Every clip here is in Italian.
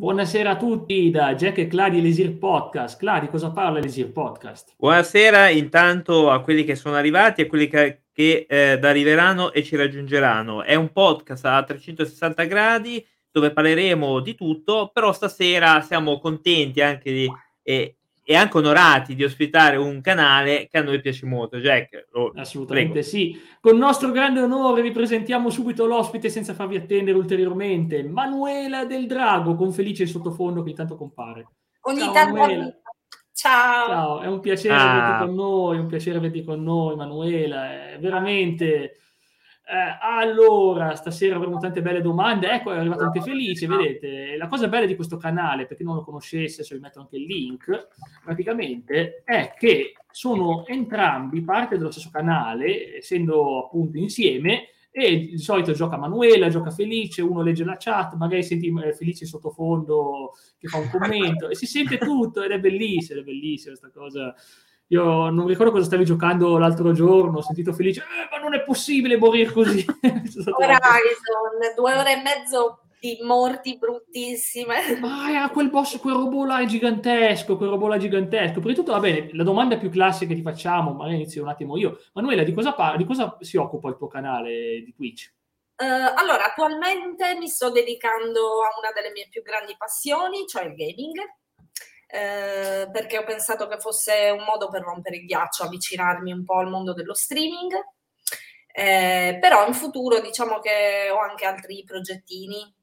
Buonasera a tutti da Jack e Cladi Elisir Podcast. Cladi, cosa parla Elisir Podcast? Buonasera intanto a quelli che sono arrivati e a quelli che, che eh, arriveranno e ci raggiungeranno. È un podcast a 360 gradi dove parleremo di tutto, però stasera siamo contenti anche di, eh, e anche onorati di ospitare un canale che a noi piace molto. Jack, lo, assolutamente prego. sì. Con nostro grande onore vi presentiamo subito l'ospite senza farvi attendere ulteriormente, Manuela del Drago, con Felice in sottofondo che intanto compare. Ogni Ciao, tanto Manuela. Ciao. Ciao, è un piacere ah. averti con noi, un piacere averti con noi, Manuela. È veramente eh, allora, stasera avremo tante belle domande. Ecco, è arrivato anche Felice, vedete. La cosa bella di questo canale, per chi non lo conoscesse, se vi metto anche il link, praticamente è che sono entrambi parte dello stesso canale, essendo appunto insieme, e di solito gioca Manuela, gioca Felice, uno legge la chat, magari senti eh, Felice sottofondo che fa un commento e si sente tutto ed è bellissimo, è bellissima questa cosa io non ricordo cosa stavi giocando l'altro giorno, ho sentito felice, eh, ma non è possibile morire così. Horizon, due ore e mezzo di morti bruttissime. Ma era quel boss, quel robot là è gigantesco, quel robot là è gigantesco. Prima di tutto, va bene, la domanda più classica che ti facciamo, magari inizio un attimo io. Manuela, di cosa, par- di cosa si occupa il tuo canale di Twitch? Uh, allora, attualmente mi sto dedicando a una delle mie più grandi passioni, cioè il gaming eh, perché ho pensato che fosse un modo per rompere il ghiaccio, avvicinarmi un po' al mondo dello streaming. Eh, però in futuro diciamo che ho anche altri progettini.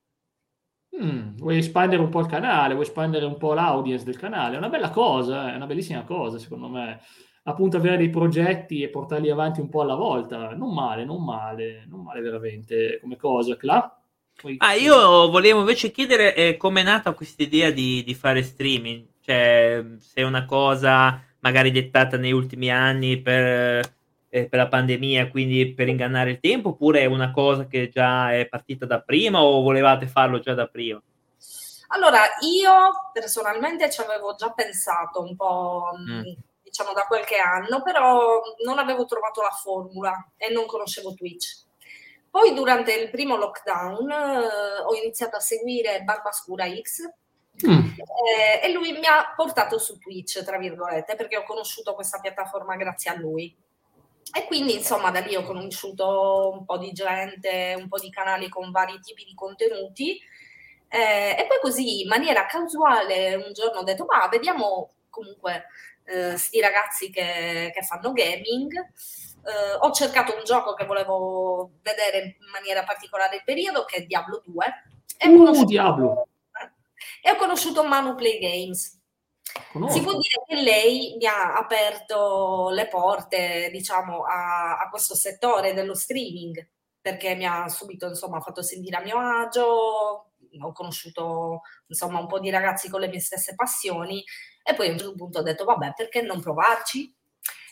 Mm, vuoi espandere un po' il canale, vuoi espandere un po' l'audience del canale? È una bella cosa, è una bellissima cosa secondo me. Appunto avere dei progetti e portarli avanti un po' alla volta, non male, non male, non male veramente come cosa. Cla? Ah, io volevo invece chiedere eh, come è nata questa idea di, di fare streaming cioè, se è una cosa magari dettata negli ultimi anni per, eh, per la pandemia, quindi per ingannare il tempo, oppure è una cosa che già è partita da prima o volevate farlo già da prima? Allora, io personalmente ci avevo già pensato un po', mm. diciamo, da qualche anno, però non avevo trovato la formula e non conoscevo Twitch. Poi durante il primo lockdown eh, ho iniziato a seguire Barbascura X, Mm. Eh, e lui mi ha portato su Twitch, tra virgolette, perché ho conosciuto questa piattaforma grazie a lui. E quindi, insomma, da lì ho conosciuto un po' di gente, un po' di canali con vari tipi di contenuti. Eh, e poi così, in maniera casuale, un giorno ho detto, ma vediamo comunque eh, sti ragazzi che, che fanno gaming. Eh, ho cercato un gioco che volevo vedere in maniera particolare il periodo, che è Diablo 2. E uh, Diablo! E ho conosciuto Manu Play Games. Conosco. Si può dire che lei mi ha aperto le porte, diciamo, a, a, questo settore dello streaming, perché mi ha subito, insomma, fatto sentire a mio agio, ho conosciuto, insomma, un po' di ragazzi con le mie stesse passioni e poi a un certo punto ho detto, vabbè, perché non provarci?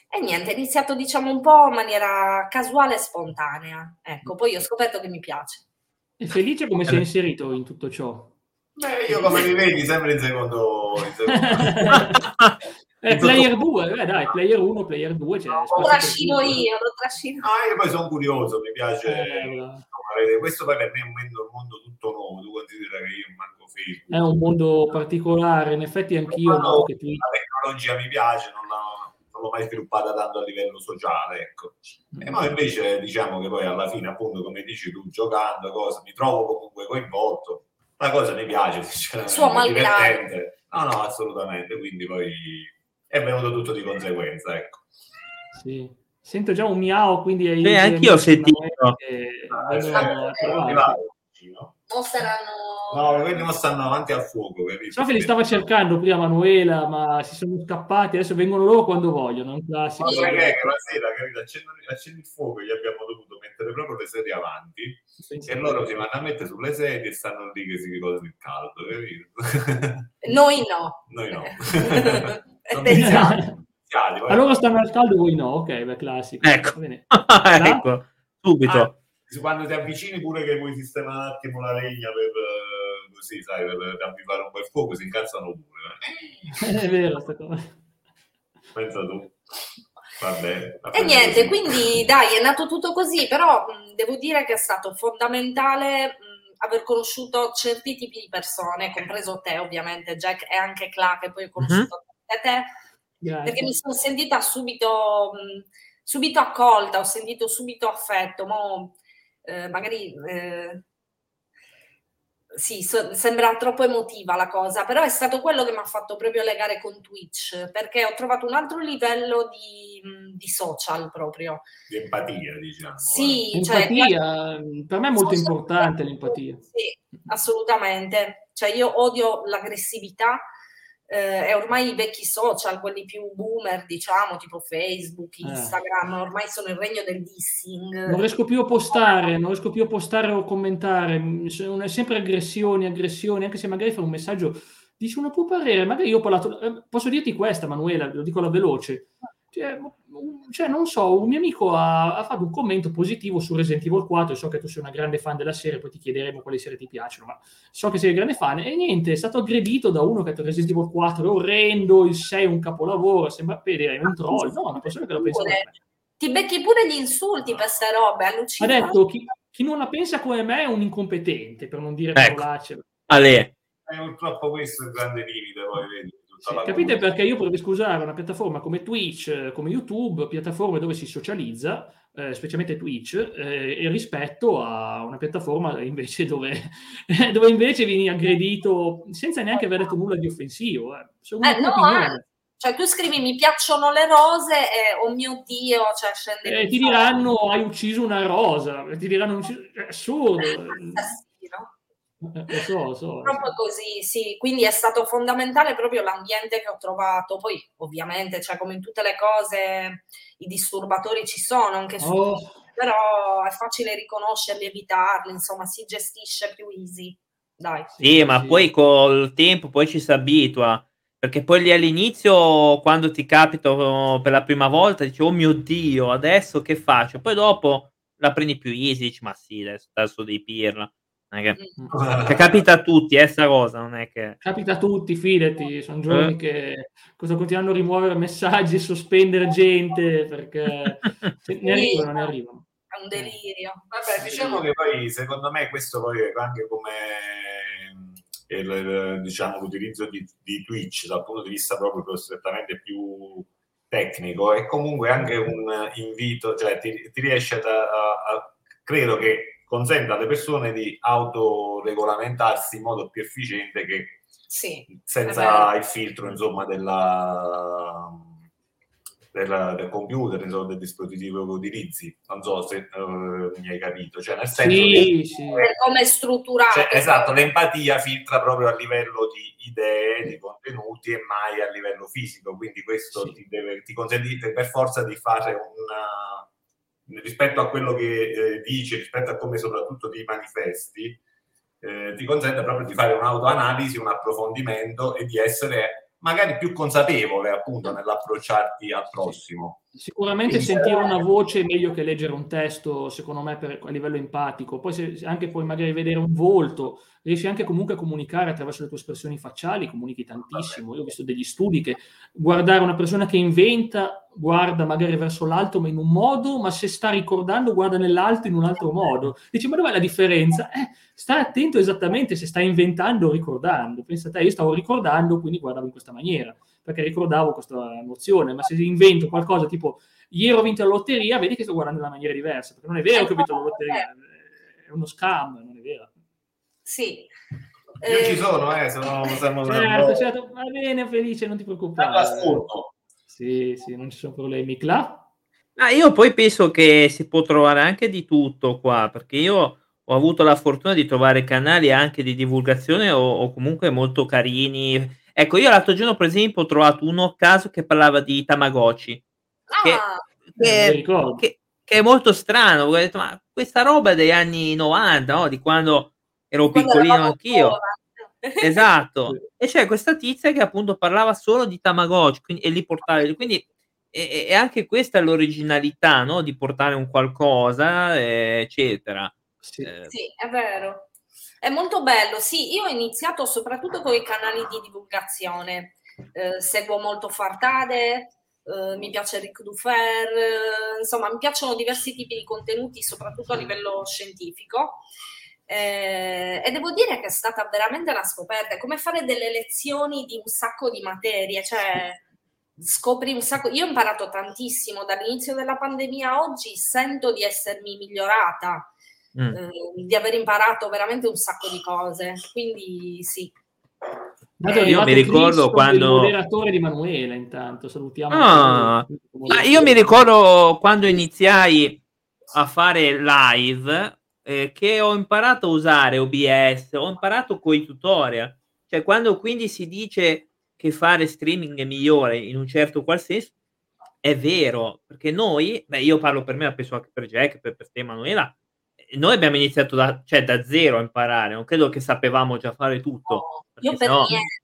E niente, è iniziato, diciamo, un po' in maniera casuale e spontanea. Ecco, poi ho scoperto che mi piace. E felice come sei inserito in tutto ciò? Beh, io come mi vedi sempre in secondo... In secondo... eh, player 2, eh, dai, player 1, player 2. Cioè, lo trascino io, lo trascino. Ah, io poi sono curioso, mi piace. Eh, questo poi per me è un mondo, un mondo tutto nuovo, tu considera che io manco Facebook. È un mondo particolare, in effetti anch'io. No, che tu... La tecnologia mi piace, non, la, non l'ho mai sviluppata tanto a livello sociale, ecco. E ma invece diciamo che poi alla fine, appunto, come dici tu, giocando, cosa, mi trovo comunque coinvolto la cosa mi piace, Suo è divertente. No, no, assolutamente, quindi poi è venuto tutto di conseguenza, ecco. Sì. Sento già un miau, quindi... Beh, anch'io ho sentito. Che... Ah, o saranno No, quelli non stanno avanti al fuoco. Capito? So che li stava cercando prima Manuela, ma si sono scappati. Adesso vengono loro quando vogliono. Un classico. Ma che, che la sera, capito? Accendi, accendi il fuoco, gli abbiamo mettere proprio le sedie avanti. Sì, sì. E loro si vanno a mettere sulle sedie e stanno lì che si ricordano il caldo, capito? Noi no. Noi no. non loro stanno al caldo, voi no. Ok, beh, classico. Ecco. ecco. Subito. Ah, quando ti avvicini pure che vuoi sistemare un attimo la legna per così, sai, per rabbivare un po' il fuoco, si incazzano pure. Eh. È vero, sta cosa. Pensa tu. Va bene, e niente, quindi dai, è nato tutto così, però mh, devo dire che è stato fondamentale mh, aver conosciuto certi tipi di persone, compreso te ovviamente, Jack, e anche Cla, che poi ho conosciuto uh-huh. te, Grazie. perché mi sono sentita subito, subito accolta, ho sentito subito affetto, mo, eh, magari... Eh, sì, so, sembra troppo emotiva la cosa, però è stato quello che mi ha fatto proprio legare con Twitch, perché ho trovato un altro livello di, di social proprio. Di empatia, diciamo. Sì, eh. cioè, empatia, per me è molto importante l'empatia. Sì, assolutamente. Cioè io odio l'aggressività, eh, e ormai i vecchi social, quelli più boomer, diciamo, tipo Facebook, eh. Instagram, eh. ormai sono il regno del dissing. Non riesco più a postare, non riesco più a postare o commentare, sono sempre aggressioni, aggressioni, anche se magari fa un messaggio, dici una tua parere, magari io ho parlato, eh, posso dirti questa, Manuela, lo dico alla veloce. Cioè, cioè, non so, un mio amico ha, ha, fatto un commento positivo su Resident Evil 4, so che tu sei una grande fan della serie, poi ti chiederemo quali serie ti piacciono, ma so che sei un grande fan, e niente, è stato aggredito da uno che ha detto Resident Evil 4 è orrendo, il 6 è un capolavoro, sembra vedere, è un troll, no, una persona che lo pensa Ti becchi pure gli insulti per queste robe, allucinante. Ha detto, chi, chi, non la pensa come me è un incompetente, per non dire ecco. parolacce. Ale. È purtroppo questo il grande limite, poi vedi. Sì, capite perché io potrei usare una piattaforma come Twitch, come YouTube, piattaforme dove si socializza, eh, specialmente Twitch, eh, rispetto a una piattaforma invece dove, dove, invece vieni aggredito senza neanche aver detto nulla di offensivo. Eh. Eh, no, eh. Cioè tu scrivi mi piacciono le rose e oh mio Dio, cioè scende... Eh, ti diranno hai ucciso una rosa, ti diranno è assurdo. Eh, so, so, proprio così, sì. Quindi è stato fondamentale proprio l'ambiente che ho trovato. Poi, ovviamente, cioè, come in tutte le cose, i disturbatori ci sono anche su, oh. però è facile riconoscerli, evitarli, insomma, si gestisce più easy. Dai. Sì, ma sì. poi col tempo poi ci si abitua. Perché poi lì all'inizio, quando ti capita per la prima volta, dici, oh mio Dio, adesso che faccio? Poi dopo la prendi più easy, dici, ma sì, adesso, adesso devi pirla. Che, che, capita a tutti, eh, sta cosa, non è che... Capita a tutti, fidati, sono giorni eh? che cosa continuano a rimuovere messaggi, sospendere gente, perché ne arrivano, ne arrivano. È un delirio. Vabbè, diciamo che poi, secondo me, questo poi è anche come il, diciamo, l'utilizzo di, di, Twitch dal punto di vista proprio strettamente più tecnico è comunque anche un invito, cioè ti, ti riesce a, a, a credo che consente alle persone di autoregolamentarsi in modo più efficiente che sì, senza il filtro insomma della, del, del, computer, insomma, del dispositivo che utilizzi. Non so se uh, mi hai capito, cioè nel senso sì, che, sì. come è strutturato. Cioè, esatto, l'empatia filtra proprio a livello di idee, di contenuti e mai a livello fisico, quindi questo sì. ti, deve, ti consente per forza di fare una rispetto a quello che eh, dici, rispetto a come soprattutto ti manifesti, eh, ti consente proprio di fare un'autoanalisi, un approfondimento e di essere magari più consapevole appunto nell'approcciarti al prossimo. Sicuramente sentire una voce è meglio che leggere un testo, secondo me, per, a livello empatico. Poi se, anche poi magari vedere un volto, riesci anche comunque a comunicare attraverso le tue espressioni facciali, comunichi tantissimo. Io ho visto degli studi che guardare una persona che inventa guarda magari verso l'alto ma in un modo, ma se sta ricordando guarda nell'alto in un altro modo. Dici, ma dov'è la differenza? Eh, stai attento esattamente se stai inventando o ricordando. Pensa a te, io stavo ricordando, quindi guardavo in questa maniera perché ricordavo questa nozione, ma se invento qualcosa tipo ieri ho vinto la lotteria, vedi che sto guardando in una maniera diversa, perché non è vero che ho vinto la lotteria, è uno scam, non è vero. Sì. Io eh, ci sono, eh, se no siamo certo, certo, va bene, felice, non ti preoccupare. Sì, sì, non ci sono problemi. Cla? Ah, io poi penso che si può trovare anche di tutto qua, perché io ho avuto la fortuna di trovare canali anche di divulgazione o, o comunque molto carini Ecco, io l'altro giorno, per esempio, ho trovato uno caso che parlava di Tamagotchi. Che, ah, che, che, che, è molto strano. Ho detto, ma questa roba è degli anni 90, no? di quando ero quando piccolino anch'io. esatto. E c'è questa tizia che appunto parlava solo di Tamagotchi quindi, e li portava. Quindi e, e anche questa è l'originalità, no? Di portare un qualcosa, eccetera. Sì. Eh, sì, è vero. È molto bello, sì, io ho iniziato soprattutto con i canali di divulgazione, eh, seguo molto Fartade, eh, mi piace Ric Dufer, eh, insomma mi piacciono diversi tipi di contenuti, soprattutto a livello scientifico. Eh, e devo dire che è stata veramente una scoperta, è come fare delle lezioni di un sacco di materie, cioè scopri un sacco. Io ho imparato tantissimo dall'inizio della pandemia oggi, sento di essermi migliorata, mm. eh, di aver imparato veramente un sacco di cose, quindi sì. Eh, io mi ricordo quando... Il moderatore di Manuela, intanto, salutiamo. Ah, ma io mi ricordo quando iniziai a fare live eh, che ho imparato a usare OBS, ho imparato con i tutorial. Cioè, quando quindi si dice che fare streaming è migliore in un certo qual senso, è vero, perché noi, beh, io parlo per me, penso anche per Jack, per, per te Emanuela, noi abbiamo iniziato da, cioè, da zero a imparare, non credo che sapevamo già fare tutto. No, io per no... niente.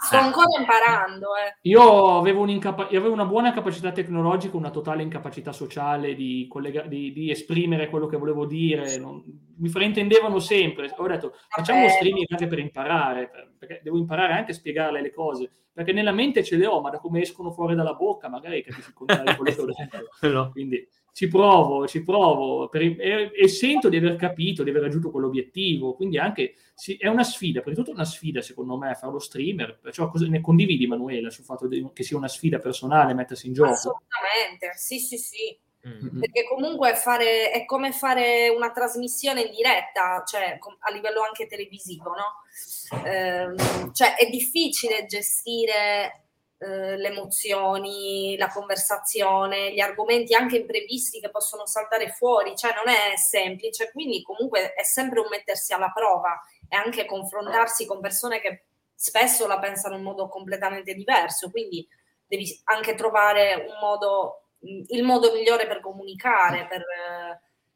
Sto ancora imparando. Eh. Io, avevo io, avevo una buona capacità tecnologica, una totale incapacità sociale di, collega- di, di esprimere quello che volevo dire. Non, mi fraintendevano sempre. Ho detto facciamo uno streaming anche per imparare, perché devo imparare anche a spiegarle le cose. Perché nella mente ce le ho, ma da come escono fuori dalla bocca, magari capisci il contrario di quello che ho detto. Quindi ci provo, ci provo per, e, e, sento di aver capito, di aver raggiunto quell'obiettivo. Quindi anche sì, è una sfida, prima di tutto è una sfida secondo me fare lo streamer, perciò cosa, ne condividi Emanuele sul fatto di, che sia una sfida personale mettersi in gioco? Assolutamente, sì sì sì. Mm-hmm. Perché comunque fare, è come fare una trasmissione in diretta, cioè a livello anche televisivo, no? Eh, cioè è difficile gestire eh, le emozioni, la conversazione, gli argomenti anche imprevisti che possono saltare fuori, cioè non è semplice, quindi comunque è sempre un mettersi alla prova e anche confrontarsi con persone che spesso la pensano in modo completamente diverso, quindi devi anche trovare un modo, il modo migliore per comunicare, per,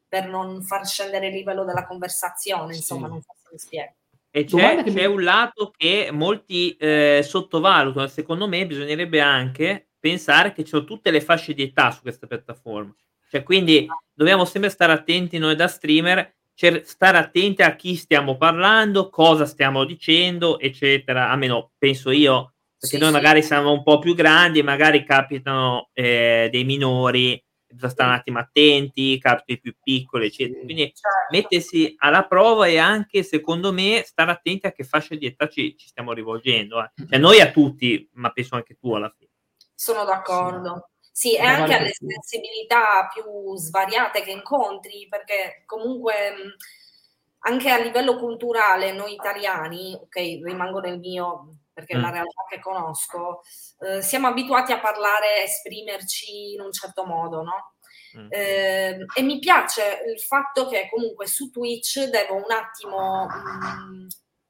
per non far scendere il livello della conversazione, insomma, sì. non so se mi spiego. E c'è, c'è un lato che molti eh, sottovalutano, secondo me bisognerebbe anche pensare che ci sono tutte le fasce di età su questa piattaforma. Cioè, quindi dobbiamo sempre stare attenti noi da streamer, cer- stare attenti a chi stiamo parlando, cosa stiamo dicendo, eccetera. Almeno penso io, perché sì, noi magari sì. siamo un po' più grandi, magari capitano eh, dei minori bisogna stare un attimo attenti, capitoli più piccoli, eccetera. Quindi certo. mettersi alla prova e anche, secondo me, stare attenti a che fascia di età ci, ci stiamo rivolgendo. Eh. Cioè, noi a tutti, ma penso anche tu alla fine. Sono d'accordo. Sì, e anche alle sensibilità più svariate che incontri, perché comunque anche a livello culturale noi italiani, ok, rimango nel mio perché è la mm. realtà che conosco, eh, siamo abituati a parlare, esprimerci in un certo modo, no? Mm. Eh, e mi piace il fatto che comunque su Twitch devo un attimo mh, mm,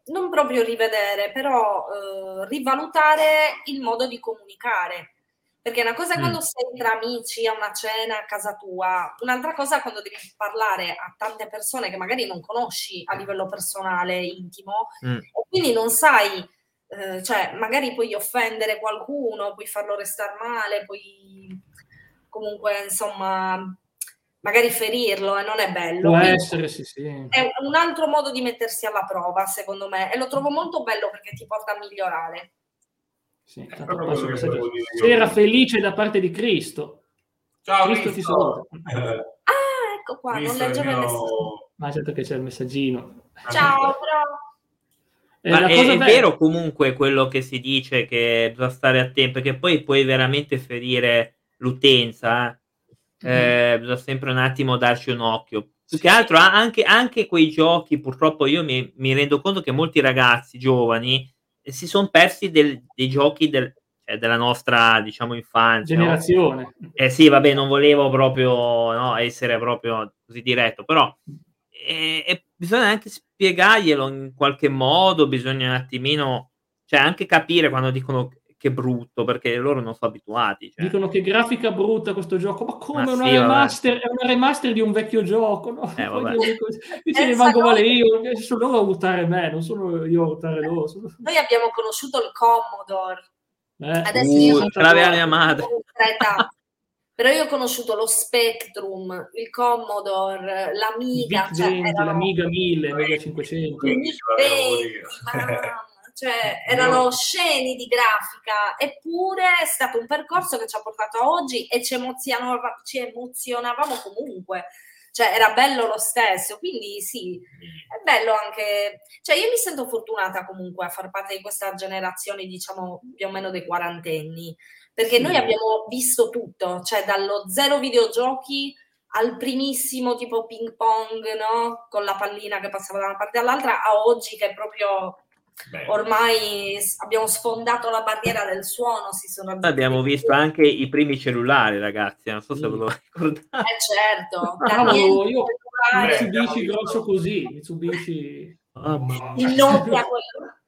non proprio rivedere, però eh, rivalutare il modo di comunicare. Perché una cosa è quando mm. sei tra amici a una cena a casa tua, un'altra cosa è quando devi parlare a tante persone che magari non conosci a livello personale, intimo, mm. e quindi non sai eh, cioè magari puoi offendere qualcuno, puoi farlo restare male, puoi comunque insomma magari ferirlo e non è bello. Può essere, sì, sì. È un altro modo di mettersi alla prova, secondo me, e lo trovo molto bello perché ti porta a migliorare. Sì, Sera felice da parte di Cristo. Ciao, Cristo, Cristo. ti saluta. Ah, ecco qua, Cristo non leggevo il messaggino. Ma certo che c'è il messaggino. Ciao, eh, Ma è, è vero comunque quello che si dice che bisogna stare attenti perché poi puoi veramente ferire l'utenza. Eh? Mm-hmm. Eh, bisogna sempre un attimo darci un occhio. Più che altro anche, anche quei giochi, purtroppo io mi, mi, rendo conto che molti ragazzi giovani eh, si sono persi del, dei giochi del, cioè della nostra diciamo infanzia. Generazione. No? Eh sì, vabbè, non volevo proprio no, essere proprio così diretto, però e, e, bisogna anche spiegarglielo in qualche modo, bisogna un attimino, cioè anche capire quando dicono che brutto, perché loro non sono abituati. Cioè. Dicono che grafica brutta questo gioco, ma come ma una, sì, remaster, è una remaster di un vecchio gioco, no? Eh, vabbè. Dice rimango male io, sono loro a urtare me, non sono io a urtare loro. Sono... Noi abbiamo conosciuto il Commodore. Eh. Adesso uh, io ce l'aveva mia madre. Però io ho conosciuto lo Spectrum, il Commodore, l'Amiga, cioè, erano... l'Amiga 1000, l'Amiga 500. cioè, erano sceni di grafica, eppure è stato un percorso che ci ha portato a oggi e ci, emozionava, ci emozionavamo comunque. cioè era bello lo stesso, quindi sì, è bello anche, cioè io mi sento fortunata comunque a far parte di questa generazione, diciamo più o meno dei quarantenni, perché noi abbiamo visto tutto, cioè dallo zero videogiochi al primissimo tipo ping pong, no? Con la pallina che passava da una parte all'altra, a oggi che è proprio Beh. ormai abbiamo sfondato la barriera del suono. Si sono abbiamo visto anche i primi cellulari, ragazzi. Non so se ve lo ricordate. Eh, certo. Ah, io Mitsubishi grosso così, Mitsubishi. Oh, il Nokia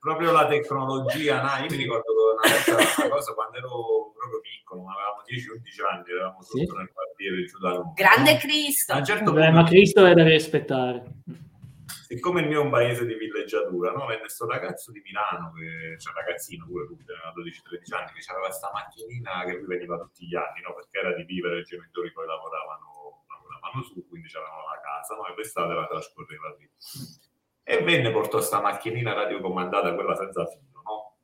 proprio la tecnologia, no? io mi ricordo una cosa quando ero proprio piccolo, avevamo 10-11 anni, eravamo sotto sì. nel quartiere giù da Roma. Grande Cristo! Certo Beh, ma Cristo è da rispettare. Siccome il mio è un paese di villeggiatura, no? venne questo ragazzo di Milano, che, cioè ragazzino pure lui, aveva 12-13 anni, che aveva questa macchinina che lui veniva tutti gli anni, no? perché era di vivere, i genitori poi lavoravano, lavoravano su, quindi c'avevano la casa, no? e l'estate la trascorreva lì e venne portò questa macchinina radiocomandata, quella senza filo, no?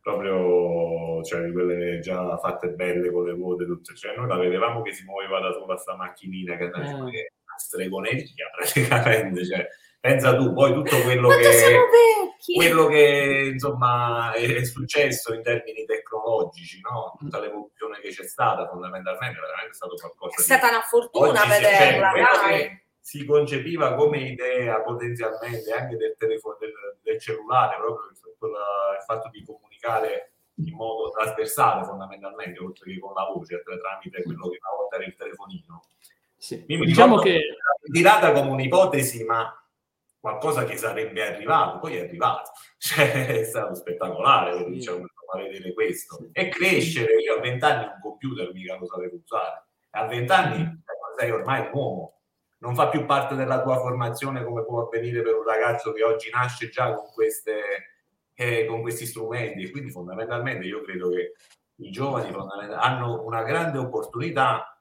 Proprio, cioè, di quelle già fatte belle con le vuote, tutte. Cioè, noi la vedevamo che si muoveva da sola sta macchinina, che è una eh. stregoneria praticamente, cioè, pensa tu, poi tutto quello che, quello che insomma è, successo in termini tecnologici, no? tutta l'evoluzione che c'è stata fondamentalmente, veramente è stato qualcosa. È stata una fortuna vederla, dai si concepiva come idea potenzialmente anche del telefono del, del cellulare, proprio il, fatto di comunicare in modo trasversale fondamentalmente, oltre che con la voce, tramite quello che una volta era il telefonino. Sì. diciamo che tirata come un'ipotesi, ma qualcosa che sarebbe arrivato, poi è arrivato. Cioè, è stato spettacolare, diciamo, vedere questo. E crescere, io a vent'anni un computer mica lo sapevo usare. A vent'anni eh, sei ormai un uomo, non fa più parte della tua formazione come può avvenire per un ragazzo che oggi nasce già con, queste, eh, con questi strumenti. Quindi fondamentalmente io credo che i giovani hanno una grande opportunità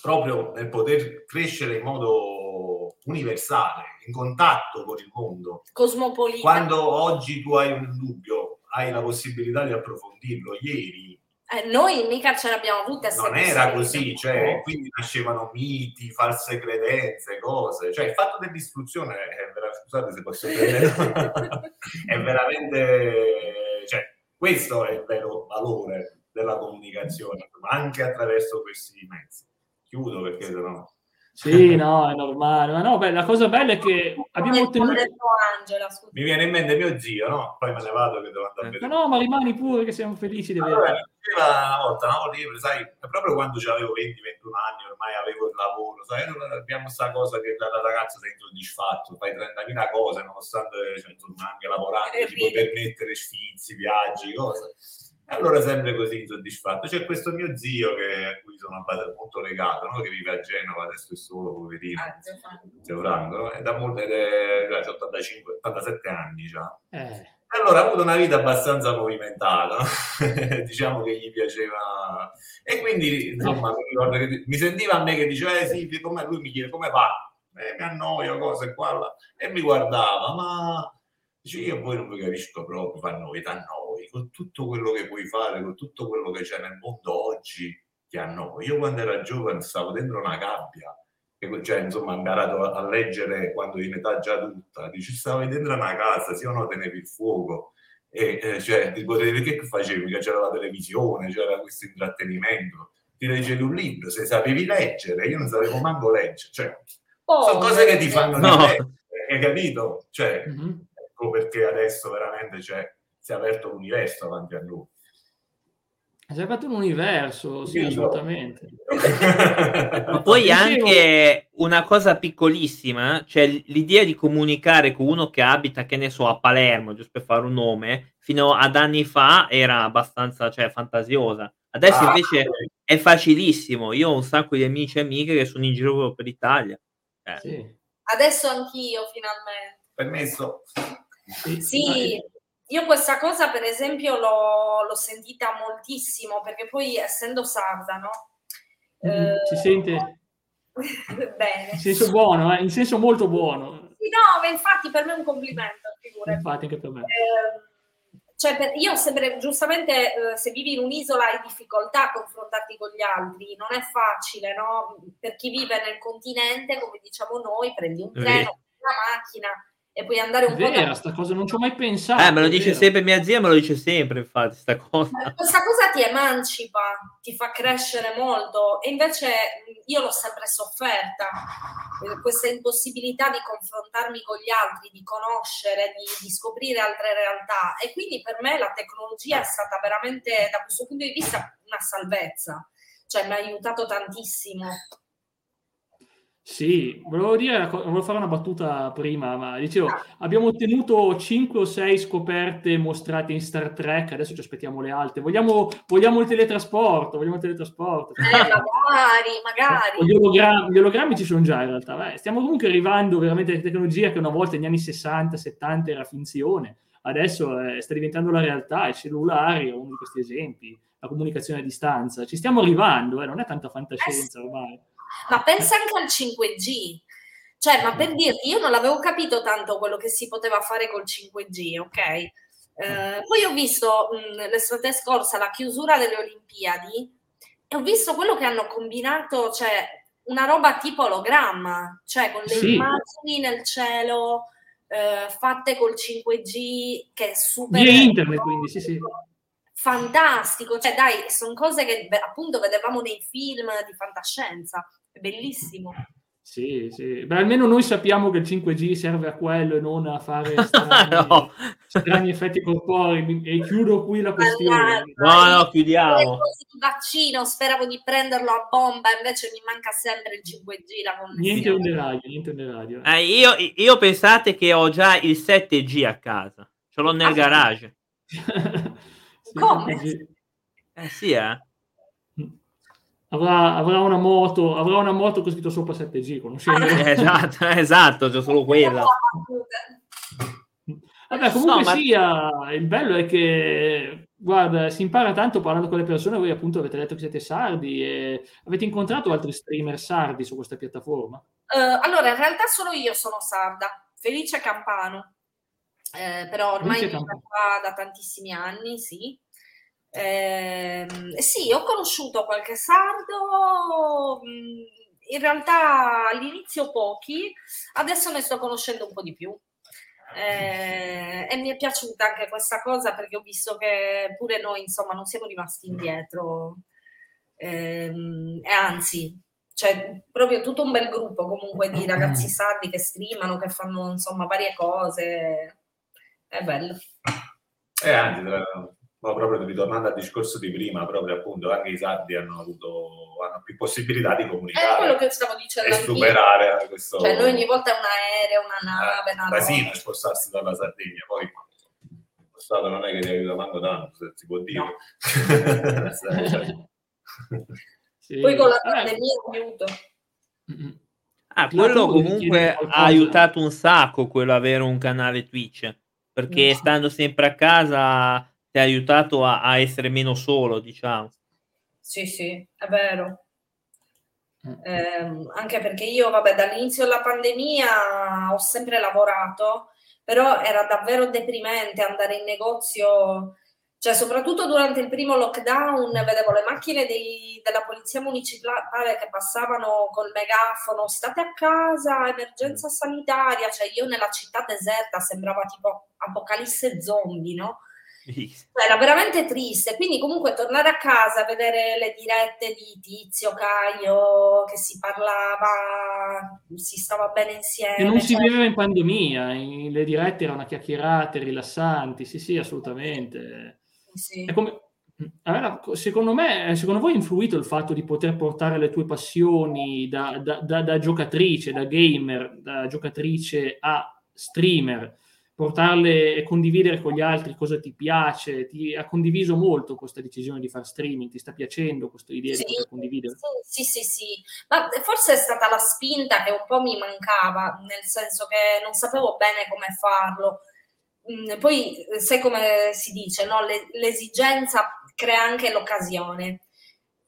proprio nel poter crescere in modo universale, in contatto con il mondo. Cosmopolita. Quando oggi tu hai un dubbio, hai la possibilità di approfondirlo. Ieri eh, noi mica ce l'abbiamo avuta. Non era così, cioè, quindi nascevano miti, false credenze, cose. Cioè, il fatto dell'istruzione è veramente, scusate se posso dire, è veramente, cioè, questo è il vero valore della comunicazione, anche attraverso questi mezzi. Chiudo perché sennò... Sì, no, è normale. Ma no, beh, la cosa bella è che abbiamo ottenuto... Angela, Mi viene in mente mio zio, no? Poi me ne vado che devo andare a vedere. No, ma rimani pure che siamo felici di allora, Una volta, una volta, sai, proprio quando avevo 20-21 anni, ormai avevo il lavoro, sai, abbiamo questa cosa che la, ragazza sei insoddisfatto, fai 30.000 cose, nonostante cioè, insomma, anche lavorando, ti puoi permettere sfizi, viaggi, cose allora sempre così insoddisfatto. C'è questo mio zio che, a cui sono molto legato, no? che vive a Genova, adesso è solo, poverino, ah, Zio Franco, è da molto, ed è, 85, 87 anni già. Eh. Allora ha avuto una vita abbastanza movimentata, diciamo che gli piaceva e quindi insomma mi, mi sentiva a me che diceva eh sì, come lui mi chiede come va, eh, mi annoio, cose qua là. e mi guardava, ma Dice, io poi non mi capisco proprio, fa noi, da noi, con tutto quello che puoi fare, con tutto quello che c'è nel mondo oggi, che a noi. Io quando ero giovane stavo dentro una gabbia, cioè insomma ho imparato a leggere quando in età già adulta, dici stavo dentro una casa, sì o no tenevi il fuoco, e eh, cioè ti potevi, che facevi? Che c'era la televisione, c'era questo intrattenimento, ti leggevi un libro, se sapevi leggere, io non sapevo manco leggere, cioè, oh, sono cose che ti fanno no. hai capito? Cioè, mm-hmm ecco perché adesso veramente cioè, si è aperto l'universo davanti a noi. Si è aperto un universo, sì, assolutamente. Ma poi anche una cosa piccolissima, cioè l'idea di comunicare con uno che abita, che ne so, a Palermo, giusto per fare un nome, fino ad anni fa era abbastanza cioè, fantasiosa. Adesso ah, invece sì. è facilissimo. Io ho un sacco di amici e amiche che sono in giro per l'Italia. Eh. Sì. Adesso anch'io, finalmente. Permesso. Sì, io questa cosa per esempio l'ho, l'ho sentita moltissimo perché poi essendo sarda, no? Mm, eh, si sente bene. In senso buono, eh? in senso molto buono. Sì, no, ma infatti per me è un complimento, figurati. Infatti anche per me. Eh, cioè per, io sempre, giustamente, eh, se vivi in un'isola hai difficoltà a confrontarti con gli altri, non è facile, no? Per chi vive nel continente, come diciamo noi, prendi un treno, una macchina, e puoi andare un vera, po'. Da... sta cosa non ci ho mai pensato. Eh, me lo dice sempre mia zia, me lo dice sempre, infatti, sta cosa. Questa cosa ti emancipa, ti fa crescere molto e invece io l'ho sempre sofferta, eh, questa impossibilità di confrontarmi con gli altri, di conoscere, di, di scoprire altre realtà e quindi per me la tecnologia è stata veramente da questo punto di vista una salvezza, cioè mi ha aiutato tantissimo. Sì, volevo dire, volevo fare una battuta prima, ma dicevo, abbiamo ottenuto 5 o 6 scoperte mostrate in Star Trek, adesso ci aspettiamo le altre. Vogliamo, vogliamo il teletrasporto, vogliamo il teletrasporto. Eh, magari, magari. Gli ologrammi, gli ologrammi, ci sono già in realtà. Beh, stiamo comunque arrivando veramente alla tecnologia che una volta negli anni 60, 70 era finzione, adesso eh, sta diventando la realtà, i cellulari è uno di questi esempi, la comunicazione a distanza. Ci stiamo arrivando, eh, non è tanta fantascienza ormai ma pensa anche al 5G. Cioè, ma per dirti, io non l'avevo capito tanto quello che si poteva fare col 5G, ok? Eh, poi ho visto mh, l'estate scorsa la chiusura delle Olimpiadi e ho visto quello che hanno combinato, cioè una roba tipo ologramma, cioè con le sì. immagini nel cielo eh, fatte col 5G che è super... Via internet, quindi, sì, sì fantastico, cioè dai, sono cose che appunto vedevamo nei film di fantascienza, è bellissimo. Sì, sì. Beh, almeno noi sappiamo che il 5G serve a quello e non a fare strani, no. strani effetti corporei. E chiudo qui la questione. No, no, chiudiamo. Il vaccino, speravo di prenderlo a bomba, invece mi manca sempre il 5G. La niente on the radio, niente on the radio. Eh, io, io, pensate che ho già il 7G a casa, ce l'ho nel ah, garage. Come? Eh sì, eh. Avrà, avrà, una moto, avrà una moto con scritto sopra 7G, conoscendo. Eh, esatto, esatto, c'è solo quella. Vabbè, comunque no, sia, il bello è che, guarda, si impara tanto parlando con le persone, voi appunto avete detto che siete sardi e avete incontrato altri streamer sardi su questa piattaforma? Uh, allora, in realtà solo io sono sarda, Felice Campano, eh, però ormai da, da tantissimi anni, sì. Eh, sì, ho conosciuto qualche sardo, in realtà all'inizio pochi, adesso ne sto conoscendo un po' di più. Eh, e mi è piaciuta anche questa cosa perché ho visto che pure noi, insomma, non siamo rimasti indietro. Eh, e anzi, c'è proprio tutto un bel gruppo comunque di ragazzi sardi che streamano, che fanno insomma varie cose. È bello. E anzi, ma proprio ritornando al discorso di prima, proprio appunto anche i sardi hanno avuto hanno più possibilità di comunicare. È quello che stavo dicendo. E superare questo. Cioè, noi ogni volta è un aereo, una nave, eh, una Basino spostarsi dalla Sardegna, poi lo Stato non è che ti aiuta manco tanto, se si può dire. No. sì. Poi con la pandemia eh. aiuto. Ah, quello comunque ha aiutato un sacco quello avere un canale Twitch perché stando sempre a casa ti ha aiutato a, a, essere meno solo, diciamo. Sì, sì, è vero. Eh, anche perché io, vabbè, dall'inizio della pandemia ho sempre lavorato, però era davvero deprimente andare in negozio, cioè soprattutto durante il primo lockdown vedevo le macchine dei, della polizia municipale che passavano col megafono, state a casa, emergenza sanitaria, cioè io nella città deserta sembrava tipo apocalisse zombie, no? Cioè, era veramente triste, quindi comunque tornare a casa, vedere le dirette di Tizio, Caio, che si parlava, si stava bene insieme. E non cioè... si viveva in pandemia, le dirette erano chiacchierate, rilassanti, sì sì, assolutamente. Sì. Come... Allora, secondo me, secondo voi ha influito il fatto di poter portare le tue passioni da, da, da, da giocatrice, da gamer, da giocatrice a streamer? portarle e condividere con gli altri cosa ti piace, ti ha condiviso molto questa decisione di fare streaming, ti sta piacendo questa idea sì, di poter condividere? Sì, sì, sì, ma forse è stata la spinta che un po' mi mancava, nel senso che non sapevo bene come farlo. Mm, poi sai come si dice, no? l'esigenza crea anche l'occasione.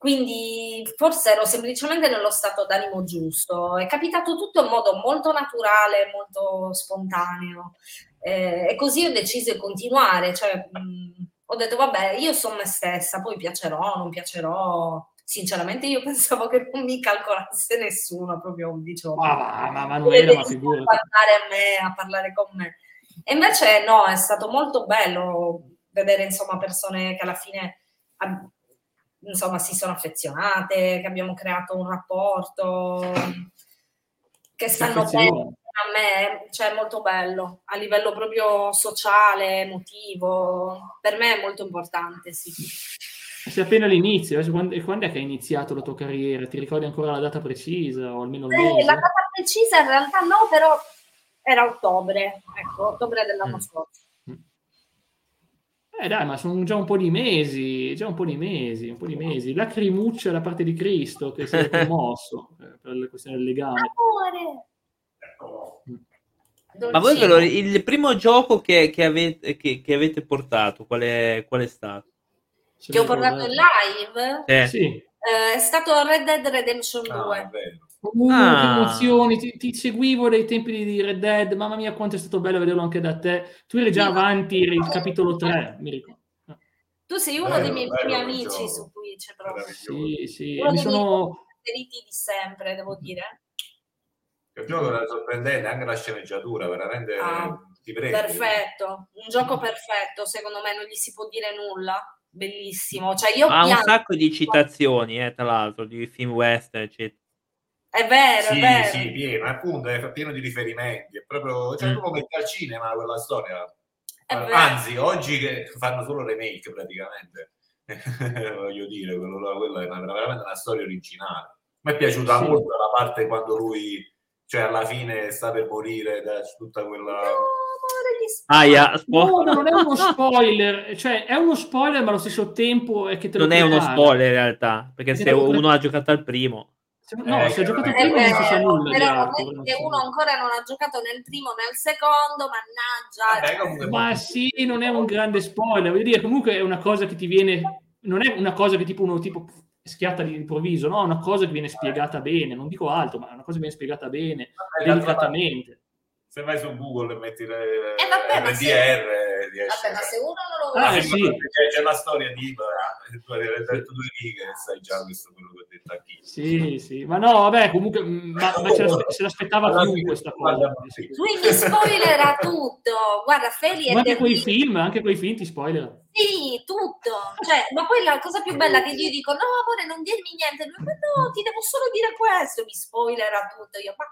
Quindi forse ero semplicemente nello stato d'animo giusto. È capitato tutto in modo molto naturale, molto spontaneo. Eh, e così ho deciso di continuare, cioè, mh, ho detto vabbè, io sono me stessa, poi piacerò, non piacerò. Sinceramente io pensavo che non mi calcolasse nessuno, proprio dicevo. Ma, ma, Manuela, ma figurati. A parlare a me, a parlare con me. E invece no, è stato molto bello vedere insomma persone che alla fine insomma si sono affezionate, che abbiamo creato un rapporto che stanno bene a me, cioè è molto bello a livello proprio sociale, emotivo, per me è molto importante, sì. Sei appena all'inizio, quando, quando, è che hai iniziato la tua carriera? Ti ricordi ancora la data precisa o almeno il eh? La data precisa in realtà no, però era ottobre, ecco, ottobre dell'anno mm. scorso. Eh dai, ma sono già un po' di mesi, già un po' di mesi, un po' di mesi. Lacrimuccia da parte di Cristo che si è commosso eh, per la questione del legame. Amore! Ma voi però, il primo gioco che, che, avete, che, che avete, portato, qual è, qual è stato? Che ho portato in live? Eh. Sì. Eh, è stato Red Dead Redemption 2. Ah, Uh, ah. che emozioni, ti, ti, seguivo dai tempi di Red Dead, mamma mia quanto è stato bello vederlo anche da te. Tu eri già avanti, il capitolo 3, mi ricordo. Tu sei uno bello, dei miei primi amici su Twitch, proprio. Sì, sì. Uno mi dei sono... preferiti di sempre, devo dire. Il gioco era sorprendente, anche la sceneggiatura, veramente ah, ti prende. Perfetto, un gioco perfetto, secondo me non gli si può dire nulla. Bellissimo, cioè io ha un sacco di citazioni, eh, tra l'altro, di film western, eccetera. È vero, sì, è vero. Sì, pieno, appunto, è pieno di riferimenti. È proprio, cioè, mm. tu lo metti al cinema quella storia. Anzi, oggi che fanno solo remake praticamente. Voglio dire, quello, quello è una, veramente una storia originale. Mi è piaciuta sì. molto la parte quando lui, cioè alla fine sta per morire da tutta quella... No. Ah, yeah. no, non è uno spoiler, cioè è uno spoiler, ma allo stesso tempo è che te lo Non è uno spoiler in realtà, perché se uno ha giocato al primo No, eh, se ha giocato il primo non si sa nulla. Però che uno ancora non ha giocato nel primo nel secondo, mannaggia. Vabbè, ma sì, non è un grande spoiler. Voglio dire, comunque è una cosa che ti viene. Non è una cosa che tipo uno tipo schiatta all'improvviso, no? È una cosa che viene spiegata bene. Non dico altro, ma è una cosa che viene spiegata bene, Vabbè, delicatamente. Se vai su Google e metti le, eh, vabbè, le DR Vabbè, ma se uno non lo vuole... Ah, sì. C'è una storia di tu hai detto due righe e sai già questo quello che ho detto anch'io. Sì, sì, ma no, vabbè, comunque ma, ma ce, se l'aspettava più questa cosa. Lui mi spoilerà tutto. Guarda, Feli è ma anche quei film, anche quei film ti spoiler. Sì, tutto. Cioè, ma poi la cosa più bella che io dico, no, amore, non dirmi niente. Lui, ma no, ti devo solo dire questo. Mi spoilerà tutto. Io, ma...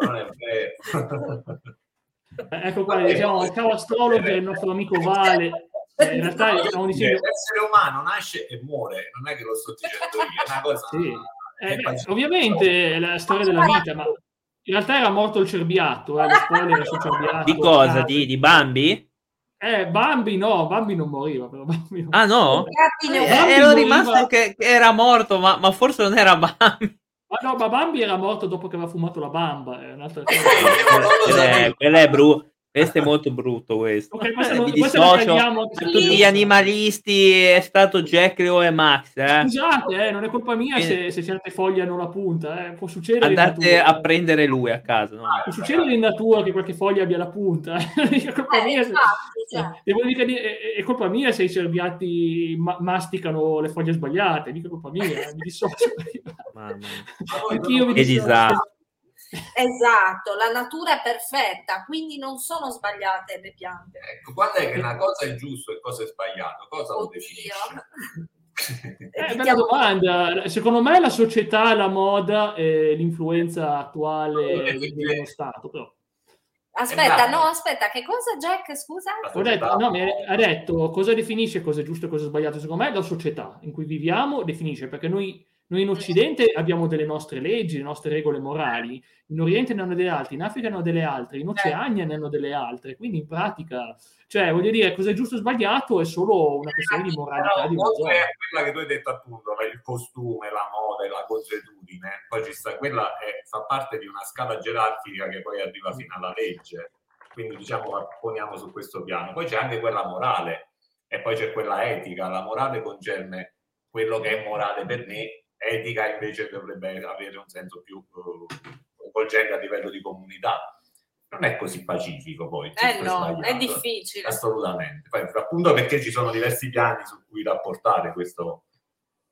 non è vero. Eh, ecco qua, diciamo, ciao astrologo, il nostro amico Vale. Eh, in realtà stiamo dicendo... L'essere umano nasce e muore, non è che lo sto dicendo io, è una cosa... Sì. Eh, beh, ovviamente è la storia della vita, ma in realtà era morto il cerbiato, eh, cerbiato. Di cosa? Di, di Bambi? Eh, Bambi no, Bambi non moriva. Però Bambi non... Ah no? Eh, ero rimasto che, che, era morto, ma, ma forse non era Bambi. Ma no, ma Bambi era morto dopo che aveva fumato la bamba. È un'altra cosa. eh, quella è brutta. Questo è molto brutto questo. Okay, questo eh, non, mi dissocio. Per tutti gli animalisti è stato Jack, Leo e Max. Eh. Scusate, eh, non è colpa mia se, se certe foglie hanno la punta. Eh. Può succedere Andate a prendere lui a casa. No? Può succedere in natura che qualche foglia abbia la punta. è colpa mia se, cioè. Devo dire che è, colpa mia se i cerbiati ma- masticano le foglie sbagliate. Mica colpa mia, mi dissocio. Mamma. Anch'io mi dissocio. Esatto, la natura è perfetta, quindi non sono sbagliate le piante. Ecco, quando è che una cosa è giusto e cosa è sbagliato? Cosa Oddio. lo definisce? Eh, bella domanda. Secondo me la società, la moda e l'influenza attuale dello Stato. Però. Aspetta, no, aspetta, che cosa Jack, scusa? Ho detto, no, mi ha detto cosa definisce cosa è giusto e cosa è sbagliato. Secondo me la società in cui viviamo definisce, perché noi noi in Occidente abbiamo delle nostre leggi, le nostre regole morali, in Oriente ne hanno delle altre, in Africa ne hanno delle altre, in Oceania ne hanno delle altre, quindi in pratica, cioè voglio dire, cosa è giusto o sbagliato è solo una questione di moralità. Di è quella che tu hai detto appunto, il costume, la moda e la consuetudine, poi ci sta, quella è, fa parte di una scala gerarchica che poi arriva fino alla legge, quindi diciamo poniamo su questo piano. Poi c'è anche quella morale e poi c'è quella etica, la morale concerne quello che è morale per me etica invece dovrebbe avere un senso più coinvolgente a livello di comunità. non è così pacifico poi. Eh no, è difficile. Assolutamente. Poi, appunto perché ci sono diversi piani su cui rapportare questo,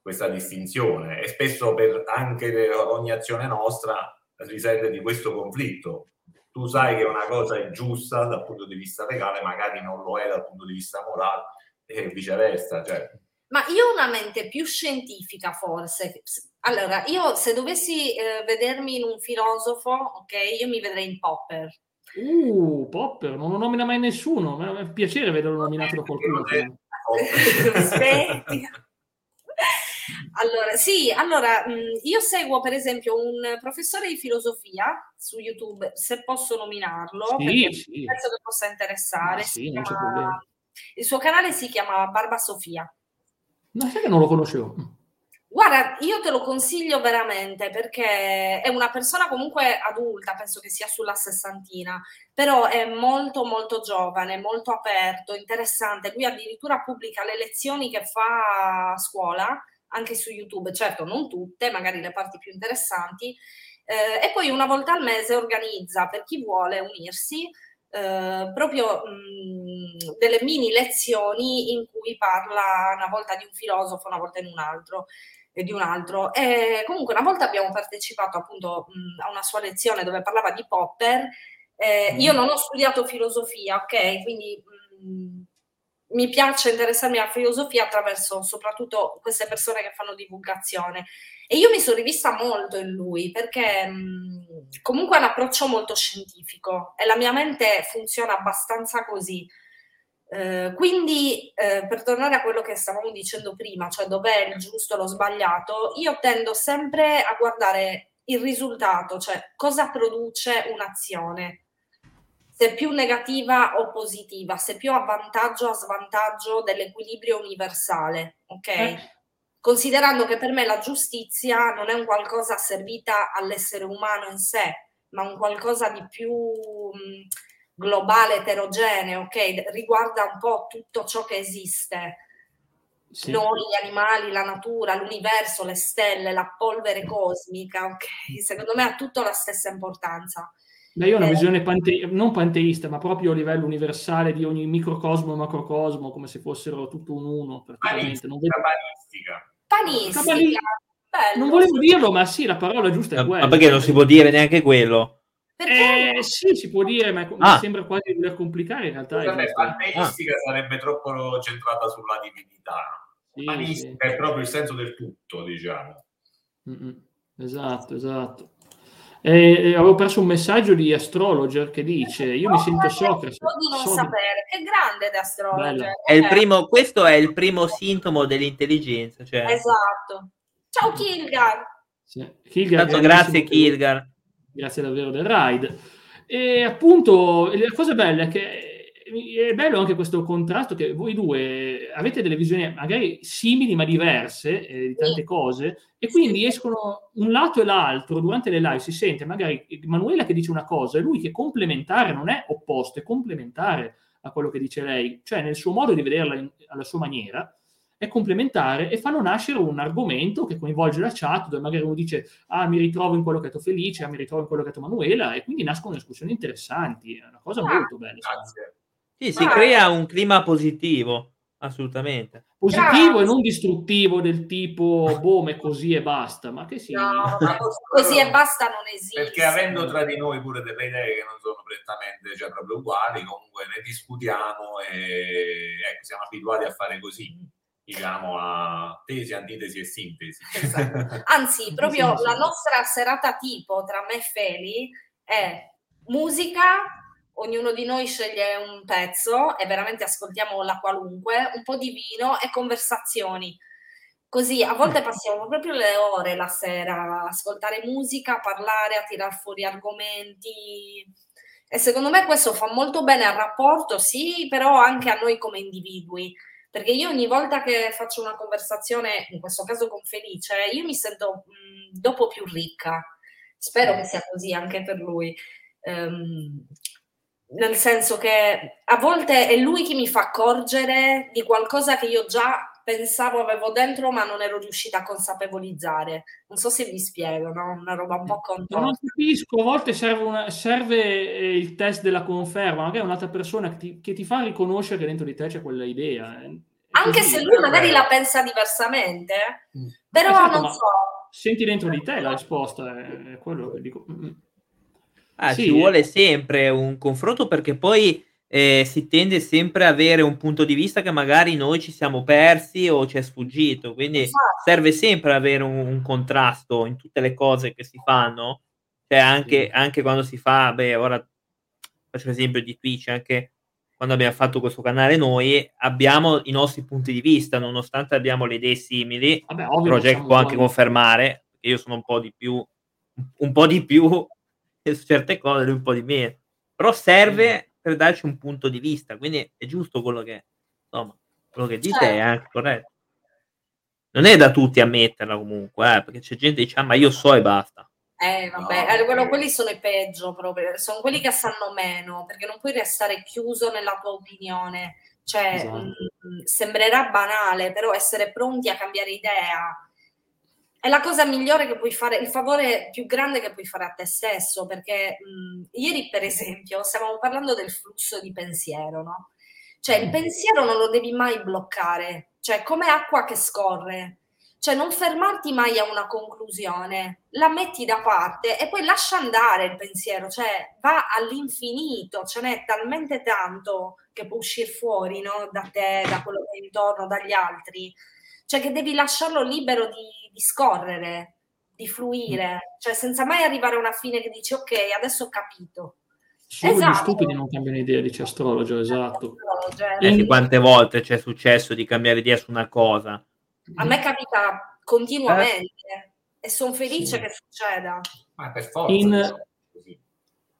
questa distinzione e spesso per anche ogni azione nostra risente di questo conflitto. Tu sai che una cosa è giusta dal punto di vista legale, magari non lo è dal punto di vista morale e viceversa. Cioè. Ma io ho una mente più scientifica forse. Allora, io se dovessi eh, vedermi in un filosofo, ok, io mi vedrei in Popper. Uh, Popper, non lo nomina mai nessuno, ma è piacere vederlo nominato da qualcuno. Aspetti. Allora, sì, allora io seguo per esempio un professore di filosofia su YouTube, se posso nominarlo, sì, sì. penso che possa interessare. Sì, chiama... Il suo canale si chiama Barba Sofia. No, sai che non lo conoscevo. Guarda, io te lo consiglio veramente perché è una persona comunque adulta, penso che sia sulla sessantina, però è molto molto giovane, molto aperto, interessante. Lui addirittura pubblica le lezioni che fa a scuola anche su YouTube, certo non tutte, magari le parti più interessanti, eh, e poi una volta al mese organizza per chi vuole unirsi eh, proprio mh, delle mini lezioni in cui parla una volta di un filosofo, una volta in un altro e di un altro. E comunque una volta abbiamo partecipato appunto mh, a una sua lezione dove parlava di Popper. Eh, io non ho studiato filosofia, ok? Quindi mh, mi piace interessarmi alla filosofia attraverso soprattutto queste persone che fanno divulgazione. E io mi sono rivista molto in lui perché mh, comunque ha un approccio molto scientifico e la mia mente funziona abbastanza così. Eh, quindi, eh, per tornare a quello che stavamo dicendo prima, cioè dov'è il giusto e lo sbagliato, io tendo sempre a guardare il risultato, cioè cosa produce un'azione se più negativa o positiva, se più a vantaggio o a svantaggio dell'equilibrio universale, ok? Eh. Considerando che per me la giustizia non è un qualcosa servita all'essere umano in sé, ma un qualcosa di più mh, globale, eterogeneo, ok? Riguarda un po' tutto ciò che esiste. Sì. Noi, gli animali, la natura, l'universo, le stelle, la polvere cosmica, ok? Secondo me ha tutto la stessa importanza. Beh, io ho una eh. visione pante- non panteista, ma proprio a livello universale di ogni microcosmo e macrocosmo, come se fossero tutto un uno. Panistica, non vedo... panistica. Panistica. Non volevo dirlo, ma sì, la parola giusta è quella. Ma perché non si può dire neanche quello? Eh, sì, si può dire, ma ah. sembra quasi voler complicare in realtà. Vabbè, panteistica ah. sarebbe troppo centrata sulla divinità. Sì, Panistica sì. è proprio il senso del tutto, diciamo. Mm-mm. Esatto, esatto. Eh, avevo perso un messaggio di Astrologer che dice: Io mi sento Socrate. di non so... sapere, che grande da Astrologer. È il primo, questo è il primo sintomo dell'intelligenza. Cioè... Esatto. Ciao Kilgar. Sì. Kilgar Tanto grazie Kilgar. Grazie davvero del ride. E appunto, la cosa bella è che è bello anche questo contrasto che voi due avete delle visioni magari simili ma diverse eh, di tante cose e quindi escono un lato e l'altro durante le live si sente magari Manuela che dice una cosa e lui che è complementare non è opposto è complementare a quello che dice lei. Cioè nel suo modo di vederla in, alla sua maniera è complementare e fanno nascere un argomento che coinvolge la chat dove magari uno dice ah mi ritrovo in quello che ha detto Felice ah mi ritrovo in quello che ha detto Manuela e quindi nascono discussioni interessanti è una cosa ah, molto bella grazie. Sì, si ah. crea un clima positivo, assolutamente. Positivo e non distruttivo del tipo, boh, è così e basta, ma che sì. No, così e basta non esiste. Perché avendo tra di noi pure delle idee che non sono prettamente, cioè proprio uguali, comunque ne discutiamo e ecco, siamo abituati a fare così diciamo a tesi, antitesi e sintesi. Esatto. Anzi, proprio la nostra serata tipo tra me e Feli è musica, ognuno di noi sceglie un pezzo e veramente ascoltiamo la qualunque, un po' di vino e conversazioni. Così a volte mm. passiamo proprio le ore la sera a ascoltare musica, a parlare, a tirar fuori argomenti. E secondo me questo fa molto bene al rapporto, sì, però anche a noi come individui. Perché io ogni volta che faccio una conversazione, in questo caso con Felice, io mi sento mh, dopo più ricca. Spero che sia così anche per lui. Um, nel senso che a volte è lui che mi fa accorgere di qualcosa che io già pensavo, avevo dentro, ma non ero riuscita a consapevolizzare. Non so se mi spiego, no? Una roba un po' contorta. Non capisco, a volte serve, una, serve eh, il test della conferma, magari un'altra persona che ti, che ti, fa riconoscere che dentro di te c'è quella idea. Eh. Anche Così, se lui magari la pensa diversamente, mm. però esatto, non so. Senti dentro di te la risposta, è quello che dico. Ah, sì, ci vuole sempre un confronto perché poi eh, si tende sempre a avere un punto di vista che magari noi ci siamo persi o ci è sfuggito, quindi esatto. serve sempre avere un, un, contrasto in tutte le cose che si fanno, cioè anche, sì. anche quando si fa, beh, ora faccio l'esempio di Twitch, anche quando abbiamo fatto questo canale noi abbiamo i nostri punti di vista, nonostante abbiamo le idee simili, Vabbè, Project può anche confermare, io sono un po' di più, un po' di più su certe cose, lui un po' di meno, però serve per darci un punto di vista, quindi è giusto quello che, insomma, quello che dite certo. è anche corretto. Non è da tutti ammetterla comunque, eh, perché c'è gente che dice, ah, ma io so e basta. Eh, vabbè, no, quello, quelli sono i peggio proprio, sono quelli che sanno meno, perché non puoi restare chiuso nella tua opinione. Cioè, esatto. mh, mm, sembrerà banale, però essere pronti a cambiare idea è la cosa migliore che puoi fare, il favore più grande che puoi fare a te stesso, perché mh, ieri per esempio stavamo parlando del flusso di pensiero, no? Cioè il pensiero non lo devi mai bloccare, cioè come acqua che scorre, cioè non fermarti mai a una conclusione, la metti da parte e poi lascia andare il pensiero, cioè va all'infinito, ce n'è talmente tanto che può uscire fuori no? da te, da quello che è intorno, dagli altri cioè che devi lasciarlo libero di, di scorrere, di fluire, mm. cioè senza mai arrivare a una fine che dici ok, adesso ho capito. Solo esatto. gli stupidi non cambiano idea, dice astrologo, esatto. Eh, In... quante volte c'è successo di cambiare idea su una cosa? A me capita continuamente eh? e sono felice sì. che succeda. Ma per forza. In,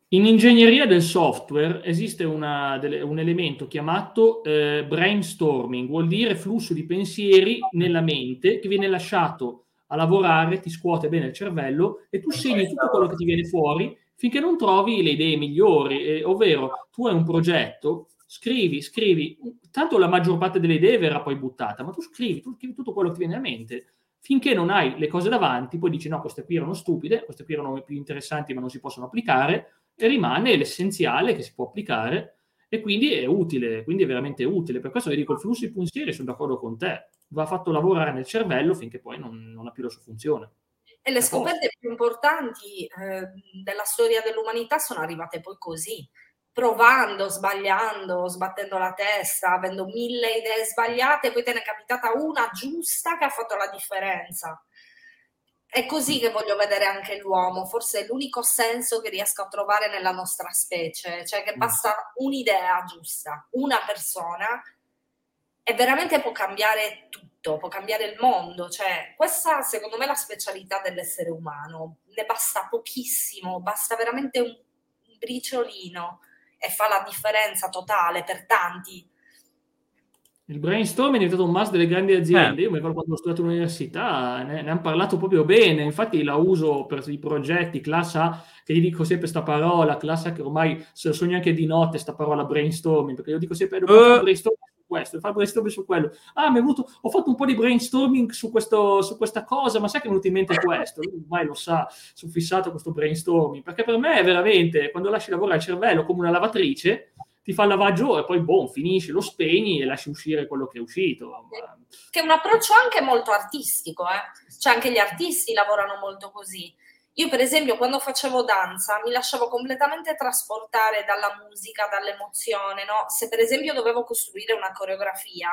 in ingegneria del software esiste una, un elemento chiamato eh, brainstorming, vuol dire flusso di pensieri nella mente che viene lasciato a lavorare, ti scuote bene il cervello e tu segni tutto quello che ti viene fuori finché non trovi le idee migliori, eh, ovvero tu hai un progetto, scrivi, scrivi, tanto la maggior parte delle idee verrà poi buttata, ma tu scrivi, tu scrivi tutto quello che ti viene a mente finché non hai le cose davanti, poi dici no, queste qui erano stupide, queste qui erano più interessanti ma non si possono applicare, e rimane l'essenziale che si può applicare e quindi è utile, quindi è veramente utile. Per questo vi dico, il flusso di pensieri, sono d'accordo con te, va fatto lavorare nel cervello finché poi non, non ha più la sua funzione. E le scoperte più importanti eh, della storia dell'umanità sono arrivate poi così, provando, sbagliando, sbattendo la testa, avendo mille idee sbagliate, poi te ne è capitata una giusta che ha fatto la differenza. È così che voglio vedere anche l'uomo, forse è l'unico senso che riesco a trovare nella nostra specie, cioè che mm. basta un'idea giusta, una persona e veramente può cambiare tutto, può cambiare il mondo, cioè questa secondo me è la specialità dell'essere umano, ne basta pochissimo, basta veramente un, briciolino e fa la differenza totale per tanti il brainstorming è diventato un must delle grandi aziende. Eh. Io mi ricordo quando ho studiato all'università, ne, ne hanno parlato proprio bene. Infatti la uso per i progetti, classe A, che gli dico sempre questa parola, classe A che ormai se lo sogno anche di notte, questa parola brainstorming, perché io dico sempre, uh. brainstorming questo, fare brainstorming su quello. Ah, mi è venuto, ho fatto un po' di brainstorming su, questo, su questa cosa, ma sai che è venuto in mente questo? Ormai lo sa, sono fissato questo brainstorming, perché per me è veramente, quando lasci lavorare il cervello come una lavatrice, ti fa il lavaggio e poi boh, finisci, lo spegni e lasci uscire quello che è uscito. Che è un approccio anche molto artistico, eh? cioè anche gli artisti lavorano molto così. Io per esempio quando facevo danza mi lasciavo completamente trasportare dalla musica, dall'emozione, no? Se per esempio dovevo costruire una coreografia,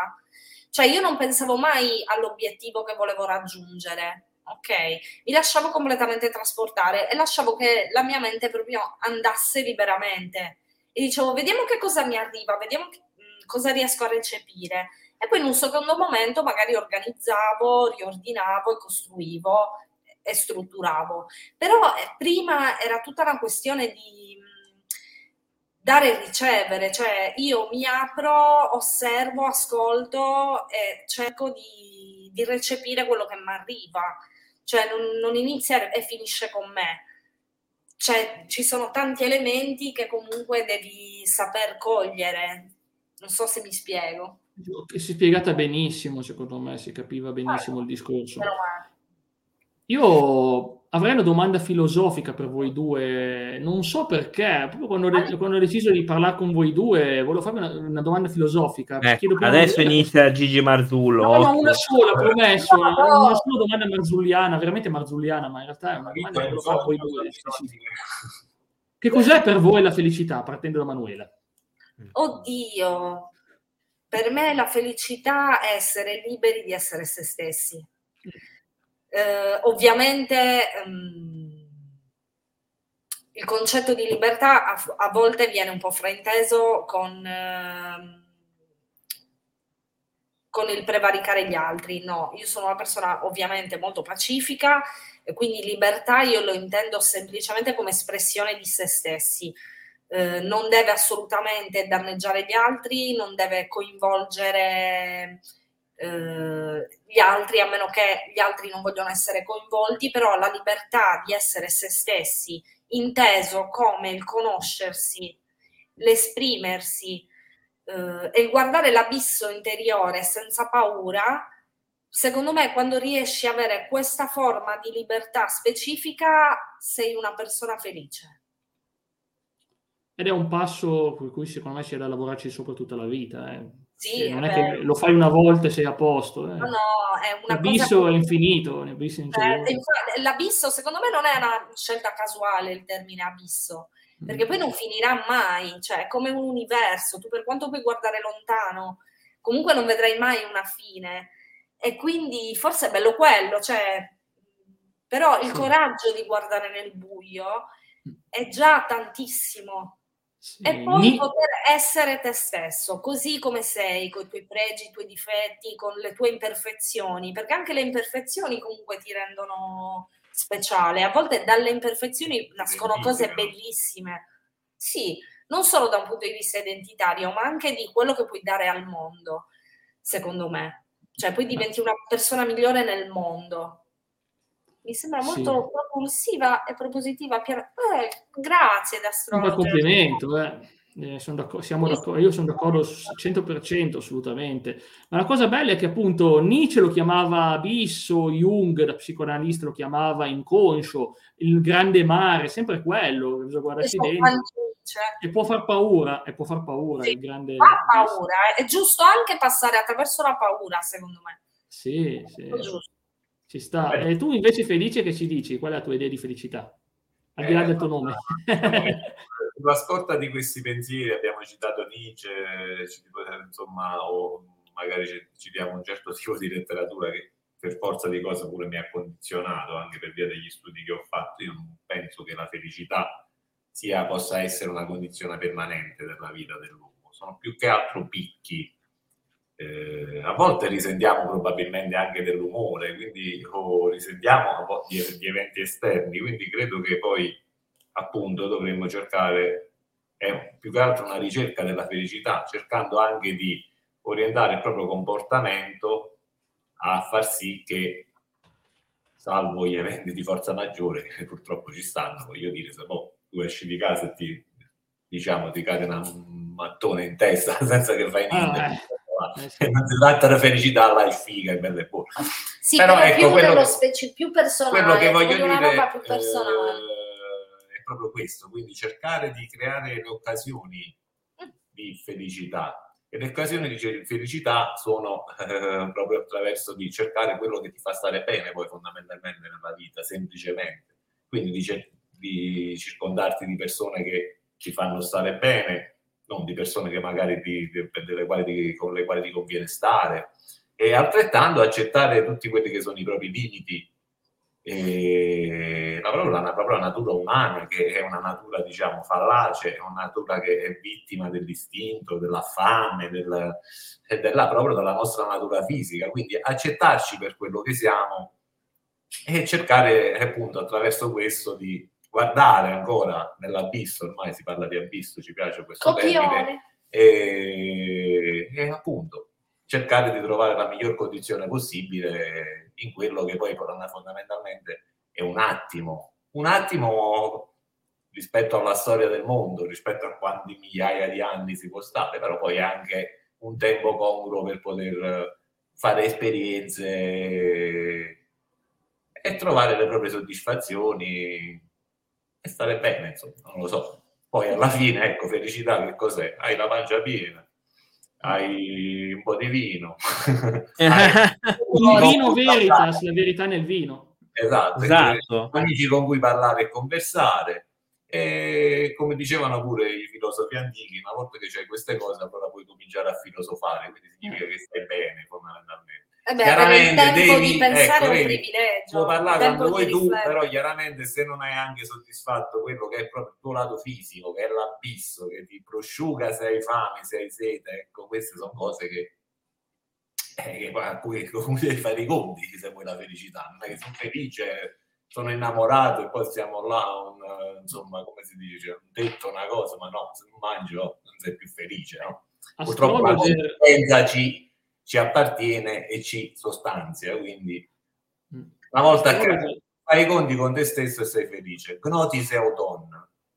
cioè io non pensavo mai all'obiettivo che volevo raggiungere, ok? Mi lasciavo completamente trasportare e lasciavo che la mia mente proprio andasse liberamente e dicevo vediamo che cosa mi arriva, vediamo che, mh, cosa riesco a recepire e poi in un secondo momento magari organizzavo, riordinavo e costruivo e strutturavo. Però eh, prima era tutta una questione di mm, dare e ricevere, cioè io mi apro, osservo, ascolto e cerco di, di recepire quello che mi arriva, cioè non, non inizia e finisce con me cioè, ci sono tanti elementi che comunque devi saper cogliere. Non so se mi spiego. Si è spiegata benissimo, secondo me, si capiva benissimo il discorso. Io avrei una domanda filosofica per voi due, non so perché, proprio quando, quando ho deciso di parlare con voi due, volevo farvi una, una domanda filosofica. Ecco, adesso inizia Gigi Marzullo. No, no, una sola, promesso, no, no. una sola domanda marzulliana, veramente marzulliana, ma in realtà è una domanda che volevo fare a voi due. Che cos'è per voi la felicità, partendo da Manuela? Oddio, per me la felicità è essere liberi di essere se stessi eh, ovviamente um, il concetto di libertà a, a, volte viene un po' frainteso con, eh, con il prevaricare gli altri. No, io sono una persona ovviamente molto pacifica e quindi libertà io lo intendo semplicemente come espressione di se stessi. Eh, non deve assolutamente danneggiare gli altri, non deve coinvolgere eh, gli altri, a meno che gli altri non vogliono essere coinvolti, però la libertà di essere se stessi, inteso come il conoscersi, l'esprimersi eh, e il guardare l'abisso interiore senza paura, secondo me quando riesci a avere questa forma di libertà specifica sei una persona felice. Ed è un passo per cui secondo me c'è da lavorarci sopra tutta la vita. Eh sì, non è che lo fai una volta e sei a posto. Eh. No, no, è una l'abisso cosa... è infinito. L'abisso, eh, l'abisso, secondo me, non è una scelta casuale il termine abisso, perché mm. poi non finirà mai, cioè è come un universo. Tu, per quanto puoi guardare lontano, comunque non vedrai mai una fine. E quindi forse è bello quello, cioè, però il sì. coraggio di guardare nel buio è già tantissimo sì. E poi poter essere te stesso, così come sei, con i tuoi pregi, i tuoi difetti, con le tue imperfezioni, perché anche le imperfezioni comunque ti rendono speciale. A volte dalle imperfezioni nascono cose bellissime. Sì, non solo da un punto di vista identitario, ma anche di quello che puoi dare al mondo, secondo me. Cioè, poi diventi una persona migliore nel mondo mi sembra molto sì. propulsiva e propositiva. Eh, grazie, Un complimento, eh. Eh, sono d'accordo, siamo d'accordo, io sono d'accordo 100% assolutamente. Ma la cosa bella è che appunto Nietzsche lo chiamava abisso, Jung da psicoanalista lo chiamava inconscio, il grande mare, sempre quello, bisogna guardarsi dentro. E può far paura, e può far paura sì, il grande... Fa paura, eh. è giusto anche passare attraverso la paura, secondo me. Sì, sì. Giusto. Ci sta. E tu invece felice che ci dici? Qual è la tua idea di felicità? Al di là del tuo eh, nome. Sulla scorta di questi pensieri abbiamo citato Nietzsche, insomma, o magari citiamo un certo tipo di letteratura che per forza di cose pure mi ha condizionato, anche per via degli studi che ho fatto. Io non penso che la felicità sia, possa essere una condizione permanente della vita dell'uomo. Sono più che altro picchi eh, a volte risentiamo probabilmente anche dell'umore, quindi o risentiamo di, di, eventi esterni, quindi credo che poi appunto dovremmo cercare, è più che altro una ricerca della felicità, cercando anche di orientare il proprio comportamento a far sì che, salvo gli eventi di forza maggiore, che purtroppo ci stanno, voglio dire, se no tu esci di casa e ti, diciamo, ti cade un mattone in testa senza che fai niente. Ah, eh eh di felicità, là è figa, è bella e buona. Sì, però, però ecco, più quello specie, più personale, quello che voglio dire più personale. Eh, è proprio questo, quindi cercare di creare le occasioni mm. di felicità. E le occasioni di felicità sono eh, proprio attraverso di cercare quello che ti fa stare bene poi fondamentalmente nella vita, semplicemente. Quindi di, di circondarti di persone che ti fanno stare bene, non di persone che magari ti, di, quali ti, con le quali ti conviene stare, e altrettanto accettare tutti quelli che sono i propri limiti. E la, propria, la propria natura umana, che è una natura, diciamo, fallace, è una natura che è vittima dell'istinto, della fame, del, della, proprio della nostra natura fisica. Quindi accettarci per quello che siamo e cercare appunto attraverso questo di guardare ancora nell'abisso, ormai si parla di abisso, ci piace questo Copione. termine, e, e, appunto cercare di trovare la miglior condizione possibile in quello che poi fondamentalmente è un attimo, un attimo rispetto alla storia del mondo, rispetto a quanti migliaia di anni si può stare, però poi anche un tempo congruo per poter fare esperienze e trovare le proprie soddisfazioni e stare bene, insomma, non lo so. Poi alla fine, ecco, felicità che cos'è? Hai la pancia piena, hai un po' di vino. il vino veritas, la verità nel vino. Esatto, esatto. amici con cui parlare e conversare. E come dicevano pure i filosofi antichi, una volta che c'hai queste cose, allora puoi cominciare a filosofare, quindi significa che stai bene fondamentalmente. Eh beh, chiaramente il tempo devi, di pensare ecco, privilegio. Puoi parlare quando vuoi tu, però chiaramente se non hai anche soddisfatto quello che è proprio il tuo lato fisico, che è l'abisso, che ti prosciuga se hai fame, se hai sete, ecco, queste sono cose che, eh, che a cui devi fare i conti se vuoi la felicità. Non è che sono felice, sono innamorato e poi stiamo là, un, insomma, come si dice, un detto, una cosa, ma no, se non mangio non sei più felice, no? Purtroppo la conseguenza ci appartiene e ci sostanzia. Quindi mm. una volta che fai i conti con te stesso e sei felice. Gnotis e auton.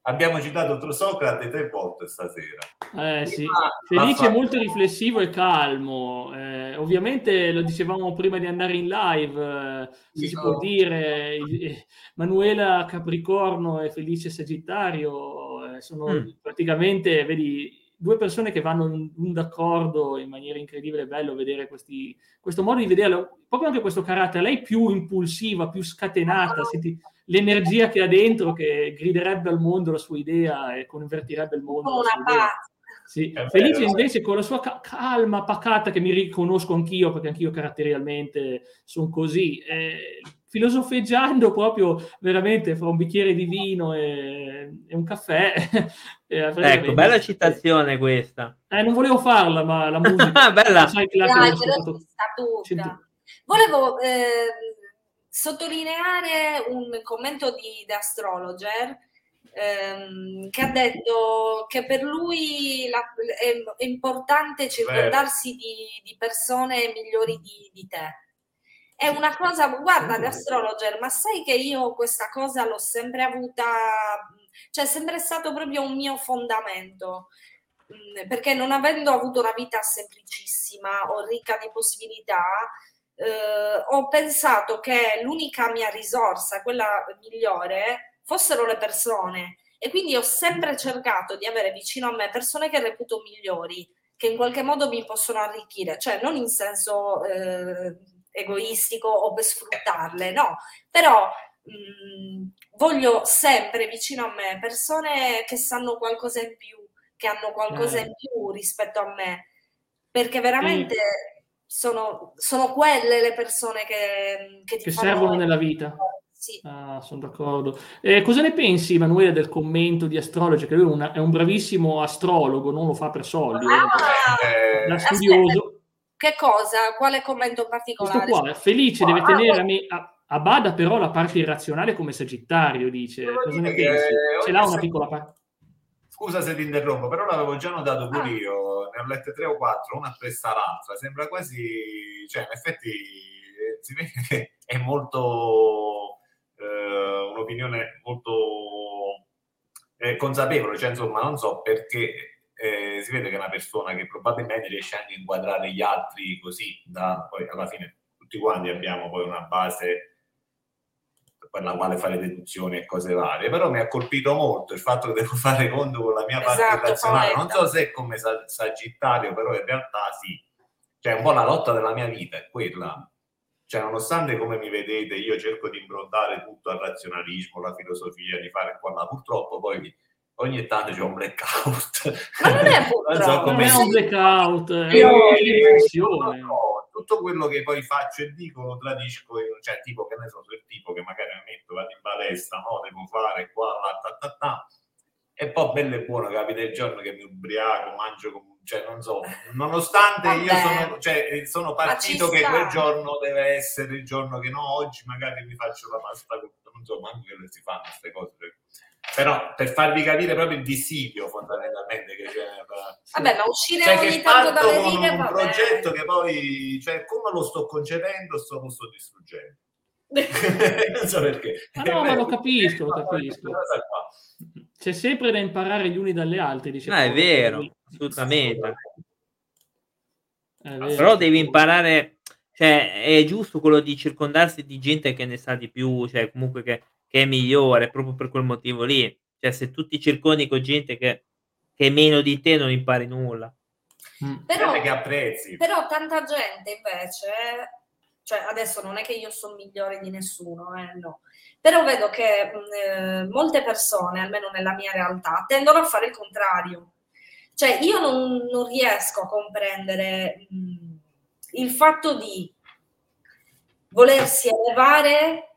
Abbiamo citato Socrate tre volte stasera. Eh, sì. Felice, molto riflessivo e calmo. Eh, ovviamente lo dicevamo prima di andare in live, eh, si, si può dire eh, Manuela Capricorno e Felice Sagittario eh, sono mm. praticamente, vedi, due persone che vanno un, un d'accordo in maniera incredibile, è bello vedere questi, questo modo di vederlo, proprio anche questo carattere, lei più impulsiva, più scatenata, senti l'energia che ha dentro che griderebbe al mondo la sua idea e convertirebbe il mondo. Una pazza. Sì. Felice invece con la sua ca- calma, pacata, che mi riconosco anch'io, perché anch'io caratterialmente sono così, eh, filosofeggiando proprio veramente fra un bicchiere di vino e, e un caffè. Ecco, bella citazione questa. Eh, non volevo farla, ma la musica... bella! Sai, Dai, tutta. Volevo eh, sottolineare un commento di The Astrologer ehm, che ha detto che per lui la, è, è, importante circondarsi di, di persone migliori di, di te. È una cosa, guarda, The Astrologer, ma sai che io questa cosa l'ho sempre avuta, cioè è sempre stato proprio un mio fondamento, mm, perché non avendo avuto una vita semplicissima o ricca di possibilità, eh, ho pensato che l'unica mia risorsa, quella migliore, fossero le persone. E quindi ho sempre cercato di avere vicino a me persone che reputo migliori, che in qualche modo mi possono arricchire, cioè non in senso eh, egoistico o per sfruttarle, no, però mh, voglio sempre vicino a me persone che sanno qualcosa in più, che hanno qualcosa eh. in più rispetto a me, perché veramente sì. sono, sono, quelle le persone che, che ti che servono nella vita. Sì. Ah, sono d'accordo. Eh, cosa ne pensi, Emanuele, del commento di Astrologi? Che lui è, una, è, un bravissimo astrologo, non lo fa per soldi. Ah, eh, da studioso. Che cosa? Quale commento particolare? Questo qua, felice, deve tenere a, me, a, a, bada però la parte irrazionale come Sagittario, dice. Devo Cosa ne pensi? Ce l'ha una piccola parte? Scusa se ti interrompo, però l'avevo già notato pure ah. io, ne ho lette tre o quattro, una appressa l'altra, sembra quasi, cioè in effetti eh, si vede che è molto, eh, un'opinione molto eh, consapevole, cioè insomma non so perché eh, si vede che è una persona che probabilmente riesce anche a inquadrare gli altri così, da, poi alla fine tutti quanti abbiamo poi una base per la quale fare deduzioni e cose varie, però mi ha colpito molto il fatto che devo fare conto con la mia parte esatto, razionale, non so se è come sagittario, però in realtà sì, cioè un po' la lotta della mia vita è quella, cioè nonostante come mi vedete io cerco di improntare tutto al razionalismo, la filosofia, di fare qua là, purtroppo poi ogni tanto c'è un blackout. Ma non è purtroppo, non è un blackout, è una dimensione. Tutto quello che poi faccio e dico lo tradisco, io, cioè tipo che ne so, il tipo che magari mi metto, vado in palestra, no, devo fare qua, là, ta, ta, ta. E poi bello e buono, capita il giorno che mi ubriaco, mangio cioè non so, nonostante Vabbè. io sono, cioè, sono partito che quel giorno deve essere il giorno che no, oggi magari mi faccio la pasta, non so manco che si fanno queste cose. Però per farvi capire proprio il dissidio fondamentalmente che c'è. Vabbè, ma uscire cioè, ogni tanto dalle righe un, un progetto che poi, cioè, come lo sto concependo, sto, lo sto distruggendo. non so perché. Ma no, ma lo capisco, lo capisco. C'è sempre da imparare gli uni dalle altre. Dice no, è vero, assolutamente. Però devi imparare, cioè è giusto quello di circondarsi di gente che ne sa di più, cioè comunque che, che è migliore, proprio per quel motivo lì. Cioè se tu ti circondi con gente che, che è meno di te non impari nulla. Mm. Però, che apprezzi. però tanta gente invece, cioè adesso non è che io sono migliore di nessuno, eh, no. Però vedo che eh, molte persone, almeno nella mia realtà, tendono a fare il contrario. Cioè io non, non riesco a comprendere mh, il fatto di volersi elevare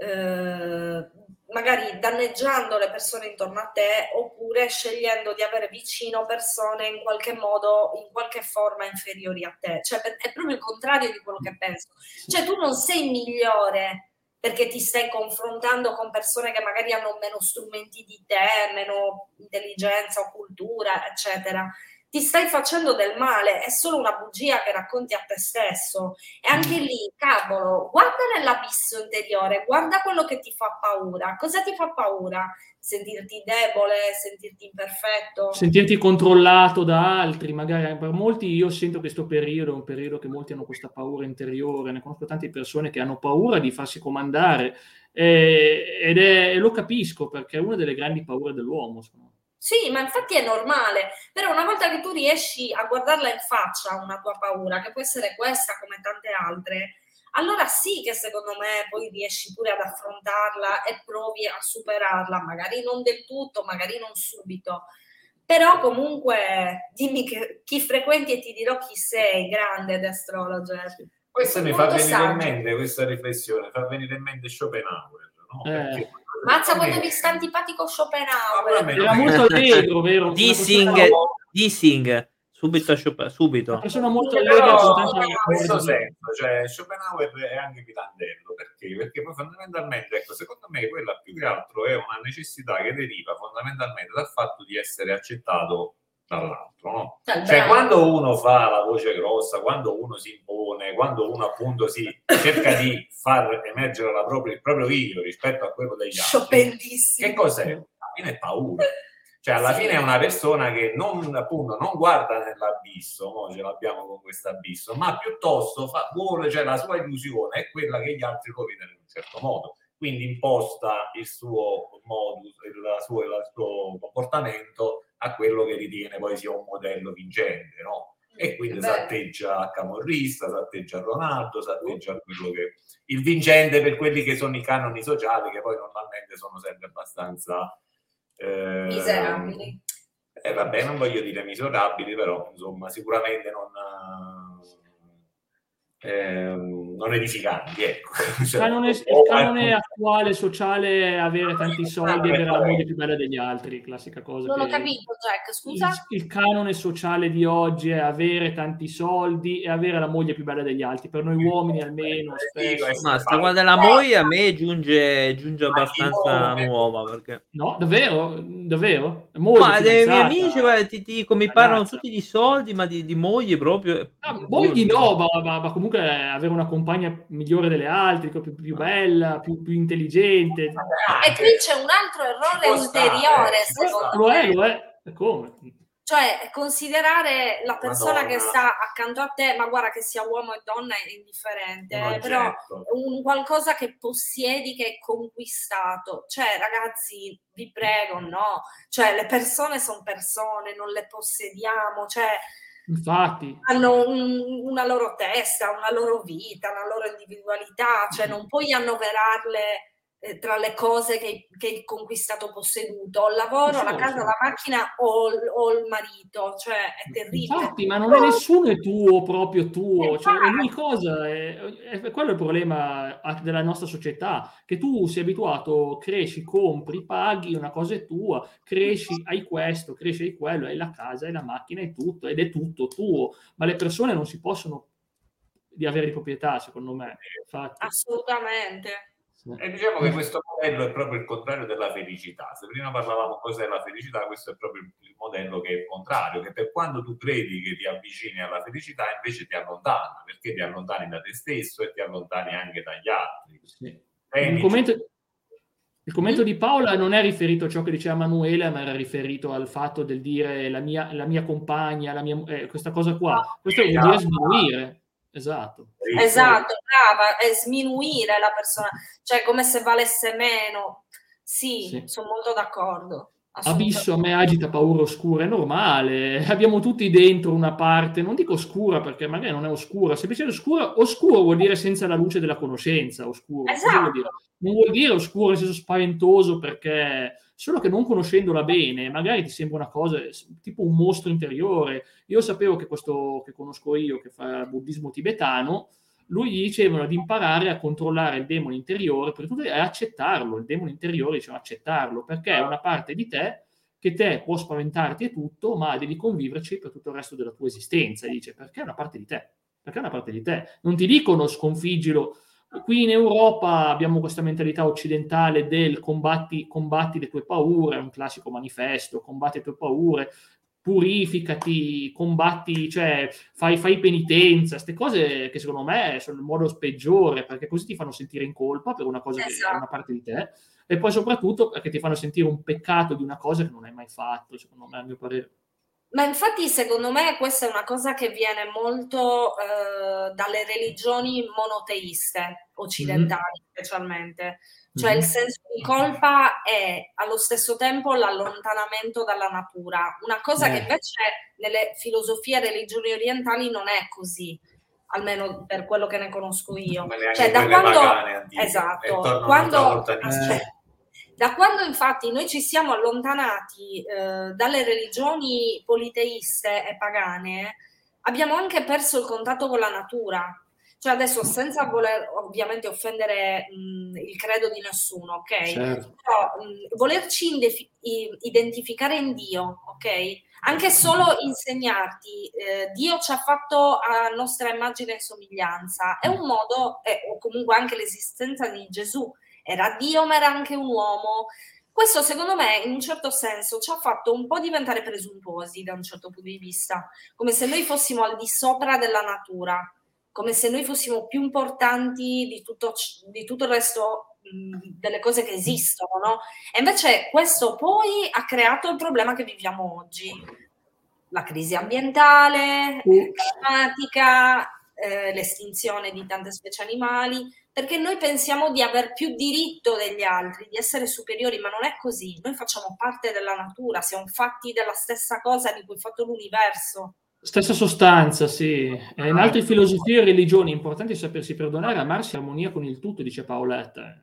eh, magari danneggiando le persone intorno a te oppure scegliendo di avere vicino persone in qualche modo, in qualche forma inferiori a te. Cioè è proprio il contrario di quello che penso. Cioè tu non sei migliore perché ti stai confrontando con persone che magari hanno meno strumenti di te, meno intelligenza o cultura, eccetera ti stai facendo del male, è solo una bugia che racconti a te stesso. E anche lì, cavolo, guarda nell'abisso interiore, guarda quello che ti fa paura. Cosa ti fa paura? Sentirti debole, sentirti imperfetto? Sentirti controllato da altri, magari per molti io sento questo periodo un periodo che molti hanno questa paura interiore, ne conosco tante persone che hanno paura di farsi comandare eh, ed è, lo capisco perché è una delle grandi paure dell'uomo. Secondo me. Sì, ma infatti è normale, però una volta che tu riesci a guardarla in faccia una tua paura, che può essere questa come tante altre, allora sì che secondo me poi riesci pure ad affrontarla e provi a superarla, magari non del tutto, magari non subito, però comunque dimmi che, chi frequenti e ti dirò chi sei, grande astrologer. Questo mi fa venire saggio. in mente, questa riflessione, fa venire in mente Schopenhauer, no? Eh. Mazza quando mi sta antipatico Schopenhauer. Era molto allegro, vero? Dissing, dissing. Subito, subito. Una persona molto allegra. In questo senso, cioè, Schopenhauer è anche pilandello. Perché? Perché poi fondamentalmente, ecco, secondo me quella più che altro è una necessità che deriva fondamentalmente dal fatto di essere accettato dall'altro. No? Cioè, quando uno fa la voce grossa, quando uno si impone, quando uno appunto si cerca di far emergere propria, il proprio io rispetto a quello degli altri, che cos'è? Alla fine è paura. Cioè, alla sì. fine è una persona che non, appunto, non guarda nell'abisso, no? ce l'abbiamo con questo abisso, ma piuttosto fa, vuole, cioè la sua illusione è quella che gli altri lo vedono in un certo modo. Quindi imposta il suo modus, il suo, il suo comportamento a quello che ritiene poi sia un modello vincente, no? E quindi si atteggia a Camorrista, si atteggia a Ronaldo, si atteggia a quello che... Il vincente per quelli che sono i canoni sociali, che poi normalmente sono sempre abbastanza... Eh, miserabili. Eh, vabbè, non voglio dire miserabili, però insomma sicuramente non eh, non edificanti. Ecco. Cioè, canone, il canone attuale sociale è avere tanti soldi e avere la moglie più bella degli altri, classica cosa. Non ho capito, Jack, scusa. Il, il, canone sociale di oggi è avere tanti soldi e avere la moglie più bella degli altri. Per noi uomini almeno. Ma sta guarda la moglie a me giunge, giunge abbastanza nuova. Perché... No, davvero? Davvero? Moglie ma dei miei amici guarda, ti dico, mi parlano tutti di soldi, ma di, di moglie proprio. Ah, mogli no, ma, ma, ma comunque comunque avere una compagna migliore delle altre, più, più bella, più, più, intelligente. E qui c'è un altro errore ulteriore, secondo lo me. È, lo è, come? Cioè, considerare la persona Madonna. che sta accanto a te, ma guarda che sia uomo e donna è indifferente, no, però certo. un qualcosa che possiedi, che è conquistato. Cioè, ragazzi, vi prego, no. Cioè, le persone sono persone, non le possediamo. Cioè, Infatti. Hanno un, una loro testa, una loro vita, una loro individualità, cioè non puoi annoverarle eh, tra le cose che, che hai conquistato posseduto, il lavoro, sì, la casa, sì. la macchina o, o, il marito, cioè è terribile. Infatti, ma non è nessuno tuo, proprio tuo, cioè, ogni cosa, è, è, quello il problema della nostra società, che tu sei abituato, cresci, compri, paghi, una cosa è tua, cresci, hai questo, cresci, hai quello, hai la casa, hai la macchina, hai tutto, ed è tutto tuo, ma le persone non si possono di avere di proprietà, secondo me. Infatti. Assolutamente. E diciamo che questo modello è proprio il contrario della felicità. Se prima parlavamo cos'è la felicità, questo è proprio il modello che è il contrario, che per quando tu credi che ti avvicini alla felicità, invece ti allontana, perché ti allontani da te stesso e ti allontani anche dagli altri. Sì. Un commento, Il commento di Paola non è riferito a ciò che diceva Manuela, ma era riferito al fatto del dire la mia, la mia compagna, la mia, eh, questa cosa qua. Questo vuol dire sminuire. Esatto. Esatto, brava, è sminuire la persona, cioè come se valesse meno. Sì, sì. sono molto d'accordo. Abisso a me agita paura oscura, è normale, abbiamo tutti dentro una parte, non dico oscura perché magari non è oscura, semplicemente oscura, oscuro vuol dire senza la luce della conoscenza, oscuro. Esatto. Vuol dire? Non vuol dire oscuro nel senso spaventoso perché solo che non conoscendola bene, magari ti sembra una cosa tipo un mostro interiore. Io sapevo che questo che conosco io, che fa buddismo tibetano, lui gli dicevano di imparare a controllare il demone interiore e accettarlo. Il demone interiore diceva accettarlo perché è una parte di te che te può spaventarti e tutto, ma devi conviverci per tutto il resto della tua esistenza. E dice perché è una parte di te, perché è una parte di te. Non ti dicono sconfiggilo. Qui in Europa abbiamo questa mentalità occidentale del combatti, combatti le tue paure, è un classico manifesto, combatti le tue paure, purificati, combatti, cioè fai, fai penitenza, queste cose che secondo me sono il modo peggiore perché così ti fanno sentire in colpa per una cosa esatto. che è una parte di te e poi soprattutto perché ti fanno sentire un peccato di una cosa che non hai mai fatto, secondo me, a mio parere. Ma infatti, secondo me, questa è una cosa che viene molto eh, dalle religioni monoteiste occidentali, mm-hmm. specialmente. Cioè, mm-hmm. il senso di colpa è allo stesso tempo l'allontanamento dalla natura, una cosa eh. che invece nelle filosofie e religioni orientali non è così almeno per quello che ne conosco io. Cioè, da quando, antiche, esatto, quando. Da quando infatti noi ci siamo allontanati eh, dalle religioni politeiste e pagane, abbiamo anche perso il contatto con la natura. Cioè adesso senza voler ovviamente offendere mh, il credo di nessuno, ok? Certo. Però mh, volerci indefi- identificare in Dio, ok? Anche solo insegnarti, eh, Dio ci ha fatto a nostra immagine e somiglianza, è un modo, eh, o comunque anche l'esistenza di Gesù, era Dio ma era anche un uomo. Questo secondo me in un certo senso ci ha fatto un po' diventare presuntuosi da un certo punto di vista, come se noi fossimo al di sopra della natura, come se noi fossimo più importanti di tutto, di tutto il resto delle cose che esistono, no? E invece questo poi ha creato il problema che viviamo oggi, la crisi ambientale, climatica, eh, l'estinzione di tante specie animali, perché noi pensiamo di aver più diritto degli altri, di essere superiori, ma non è così. Noi facciamo parte della natura, siamo fatti della stessa cosa di cui è fatto l'universo. Stessa sostanza, sì. Eh, in altre filosofie e religioni è importante sapersi perdonare, amarsi in armonia con il tutto, dice Paoletta.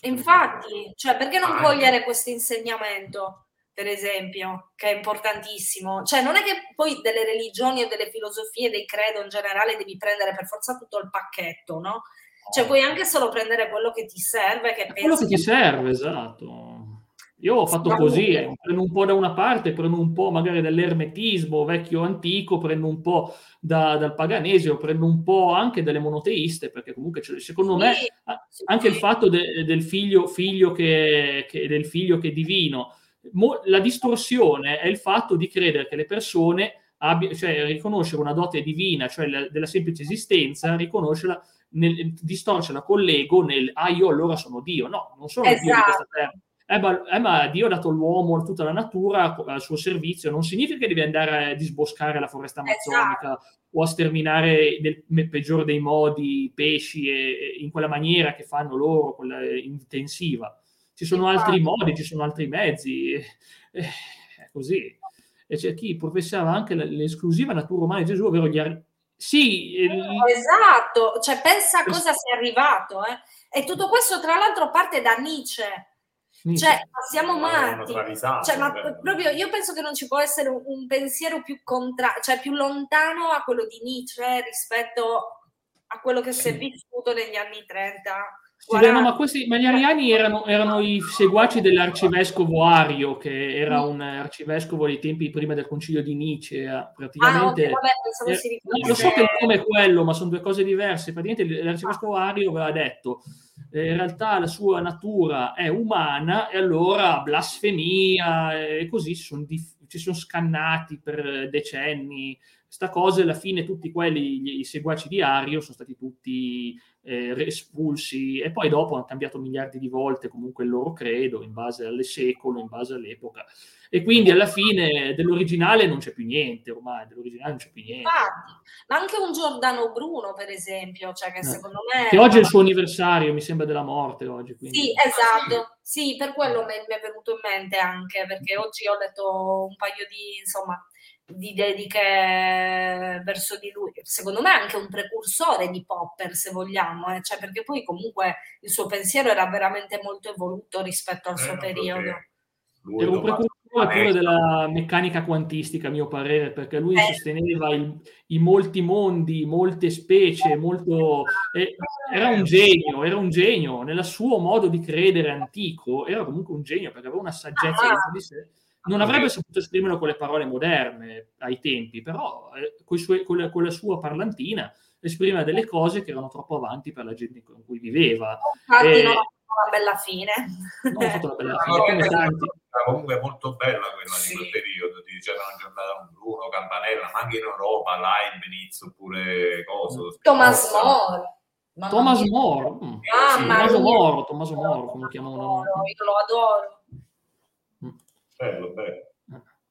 Infatti, cioè, perché non cogliere questo insegnamento? Per esempio, che è importantissimo. Cioè, non è che poi delle religioni o delle filosofie, dei credo in generale, devi prendere per forza tutto il pacchetto, no? Cioè, puoi anche solo prendere quello che ti serve. Che quello che ti serve, esatto. Io ho fatto così, eh, prendo un po' da una parte, prendo un po' magari dall'ermetismo vecchio antico, prendo un po' da, dal paganesio, prendo un po' anche dalle monoteiste, perché comunque secondo me anche il fatto de, del figlio, figlio che, che, del figlio che è divino, mo, la distorsione è il fatto di credere che le persone abbia, cioè riconoscere una dote divina, cioè la, della semplice esistenza, riconoscerla nel, distorcerla con l'ego nel ah io allora sono Dio. No, non sono esatto. Dio di questa terra. Eh ma, eh, ma, Dio ha dato l'uomo, tutta la natura al suo servizio, non significa che devi andare a disboscare la foresta amazzonica esatto. o a sterminare nel peggiore dei modi i pesci e, e in quella maniera che fanno loro, quella intensiva. Ci sono altri modi, ci sono altri mezzi, eh, è così. E c'è chi professava anche l'esclusiva natura umana di Gesù, ovvero gli, sì, il... esatto, cioè pensa a cosa sei arrivato. Eh? E tutto questo, tra l'altro, parte da Nietzsche. Nietzsche. Cioè, siamo matti. Cioè, ma proprio io penso che non ci può essere un, un pensiero più, contra- cioè, più lontano a quello di Nietzsche rispetto a quello che si è vissuto negli anni 30 sì, beh, no, ma, questi, ma gli ariani erano, erano, i seguaci dell'arcivescovo Ario, che era un arcivescovo dei tempi prima del concilio di Nietzsche. Praticamente, ah, no, vabbè, eh, si lo so che il nome è quello, ma sono due cose diverse. Praticamente l'arcivescovo Ario aveva detto eh, in realtà la sua natura è umana e allora blasfemia e così si sono, dif- si sono scannati per decenni sta cosa alla fine tutti quelli, i seguaci di Ario sono stati tutti eh, espulsi e poi dopo hanno cambiato miliardi di volte comunque il loro credo in base al secolo, in base all'epoca e quindi alla fine dell'originale non c'è più niente ormai, dell'originale non c'è più niente. ma anche un Giordano Bruno per esempio, cioè che eh. secondo me... Che oggi è il suo anniversario, mi sembra della morte oggi. Quindi. Sì, esatto, sì, per quello mi è venuto in mente anche, perché oggi ho letto un paio di, insomma, di dediche verso di lui. Secondo me è anche un precursore di Popper, se vogliamo, eh? cioè, perché poi comunque il suo pensiero era veramente molto evoluto rispetto al suo eh, periodo. Era un precursore pure della meccanica quantistica, a mio parere, perché lui eh. sosteneva il, i molti mondi, molte specie, molto... Eh, era un genio, era un genio, nel suo modo di credere antico, era comunque un genio, perché aveva una saggezza ah. dentro di sé non avrebbe saputo esprimerlo con le parole moderne ai tempi, però eh, sue, con, la, con, la, sua parlantina esprimeva delle cose che erano troppo avanti per la gente con cui viveva. Infatti e... non ha fatto una bella fine. Non ha fatto una bella fine, no, come tanti. Comunque molto bella quella sì. di quel periodo, di c'erano giornata un Bruno, Campanella, ma anche in Europa, Live, inizio oppure coso. Thomas More. Thomas More, mm. ah, sì, Tommaso Moro, Tommaso Moro, come lo chiamano? Io lo adoro. Bello, bello.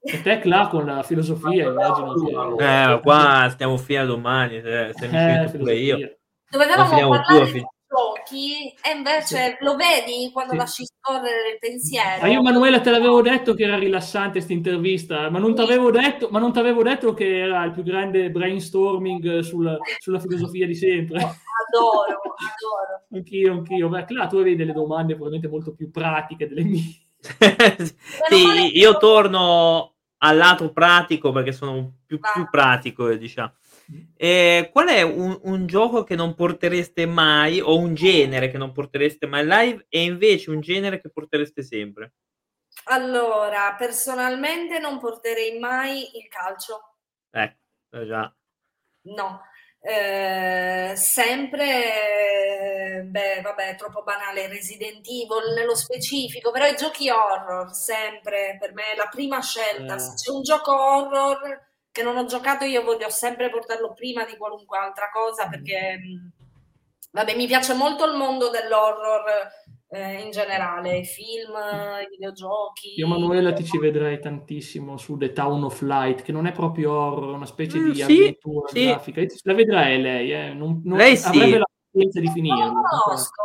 E te là con la filosofia, immagino. Che... Eh, qua stiamo fino a domani, se, se mi eh, pure io. Dovevamo parlare di giochi e invece lo vedi quando sì. lasci scorrere il pensiero. Ma io Manuela te l'avevo detto che era rilassante questa intervista, ma non ti avevo detto, detto, che era il più grande brainstorming sulla, sulla filosofia di sempre. Adoro, adoro. Anch'io, anch'io. Beh, là tu avevi delle domande probabilmente molto più pratiche delle mie. Sì, io torno al lato pratico perché sono più, più pratico, diciamo. E qual è un, un, gioco che non portereste mai o un genere che non portereste mai live e invece un genere che portereste sempre? Allora, personalmente non porterei mai il calcio. Ecco, già. No, eh, sempre, beh, vabbè, troppo banale, Resident Evil nello specifico, però i giochi horror, sempre, per me è la prima scelta. Eh. Se c'è un gioco horror che non ho giocato, io voglio sempre portarlo prima di qualunque altra cosa, perché, mm, vabbè, mi piace molto il mondo dell'horror eh, in generale, i film, i videogiochi. Io Manuela ti ci vedrei tantissimo su The Town of Light, che non è proprio horror, una specie mm, di sì, avventura sì. grafica. La vedrai lei, eh? non, non lei sì. avrebbe la pazienza di finire. Non lo conosco.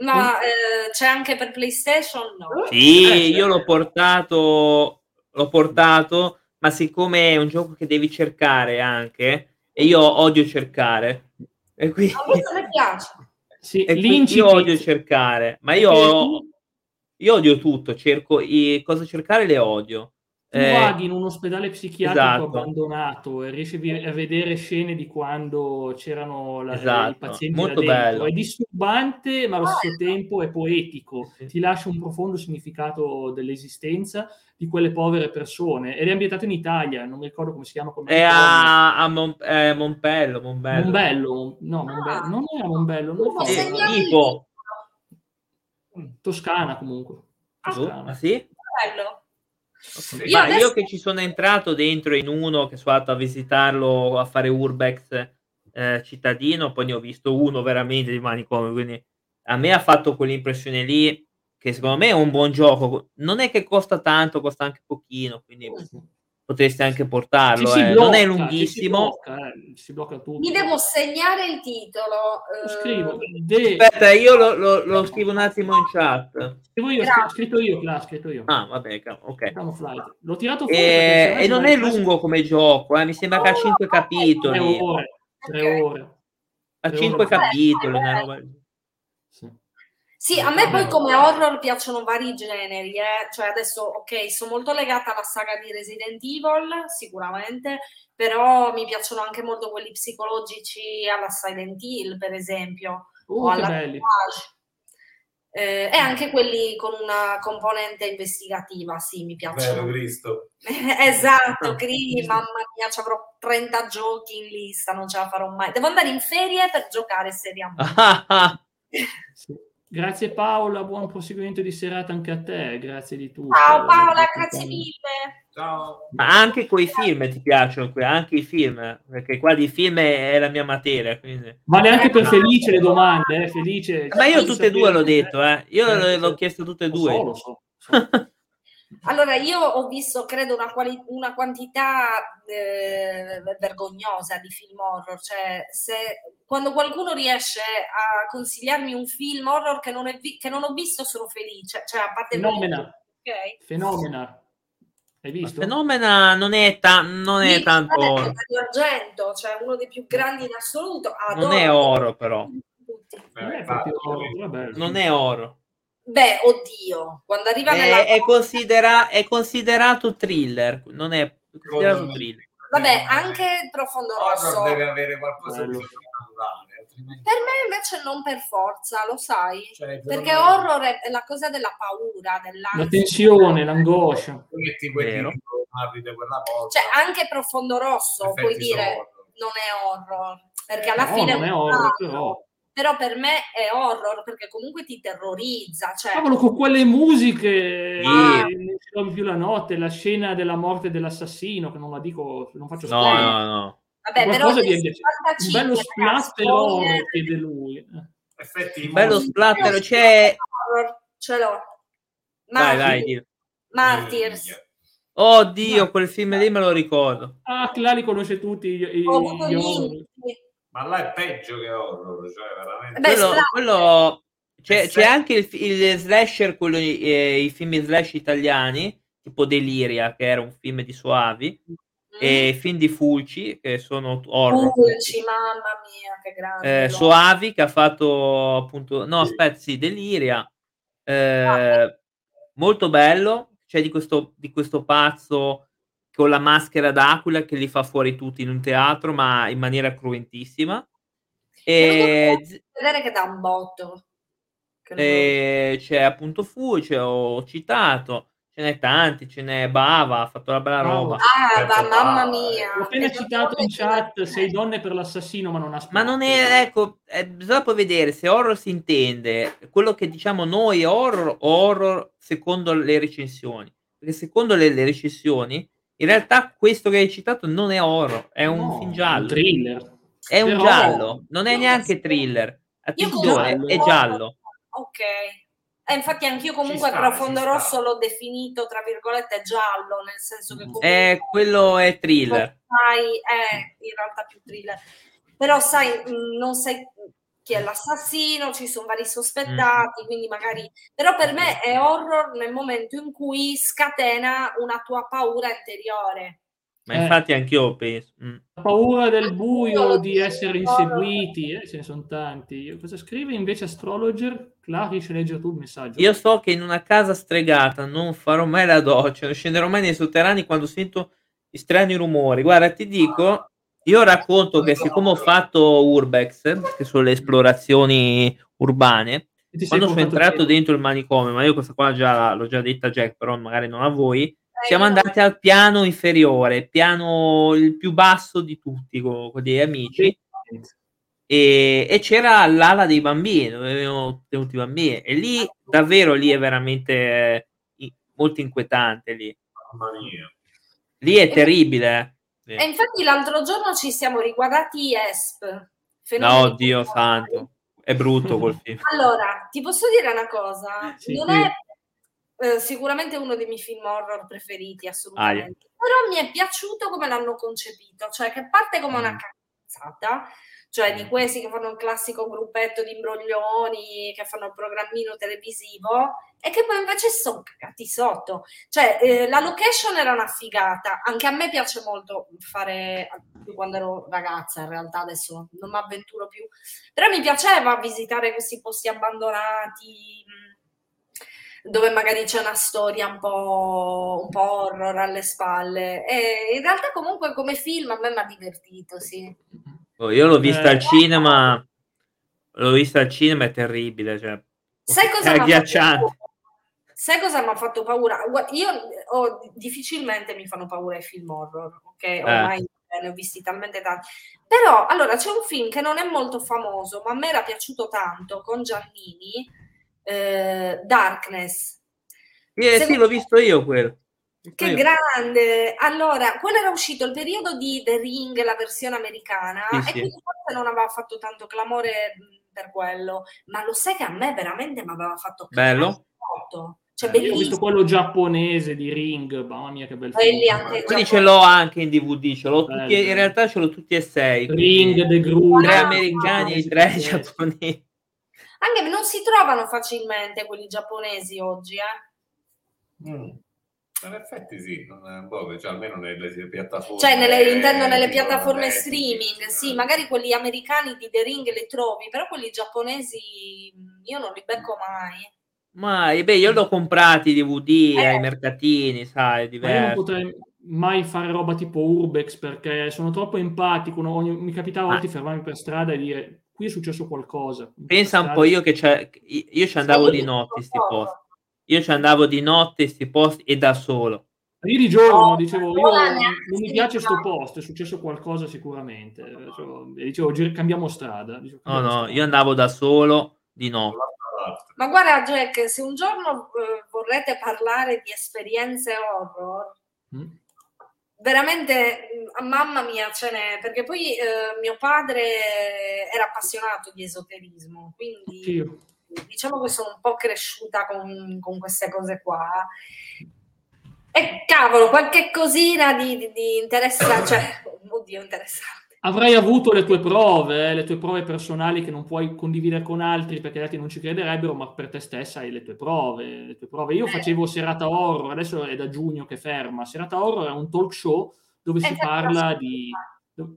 Ma eh, c'è anche per PlayStation? No. Sì, eh, io l'ho portato, l'ho portato, ma siccome è un gioco che devi cercare anche, e io odio cercare, e quindi... A me piace. Sì, io odio cercare, ma io, io odio tutto, cerco i, cosa cercare le odio. Tu eh, vadi in un ospedale psichiatrico esatto. abbandonato e riesci a vedere scene di quando c'erano la, esatto. i pazienti Molto bello. È disturbante, ma allo stesso tempo è poetico. Sì. Ti lascia un profondo significato dell'esistenza di quelle povere persone. Ed è ambientato in Italia, non mi ricordo come si chiama. Come è a, a Mon, eh, Montbello, Montbello. Montbello. No, Montbello. non era Montbello. Non eh, tipo. Toscana comunque. Ah, Toscana. Ah, sì? Bello. Okay. Io, adesso... io, che ci sono entrato dentro in uno che sono andato a visitarlo a fare urbex eh, cittadino, poi ne ho visto uno veramente di manicomio, quindi a me ha fatto quell'impressione lì che secondo me è un buon gioco. Non è che costa tanto, costa anche pochino, quindi potreste anche portarlo. Eh. blocca, non è lunghissimo. Si blocca, eh. si blocca tutto. Mi devo segnare il titolo. Lo scrivo. De... Aspetta, io lo, lo, lo, scrivo un attimo in chat. Scrivo io, ho scritto io, là, scritto io. Ah, vabbè, ok. L'ho tirato fuori. E, e non è lungo come gioco, eh. mi sembra che ha 5 capitoli. Tre ore. Tre ore. Ha 5 capitoli, una roba... Sì, a me poi come horror piacciono vari generi, eh? cioè adesso ok, sono molto legata alla saga di Resident Evil, sicuramente, però mi piacciono anche molto quelli psicologici alla Silent Hill, per esempio, uh, o alla belli. Eh, e anche quelli con una componente investigativa, sì, mi piacciono. Vero Cristo. esatto, Cri, mamma mia, ci avrò 30 giochi in lista, non ce la farò mai. Devo andare in ferie per giocare seriamente. sì. Grazie Paola, buon proseguimento di serata anche a te, grazie di tutto. Ciao Paola, grazie mille. Ciao. Ma anche quei film ti piacciono, anche i film, perché qua di film è la mia materia. Quindi... Vale anche per Felice le domande, eh? Felice. Ma io tutte e due l'ho detto, eh. io eh, l'ho chiesto tutte e due. Lo so, lo so. Allora, io ho visto, credo, una, quali- una quantità eh, vergognosa di film horror. Cioè, se, quando qualcuno riesce a consigliarmi un film horror che non, è vi- che non ho visto, sono felice. Cioè, a parte Fenomena. Ok. Fenomena. Hai visto? Fenomena non è, ta- non è tanto. Dario Argento, cioè uno dei più grandi in assoluto. Non Adoro è oro, però. Non è Eh. Non è oro. Beh, oddio, quando arriva nella... È, è considera- è considerato thriller. Non è considerato Secondo me- thriller. Vabbè, anche Profondo Rosso. Horror deve avere qualcosa di Bello. naturale, altrimenti... Per me invece non per forza, lo sai? Cioè, Perché me- horror è la cosa della paura, dell'ansia. La tensione, l'angoscia. Tu metti quel Vero. titolo, parli di quella volta. Cioè, anche Profondo Rosso, puoi dire, sono- non è horror. Perché alla No, fine non è horror, altro. però. Però per me è horror perché comunque ti terrorizza. Cioè, Cavolo, con quelle musiche eh, non più la notte, la scena della morte dell'assassino, che non la dico, non faccio No, spoiler. no, no. vabbè, però qualcosa del di un 55, bello splatter horror chiede lui. Effetti Un bello splatter. C'è. horror, ce l'ho. Vai, Martyrs. vai. dillo. Martyrs. Oddio, quel film lì me lo ricordo. Ah, là li conosce tutti i, i- avuto gli. Ma là è peggio che horror, cioè veramente... Beh, Quello, quello- c'è, Eh, c'è sì. anche il, il slasher, quello, eh, i film slash italiani, tipo Deliria, che era un film di Soavi, e film di Fulci, che sono horror. Pulci, mamma mia, che grande. Eh, Soavi, che ha fatto appunto, no, aspetta, sì, Deliria, eh, molto bello. C'è di questo, di questo pazzo con la maschera d'aquila che li fa fuori tutti in un teatro, ma in maniera cruentissima. E vedere che dà un botto. E c'è appunto Fulci, ho citato, ce n'è tanti, ce n'è Bava, ha fatto la bella roba. Ah, ma Certo, mamma mia. Ho appena citato in chat sei donne per l'assassino, ma non ha Ma non è, ecco, eh, bisogna poi vedere se horror si intende quello che diciamo noi horror o horror secondo le recensioni. Perché secondo le, le recensioni, in realtà questo che hai citato non è horror, è un No, film giallo. un thriller. È un Però- giallo, non è neanche thriller. Io Attenzione, è giallo. Ok. E infatti anch'io comunque sta, Profondo sta. Rosso l'ho definito, tra virgolette, giallo, nel senso che comunque Eh, quello è thriller. sai, è in realtà più thriller. Però sai, mh, non sai chi è l'assassino, ci sono vari Mm. sospettati, quindi magari... Però per me è horror nel momento in cui scatena una tua paura interiore. Ma Eh. infatti anch'io penso. mm. La paura del buio, Io di dico, essere inseguiti, eh, ce ne sono tanti. Cosa scrive invece Astrologer? Clara, riesci a leggere tu il messaggio? Io so che in una casa stregata non farò mai la doccia, non scenderò mai nei sotterranei quando sento i strani rumori. Guarda, ti dico, io racconto che siccome ho fatto Urbex, che sono le esplorazioni urbane, quando sono entrato dentro il manicomio, ma io questa qua già l'ho già detta a Jack, però magari non a voi, Eh, siamo andati al piano inferiore, piano il più basso di tutti con, con dei amici. E, e c'era l'ala dei bambini dove avevano tenuti i bambini. E lì davvero lì è veramente eh, molto inquietante lì. Mamma mia. lì è terribile E infatti l'altro giorno ci siamo riguardati Esp. no dio santo è brutto quel film Allora, ti posso dire una cosa? Sì, non sì. è eh, sicuramente uno dei miei film horror preferiti, assolutamente. Però mi è piaciuto come l'hanno concepito, cioè che parte come una Mm. cazzata, cioè di questi che fanno il classico gruppetto di imbroglioni, che fanno il programmino televisivo, e che poi invece sono cagati sotto. Cioè, eh, la location era una figata. Anche a me piace molto fare, quando ero ragazza, in realtà adesso non mi avventuro più. Però mi piaceva visitare questi posti abbandonati, dove magari c'è una storia un po', un po' horror alle spalle. E in realtà comunque come film a me mi ha divertito, sì. Oh, io l'ho vista Eh. al cinema l'ho vista al cinema è terribile cioè, Sai cosa è mi ha fatto agghiacciante paura? Sai cosa mi ha fatto paura? Io ho- difficilmente mi fanno paura i film horror, ok? Ormai eh, ne ho visti talmente tanti. Però, allora, c'è un film che non è molto famoso, ma a me era piaciuto tanto, con Giannini, eh, Darkness. Eh, sì, l'ho visto io quello. Che io. grande! Allora, quello era uscito il periodo di The Ring, la versione americana, sì, e sì. quindi forse non aveva fatto tanto clamore per quello, ma lo sai che a me veramente mi aveva fatto bello. Cioè, eh, io ho visto quello giapponese di Ring, mamma mia che bel film. Quindi ce l'ho anche in DVD, ce l'ho tutti, in realtà ce l'ho tutti e sei. Ring, The Gru, tre americani e tre giapponesi. Anche non si trovano facilmente quelli giapponesi oggi, eh? Mm. In effetti sì, non è boh, cioè, almeno nelle piattaforme. Cioè, nelle, intendo nelle piattaforme streaming, sì, magari quelli americani di The Ring li trovi, però quelli giapponesi io non li becco mai. Mai, beh, io l'ho comprati DVD eh. ai mercatini, sai, diversi. Ma io non potrei mai fare roba tipo Urbex perché sono troppo empatico, no? mi capitava ah. di fermarmi per strada e dire qui è successo qualcosa. Pensa un po' io che c'è, io ci andavo di notte sti posti io ci andavo di notte in questi posti e da solo. Io di giorno dicevo, io non mi piace questo posto, è successo qualcosa sicuramente. Cioè, dicevo, cambiamo strada. Dicevo, cambiamo no, no, strada. io andavo da solo di notte. Ma guarda Jack, se un giorno eh, vorrete parlare di esperienze horror, mm. veramente, mm, mamma mia, ce n'è, perché poi eh, mio padre era appassionato di esoterismo, quindi... Io diciamo che sono un po' cresciuta con, con queste cose qua. E cavolo, qualche cosina di, di, di interessante, cioè, oddio, interessante. Avrai avuto le tue prove, eh, le tue prove personali che non puoi condividere con altri perché gli altri non ci crederebbero, ma per te stessa hai le tue prove. Le tue prove. Io eh. facevo serata horror, adesso è da giugno che ferma. Serata horror è un talk show dove si parla di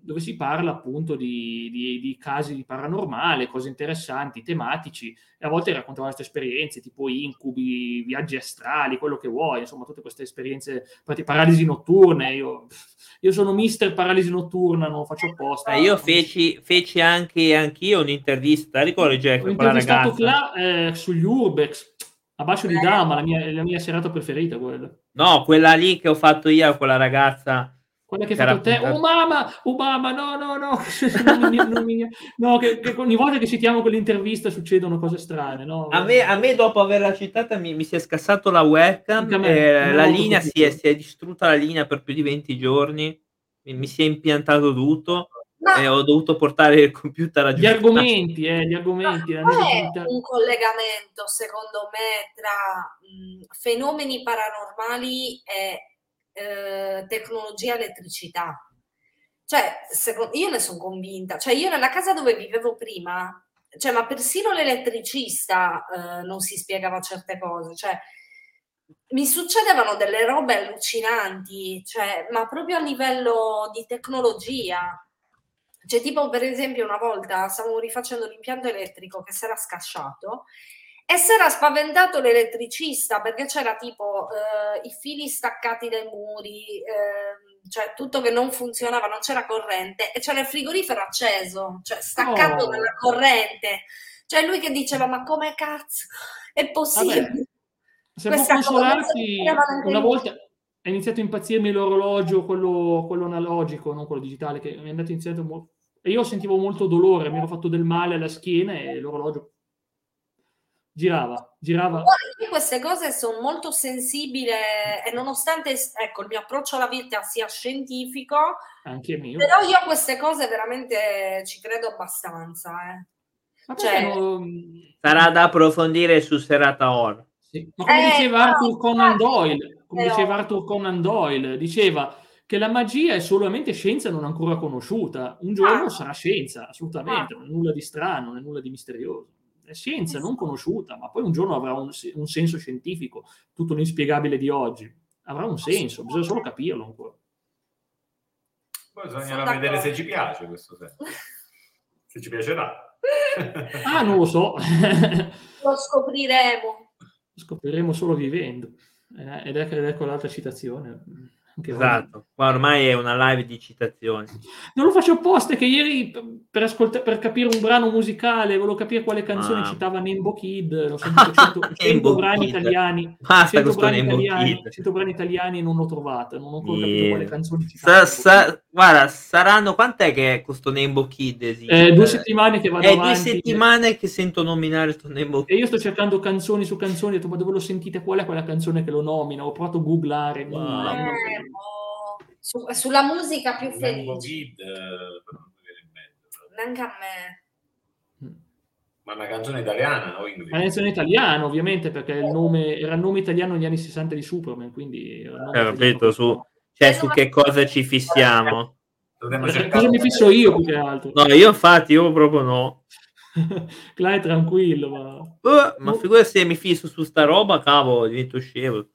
dove si parla appunto di, di, di, casi di paranormale, cose interessanti, tematici, e a volte raccontano queste esperienze tipo incubi, viaggi astrali, quello che vuoi, insomma tutte queste esperienze, paralisi notturne, io, io sono mister paralisi notturna, non faccio apposta. Eh, io feci, feci anche anch'io un'intervista, ricordi Jack, la ragazza? Cla- eh, sugli Urbex, a Bacio di Dama, la mia, la mia serata preferita quella. No, quella lì che ho fatto io con la ragazza quella che hai fatto te, oh mamma, oh mamma, no, no, no, non mi, non mi, no che, che, ogni volta che citiamo quell'intervista succedono cose strane, no? A me, a me dopo averla citata mi, mi si è scassato la webcam, me, eh, la linea si è, si è, distrutta la linea per più di 20 giorni, mi, mi si è impiantato tutto no. e ho dovuto portare il computer a Gli argomenti, eh, gli argomenti. Ma è un collegamento, secondo me, tra mh, fenomeni paranormali e eh, tecnologia elettricità. Cioè, secondo, io ne sono convinta. Cioè, io nella casa dove vivevo prima, cioè, ma persino l'elettricista eh, non si spiegava certe cose. Cioè, mi succedevano delle robe allucinanti, cioè, ma proprio a livello di tecnologia. Cioè, tipo, per esempio, una volta stavamo rifacendo l'impianto elettrico che si era scasciato e si era spaventato l'elettricista perché c'era tipo eh, i fili staccati dai muri, eh, cioè tutto che non funzionava, non c'era corrente e c'era il frigorifero acceso, cioè staccato oh. dalla corrente. Cioè lui che diceva ma come cazzo è possibile? Vabbè. Se può consolarti, una volta è iniziato a impazzirmi l'orologio, quello, quello analogico, non quello digitale, che mi è andato iniziato mo- e io sentivo molto dolore, mi ero fatto del male alla schiena e l'orologio girava, girava. Io queste cose sono molto sensibile e nonostante ecco, il mio approccio alla vita sia scientifico, anche mio. però io a queste cose veramente ci credo abbastanza. Eh. Cioè, non... Sarà da approfondire su Serata Or. Sì. Ma come eh, diceva Arthur Conan Doyle, come diceva Arthur Conan Doyle, diceva che la magia è solamente scienza non ancora conosciuta. Un giorno ah. sarà scienza, assolutamente, ah. non è nulla di strano, non è nulla di misterioso è scienza non conosciuta, ma poi un giorno avrà un, un senso scientifico, tutto l'inspiegabile di oggi. Avrà un senso, bisogna solo capirlo ancora. Poi bisognerà vedere se ci piace questo senso. Se ci piacerà. ah, non lo so. lo scopriremo. Lo scopriremo solo vivendo. Eh, ed ecco, ed ecco l'altra citazione. Esatto, qua ormai è una live di citazioni. Non lo faccio apposta, che ieri per, ascolt- per capire un brano musicale, volevo capire quale canzone ah. citava Nembo Kid, l'ho sentito 100, 100 brani italiani. Basta 100 brani italiani, 100 brani italiani e non l'ho trovata, non ho ancora yeah. capito quale canzone citava. Sa, sa, guarda, saranno, quant'è che questo Nembo Kid esiste? Eh, due settimane che vado è avanti. due settimane che sento nominare questo Nembo Kid. E io sto cercando canzoni su canzoni, ho detto, ma dove lo sentite? Qual è quella canzone che lo nomina? Ho provato a googlare. Wow. No, su, sulla musica più felice. Eh, Neanche a me. Ma una canzone italiana o inglese? Una canzone italiana, ovviamente, perché il nome, era il nome italiano negli anni 60 di Superman, quindi... Capito, su, cioè, su che cosa ci fissiamo? Cosa mi fisso io più che altro? No, io infatti, io proprio no. Clay tranquillo, ma... Uh, ma figura se mi fisso su sta roba, cavolo, divento scemo.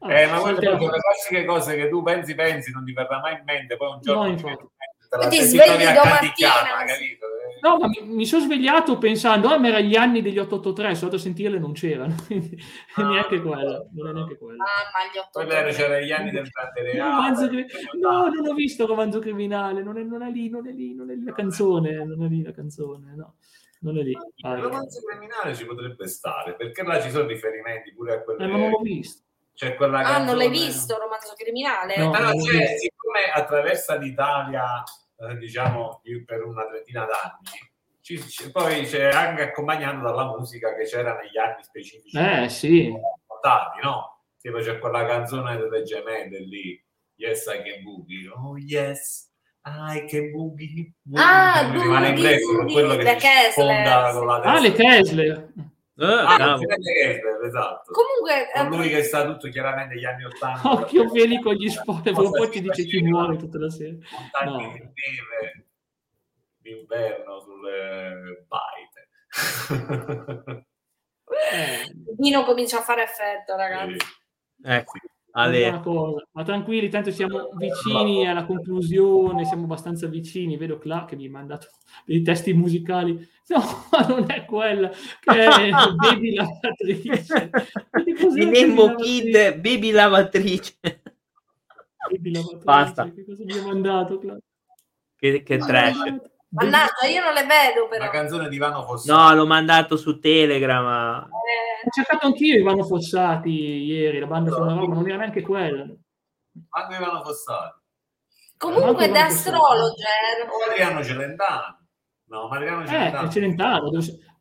Eh, ma quelle sono le classiche cose che tu pensi, pensi, non ti verrà mai in mente, poi un giorno no, ti, ti svegli domattina, capito? No, ma mi, mi, sono svegliato pensando, ah, ma era gli anni degli 883, sono andato a sentirle non c'erano, ah, neanche quella, non è neanche quella. Ah, ma gli 883. c'erano gli anni del romanzo cri... No, non ho visto romanzo criminale, non è, non è, lì, non è lì, non è lì la canzone, non è lì la canzone, no. Non è lì. Il romanzo criminale ci potrebbe stare, perché là ci sono riferimenti pure a quelle... Eh, ma non l'ho visto. C'è quella ah, non l'hai visto, romanzo criminale? No, allora, cioè, siccome attraversa l'Italia, eh, diciamo, per una trentina d'anni, ci, ci, poi c'è anche accompagnato dalla musica che c'era negli anni specifici. Eh, sì. Contati, no? Tipo c'è quella canzone delle gemelle lì, Yes, I can boogie. Oh, yes, I can boogie. boogie. Ah, boogie, rimane con quello che sfonda con la testa. Ah, le Kessler. Eh, ah, esatto. Comunque, con lui che sa tutto chiaramente gli anni 80. Occhio veli con gli spoiler, poi ci dice chi muore tutta la sera. Montagni no. di neve d'inverno sulle baite. eh. Il vino comincia a fare effetto, ragazzi. Sì. Eh, sì. Ale. Ma tranquilli, tanto siamo vicini alla conclusione, siamo abbastanza vicini. Vedo Clark che mi ha mandato dei testi musicali. No, non è quella, che è Baby Lavatrice. Di Nemo Kid, Baby Lavatrice. Baby Lavatrice. Basta. Che cosa mi ha mandato, Clark? Che, che trash. Mannaggia, io non le vedo però. La canzone di Ivano Fossati. No, l'ho mandato su Telegram. Eh... Ho cercato anch'io Ivano Fossati ieri, la banda sonora, ma non era neanche quella. Manco Ivano Fossati. Comunque The Astrologer. O Adriano Celentano. No, Adriano eh, Celentano. Eh, Celentano.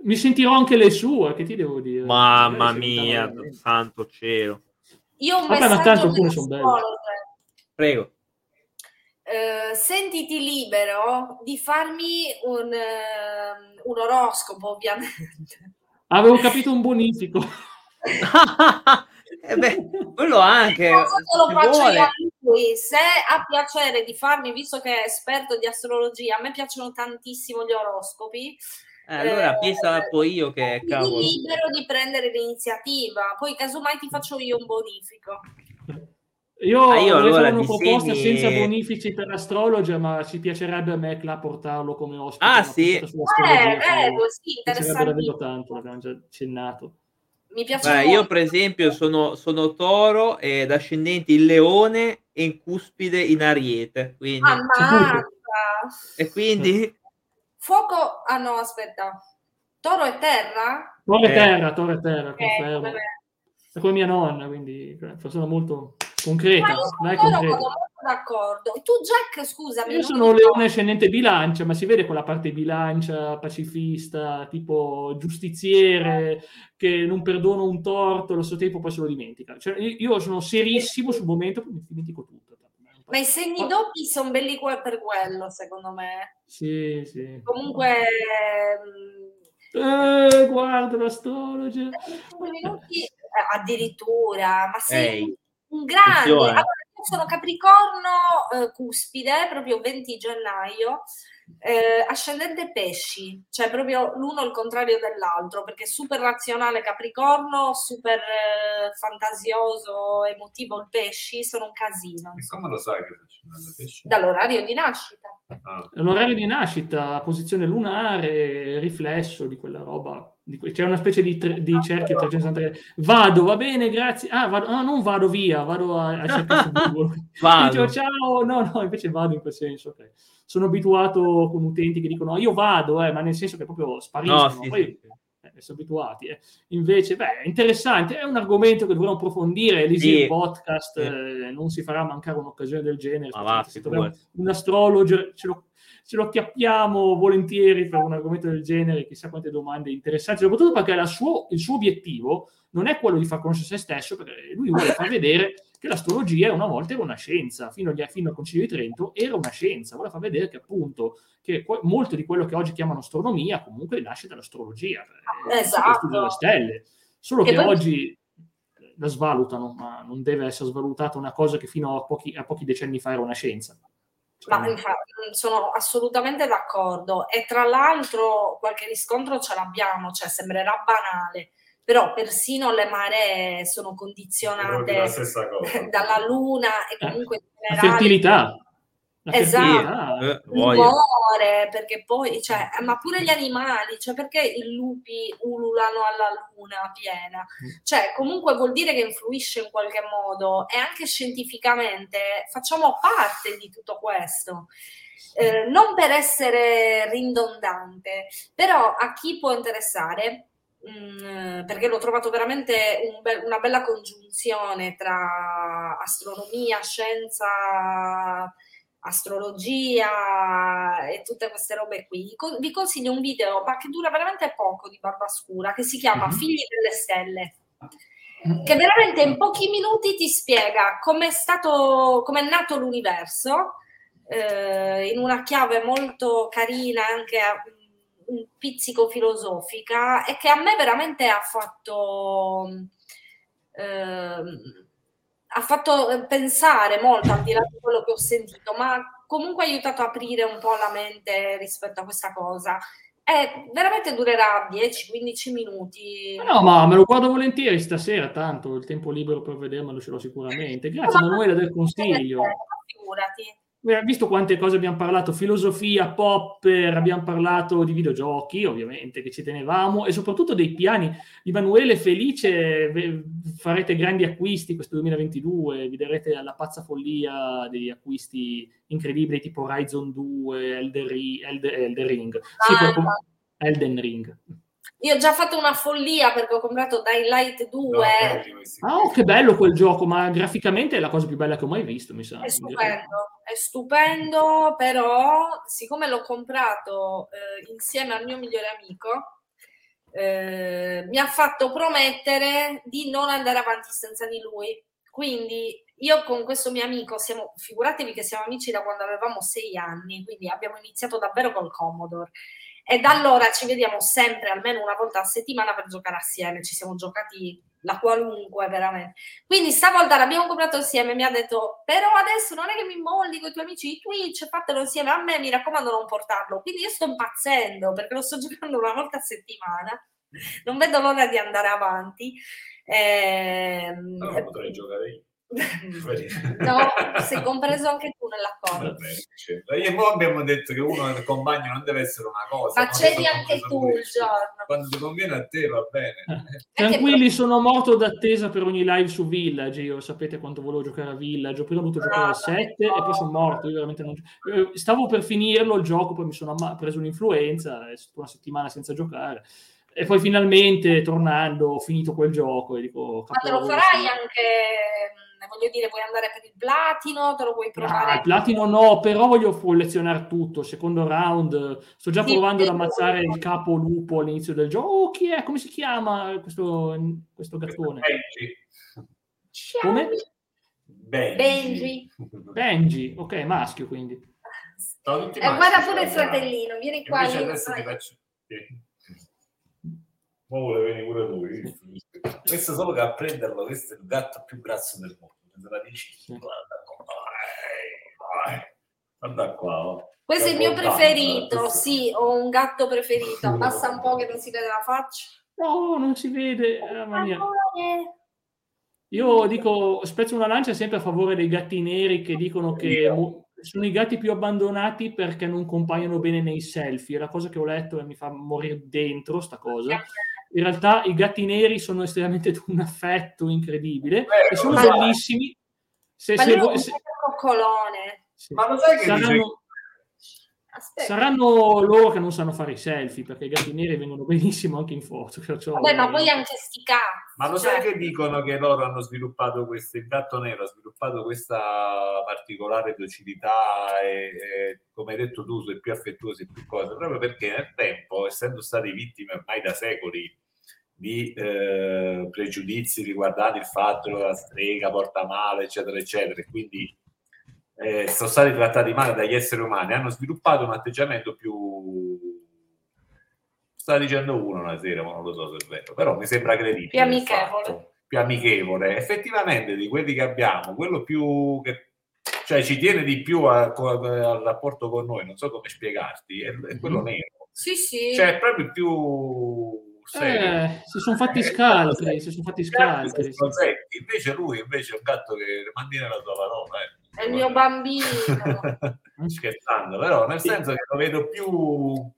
Mi sentirò anche le sue, che ti devo dire? Mamma mia, santo cielo. Io un Vabbè, ma tanto alcune sono. Prego. Eh, sentiti libero di farmi un, uh, un oroscopo, ovviamente. Avevo capito un bonifico. eh beh, quello anche. lo faccio io a lui. Se ha piacere di farmi, visto che è esperto di astrologia, a me piacciono tantissimo gli oroscopi. Eh, allora eh, pensa poi io che cavolo. libero di prendere l'iniziativa, poi casomai ti faccio io un bonifico. Io, ah, io allora una proposta disegni... senza bonifici per astrologia, ma ci piacerebbe a me Cla portarlo come ospite. Ah, sì. Eh, eh, sì, interessante. tanto, l'abbiamo già accennato. Mi piace Beh, io per esempio sono, sono toro ed ascendente in leone e in cuspide in ariete. Quindi... Ammazza! E quindi... Fuoco... Ah no, aspetta. Toro e terra? Toro e eh. terra, toro e terra, eh, confermo. È come mia nonna, quindi sono molto concreta. Ma io sono molto d'accordo. Tu, Jack, scusami. Io sono un leone ascendente bilancia, ma si vede quella parte bilancia, pacifista, tipo giustiziere, che non perdona un torto, allo stesso tempo poi se lo dimentica. Cioè, io sono serissimo sul momento, poi mi dimentico tutto. Ma i segni doppi sono belli per quello, secondo me. Sì, sì. Comunque... Eh, guarda l'astrologia. minuti eh, addirittura, ma sei Ehi un grande. Allora, sono Capricorno eh, cuspide, proprio 20 gennaio, eh, ascendente pesci, cioè proprio l'uno il contrario dell'altro, perché super razionale Capricorno, super eh, fantasioso, emotivo il pesci, sono un casino. E come lo sai che ascendente pesci? Dall'orario di nascita. Ah. L'orario di nascita, posizione lunare, riflesso di quella roba c'è una specie di, tre, di cerchio 360 vado va bene grazie ah, vado, ah non vado via vado a, a cercare Google vado. Dico, ciao no no invece vado in quel senso okay. sono abituato con utenti che dicono io vado eh, ma nel senso che proprio spariscono no, sì, poi sì. Eh, sono abituati eh. invece beh è interessante è un argomento che dovremmo approfondire lì sì. il podcast eh, non si farà mancare un'occasione del genere va, un astrologer ce lo ce lo chiappiamo volentieri per un argomento del genere, chissà quante domande interessanti, soprattutto perché suo, il suo obiettivo non è quello di far conoscere se stesso, perché lui vuole far vedere che l'astrologia una volta era una scienza, fino, agli, fino al Concilio di Trento era una scienza, vuole far vedere che appunto che molto di quello che oggi chiamano astronomia comunque nasce dall'astrologia, esatto. delle stelle, solo e che poi... oggi la svalutano, ma non deve essere svalutata una cosa che fino a pochi, a pochi decenni fa era una scienza. Ma infatti, sono assolutamente d'accordo. E tra l'altro qualche riscontro ce l'abbiamo, cioè sembrerà banale, però persino le maree sono condizionate dalla luna e comunque la fertilità esatto, eh, muore perché poi, cioè, ma pure gli animali, cioè perché i lupi ululano alla luna piena? Mm. Cioè, comunque vuol dire che influisce in qualche modo e anche scientificamente facciamo parte di tutto questo. Eh, non per essere ridondante, però a chi può interessare, mh, mm, perché l'ho trovato veramente un be- una bella congiunzione tra astronomia, scienza, astrologia e tutte queste robe qui, vi consiglio un video ma che dura veramente poco di Barbascura che si chiama mm-hmm. Figli delle Stelle mm-hmm. che veramente in pochi minuti ti spiega come è stato come è nato l'universo eh, in una chiave molto carina anche un pizzico filosofica e che a me veramente ha fatto eh, ha fatto eh, pensare molto al di là di quello che ho sentito, ma comunque ha aiutato a aprire un po' la mente rispetto a questa cosa. E veramente durerà 10-15 minuti. No, ma me lo guardo volentieri stasera, tanto il tempo libero per vedermelo ce l'ho sicuramente. Grazie Emanuele del consiglio. Figurati visto quante cose abbiamo parlato, filosofia, popper, abbiamo parlato di videogiochi, ovviamente, che ci tenevamo, e soprattutto dei piani. Emanuele, felice, farete grandi acquisti questo 2022, vi darete alla pazza follia degli acquisti incredibili tipo Horizon 2, Elden, Elden, Elden Ring. Sì, ah, Elden Ring. Io ho già fatto una follia perché ho comprato Dying Light 2. No, oh, che bello quel gioco, ma graficamente è la cosa più bella che ho mai visto, mi sa. È stupendo, è stupendo, però siccome l'ho comprato eh, insieme al mio migliore amico, eh, mi ha fatto promettere di non andare avanti senza di lui. Quindi io con questo mio amico siamo, figuratevi che siamo amici da quando avevamo sei anni, quindi abbiamo iniziato davvero col Commodore e da allora ci vediamo sempre almeno una volta a settimana per giocare assieme. Ci siamo giocati la qualunque veramente. Quindi stavolta l'abbiamo comprato insieme. Mi ha detto: Però adesso non è che mi molli con i tuoi amici di Twitch, fatelo insieme a me. Mi raccomando, non portarlo. Quindi io sto impazzendo perché lo sto giocando una volta a settimana. Non vedo l'ora di andare avanti. Ehm, no, potrei giocare io. No, sei compreso anche tu nell'accordo. Vabbè, io poi abbiamo detto che uno nel compagno non deve essere una cosa. Ma c'eri anche tu il giorno. Quando ti conviene a te va bene. Eh, tranquilli, sono morto d'attesa per ogni live su Village. Io sapete quanto volevo giocare a Village. Ho prima dovuto giocare al 7 no. e poi sono morto. Io veramente non... Stavo per finirlo il gioco, poi mi sono preso un'influenza, è stata una settimana senza giocare. E poi finalmente, tornando, ho finito quel gioco e dico... Ma te lo farai anche voglio dire, vuoi andare per il platino? Te lo vuoi provare? Ah, il platino no, però voglio collezionare tutto. Secondo round, sto già sì, provando ad ammazzare il capo lupo all'inizio del gioco. Oh, chi è? Come si chiama questo, questo gattone? Benji. Come? Benji. Benji, ok, maschio quindi. Eh, guarda pure il fratellino, vieni qua. Adesso ti faccio... Ma vuole venire pure lui. Questo solo che a prenderlo, questo è il gatto più grasso del mondo. Dici, guarda qua. Guarda qua. Oh. Questo è il mio preferito, questo... sì, ho un gatto preferito. Abbassa un po' che non si vede la faccia. No, non si vede. Eh, Io dico, spezzo una lancia sempre a favore dei gatti neri che dicono che sono i gatti più abbandonati perché non compaiono bene nei selfie. È la cosa che ho letto e mi fa morire dentro sta cosa. In realtà i gatti neri sono estremamente un affetto incredibile eh, e sono bellissimi. Se, ma se, se, se, coccolone. Sì. Ma lo sai che saranno, dice... saranno loro che non sanno fare i selfie perché i gatti neri vengono benissimo anche in foto. Perciò... Vabbè, ma poi anche sti cazzi. Ma lo sai cioè... che dicono che loro hanno sviluppato questo, il gatto nero ha sviluppato questa particolare docilità e, e come hai detto tu, sono più affettuosi e più cose, proprio perché nel tempo, essendo stati vittime ormai da secoli di eh, pregiudizi riguardanti il fatto che la strega porta male, eccetera, eccetera, e quindi eh, sono stati trattati male dagli esseri umani, hanno sviluppato un atteggiamento più... Sta dicendo uno una sera, ma non lo so se è vero, però mi sembra credibile. Più amichevole. Più amichevole. Effettivamente di quelli che abbiamo, quello più che cioè ci tiene di più a, a, al rapporto con noi, non so come spiegarti, è, è quello mm-hmm. nero. Sì, sì. Cioè è proprio più eh, si sono fatti eh, scaltri, si sono fatti scaltri. Sì. Invece lui invece è un gatto che mantiene la sua parola. Eh. È il mio bambino. Scherzando, però nel senso che lo vedo più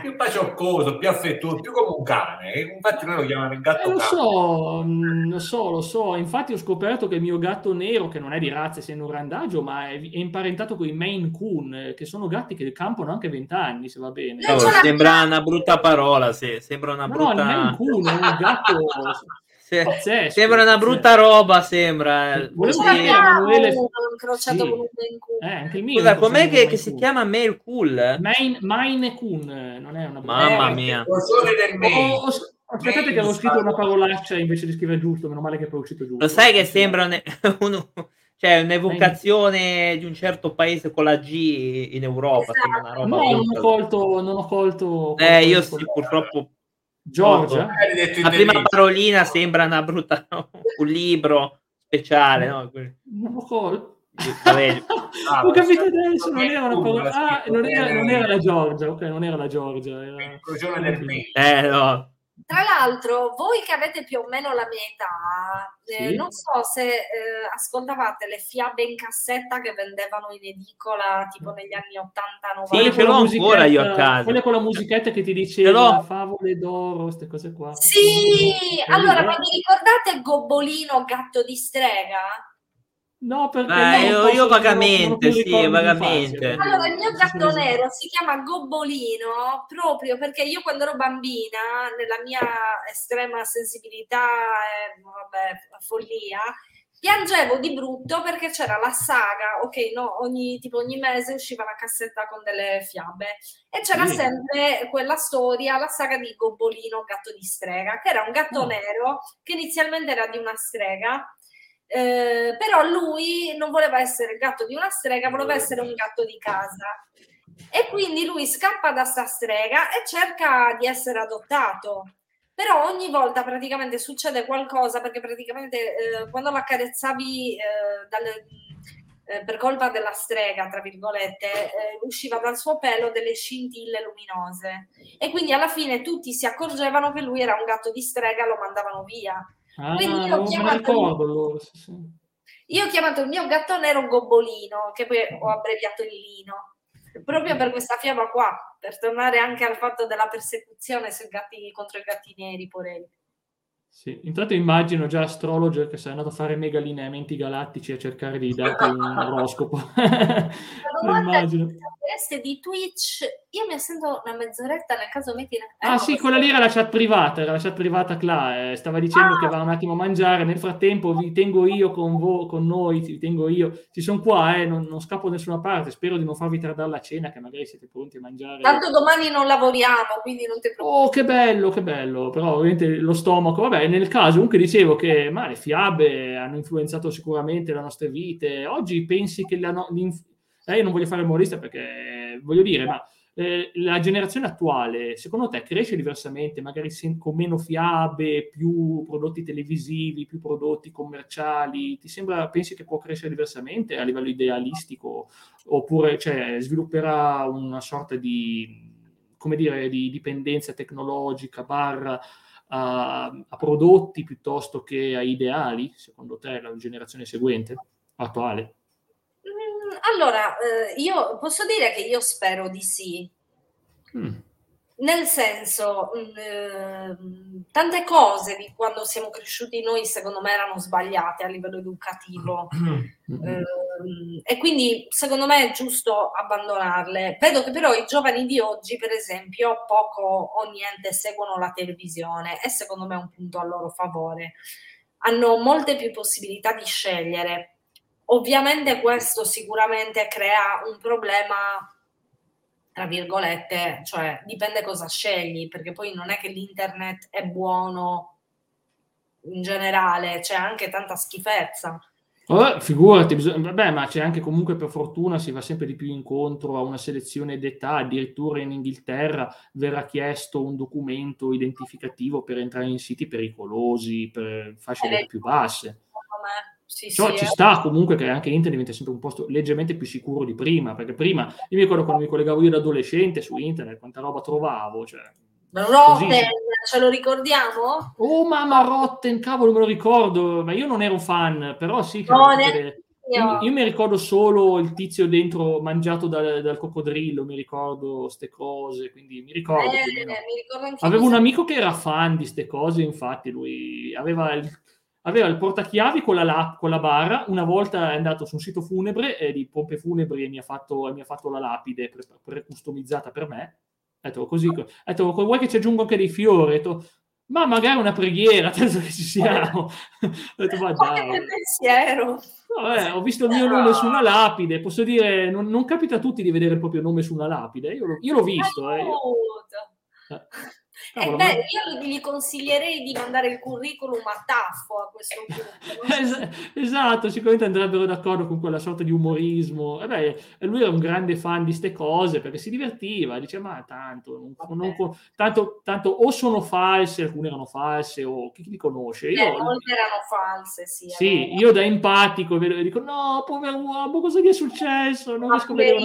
più pacioccoso, più affettuoso, più come un cane. Infatti noi lo chiamiamo il gatto eh, lo so, mm, lo so, lo so. Infatti ho scoperto che il mio gatto nero, che non è di razza, essendo un randaggio, ma è, è imparentato con i Maine Coon, eh, che sono gatti che campano anche 20 anni, se va bene. No, sembra una brutta parola, sì. sembra una brutta... No, il Maine Coon è un gatto... Se, pazzesco, sembra una brutta pazzesco. roba, sembra. Volevo dire, Emanuele... incrociato sì. con un eh, anche il mio Scusa, com'è che, che si chiama Mail Cool? Main, Maine Coon, non è una Mamma mia. Oh, oh, aspettate che avevo scritto una parolaccia invece di scrivere giusto, meno male che poi è uscito giusto. Lo sai che sembra un, uno, cioè un'evocazione di un certo paese con la G in Europa. Esatto. No, non ho colto, non ho colto. Eh, io sì, purtroppo Giorgia? La prima parolina sembra una brutta, un libro speciale. No? Non lo colgo. Ah, ho capito adesso, non era una parola. Ah, non era, non era la Giorgia, ok, non era la Giorgia. Era... Eh, no. Tra l'altro, voi che avete più o meno la mia età, eh, sì. non so se eh, ascoltavate le fiabe in cassetta che vendevano in edicola tipo negli anni 80-90. Sì, ce l'ho ancora io a casa. Quelle con la musichetta che ti diceva favole d'oro, queste cose qua. Sì, allora, ma vi ricordate Gobbolino, gatto di strega? No, perché ah, io, io vagamente, sì, vagamente. Allora, il mio gatto nero si chiama Gobbolino proprio perché io quando ero bambina, nella mia estrema sensibilità e vabbè, follia, piangevo di brutto perché c'era la saga, ok, no, ogni, tipo ogni mese usciva una cassetta con delle fiabe e c'era sì. sempre quella storia, la saga di Gobbolino, gatto di strega, che era un gatto oh. nero che inizialmente era di una strega eh, però lui non voleva essere il gatto di una strega, voleva essere un gatto di casa. E quindi lui scappa da sta strega e cerca di essere adottato. Però ogni volta praticamente succede qualcosa perché praticamente eh, quando lo accarezzavi eh, dalle, eh, per colpa della strega, tra virgolette, eh, usciva dal suo pelo delle scintille luminose. E quindi alla fine tutti si accorgevano che lui era un gatto di strega lo mandavano via. Ah, Quindi io ho, chiamato, sì, sì. io ho chiamato il mio gatto nero Gobbolino, che poi ho abbreviato il Lino, proprio per questa fiaba qua, per tornare anche al fatto della persecuzione sui gatti, contro i gatti neri, porelli. Sì, intanto immagino già Astrologer che sei andato a fare mega lineamenti galattici a cercare di darti un oroscopo. immagino. di Twitch, io mi sento una mezz'oretta nel caso metti... Eh, ah sì, quella lì era la chat privata, era la chat privata Cla, eh, stava dicendo ah. che va un attimo a mangiare, nel frattempo vi tengo io con, voi, con noi, vi tengo io, ci sono qua, eh, non, non, scappo da nessuna parte, spero di non farvi tardare la cena, che magari siete pronti a mangiare. Tanto domani non lavoriamo, quindi non ti preoccupare. Oh, che bello, che bello, però ovviamente lo stomaco, vabbè, nel caso comunque dicevo che ma, le fiabe hanno influenzato sicuramente le nostre vite. Oggi pensi che la, no, eh, non voglio fare il moralista perché voglio dire, ma eh, la generazione attuale, secondo te, cresce diversamente, magari con meno fiabe, più prodotti televisivi, più prodotti commerciali? Ti sembra, pensi che può crescere diversamente a livello idealistico? Oppure cioè, svilupperà una sorta di, come dire, di dipendenza tecnologica barra a, a, prodotti piuttosto che a ideali, secondo te, la generazione seguente, attuale? Mm, allora, eh, io posso dire che io spero di sì. Mm. Nel senso, eh, tante cose di quando siamo cresciuti noi secondo me erano sbagliate a livello educativo eh, e quindi secondo me è giusto abbandonarle. Vedo che però i giovani di oggi, per esempio, poco o niente seguono la televisione e secondo me è un punto a loro favore. Hanno molte più possibilità di scegliere. Ovviamente questo sicuramente crea un problema tra virgolette, cioè dipende cosa scegli, perché poi non è che l'internet è buono in generale, c'è anche tanta schifezza. Oh, figurati, bisog- vabbè, ma c'è anche comunque per fortuna si va sempre di più incontro a una selezione d'età, addirittura in Inghilterra verrà chiesto un documento identificativo per entrare in siti pericolosi, per fasce più basse. Sì, Ciò sì, ci eh. sta comunque che anche internet diventa sempre un posto leggermente più sicuro di prima, perché prima, io mi ricordo quando mi collegavo io da adolescente su internet, quanta roba trovavo, cioè... Rotten, così. ce lo ricordiamo? Oh mamma Rotten, cavolo me lo ricordo, ma io non ero un fan, però sì... No, ne... io. io. mi ricordo solo il tizio dentro mangiato da, dal coccodrillo, mi ricordo queste cose, quindi mi ricordo. Eh, mi ricordo Avevo un amico che era fan di queste cose, infatti lui aveva il aveva il portachiavi con la, la, con la, barra, una volta è andato su un sito funebre eh, di pompe funebri e mi ha fatto, mi ha fatto la lapide pre-customizzata per, me. Ha detto così, ha detto, vuoi che ci aggiungo anche dei fiori? Ha detto, ma magari una preghiera, penso che ci siamo. ho detto, ma dai. Che pensiero. Vabbè, ho visto il mio nome su una lapide, posso dire, non, non, capita a tutti di vedere il proprio nome su una lapide, io, io l'ho visto. Eh, io... Eh. Eh beh, io gli consiglierei di mandare il curriculum a taffo a questo punto. Es- esatto, sicuramente andrebbero d'accordo con quella sorta di umorismo. E beh, lui era un grande fan di queste cose perché si divertiva, diceva ma tanto, non, non, tanto, tanto, o sono false, alcune erano false, o chi li conosce? Io, eh, molte erano false, sì. Sì, io da empatico vedo, dico no, povero uomo, cosa gli è successo? Non riesco a vedere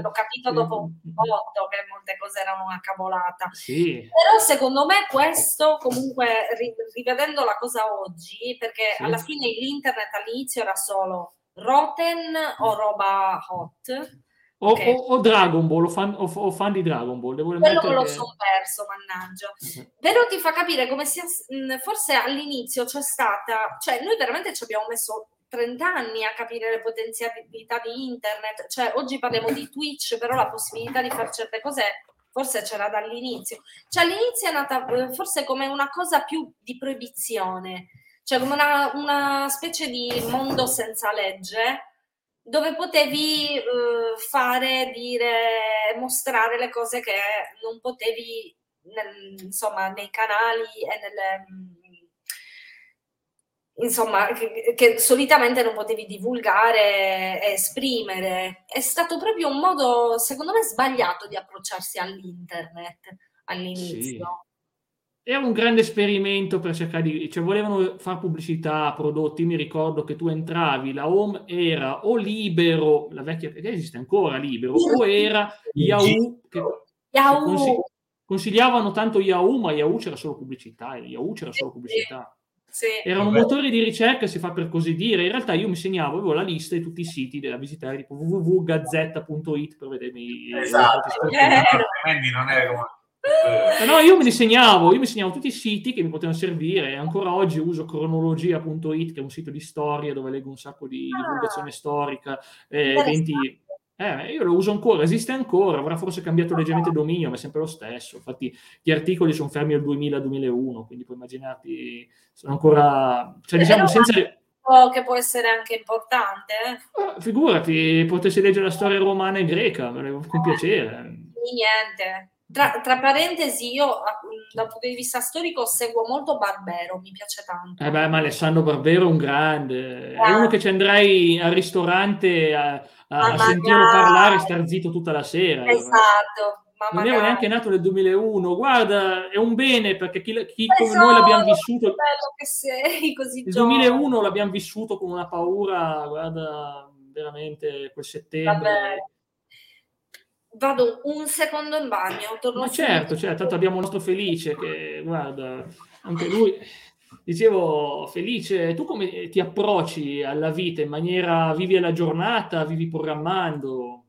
l'ho capito dopo un botto che molte cose erano una cavolata. Sì. Però secondo me questo comunque, rivedendo la cosa oggi, perché sì. alla fine l'internet all'inizio era solo Rotten o roba hot. O, okay. o, o, Dragon Ball, o fan, o, fan, di Dragon Ball. Devo Quello me lo sono perso, mannaggia. Uh-huh. Però ti fa capire come sia, forse all'inizio c'è stata, cioè noi veramente ci abbiamo messo 30 anni a capire le potenzialità di internet. Cioè, oggi parliamo di Twitch, però la possibilità di fare certe cose forse c'era dall'inizio. Cioè, all'inizio è nata eh, forse come una cosa più di proibizione, cioè come una, una specie di mondo senza legge dove potevi uh, fare, dire, mostrare le cose che non potevi nel, insomma nei canali e nelle insomma, che, che, solitamente non potevi divulgare e esprimere. È stato proprio un modo, secondo me, sbagliato di approcciarsi all'internet all'inizio. Sì. Era un grande esperimento per cercare di... cioè volevano fare pubblicità a prodotti, mi ricordo che tu entravi, la home era o libero, la vecchia, perché esiste ancora libero, o era Yahoo, che Yahoo. consigliavano tanto Yahoo, ma Yahoo c'era solo pubblicità, Yahoo c'era solo pubblicità. Sì. Erano motori di ricerca, si fa per così dire. In realtà io mi segnavo, avevo la lista di tutti i siti da visitare, tipo www.gazzetta.it per vedermi esatto. i non è come... Eh, no, io me li segnavo, io mi segnavo tutti i siti che mi potevano servire. Ancora oggi uso cronologia.it, che è un sito di storia dove leggo un sacco di ah. divulgazione storica, eh, eventi eh, io lo uso ancora, esiste ancora, avrà forse cambiato leggermente dominio, ma è sempre lo stesso. Infatti, gli articoli sono fermi al 2000-2001, quindi puoi immaginarti, sono ancora, cioè diciamo senza. Che può essere anche importante. Eh? Eh, figurati, potessi leggere la storia romana e greca, con piacere. Niente. Tra, tra, parentesi, io dal punto di vista storico seguo molto Barbero, mi piace tanto. Eh beh, ma Alessandro Barbero è un grande, ah. è uno che ci andrai al ristorante a, a, sentirlo parlare e star zitto tutta la sera. Esatto. Ma non ero neanche nato nel 2001, guarda, è un bene perché chi, chi come esatto, noi l'abbiamo vissuto. Bello che sei così Il 2001 l'abbiamo vissuto con una paura, guarda, veramente quel settembre. Vabbè vado un secondo in bagno, torno Ma certo, certo, tanto abbiamo il nostro Felice che, guarda, anche lui... Dicevo, Felice, tu come ti approcci alla vita in maniera vivi la giornata, vivi programmando?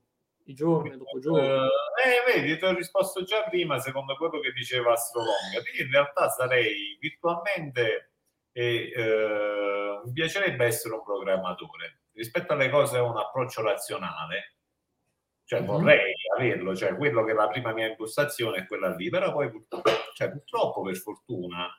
i giorni dopo giorni. Eh, vedi, ti ho risposto già prima secondo quello che diceva Astrolonga. Io in realtà sarei virtualmente e eh, mi piacerebbe essere un programmatore. Rispetto alle cose ho un approccio razionale, cioè mm-hmm. vorrei averlo, cioè quello che è la prima mia impostazione è quella lì, però poi cioè, purtroppo per fortuna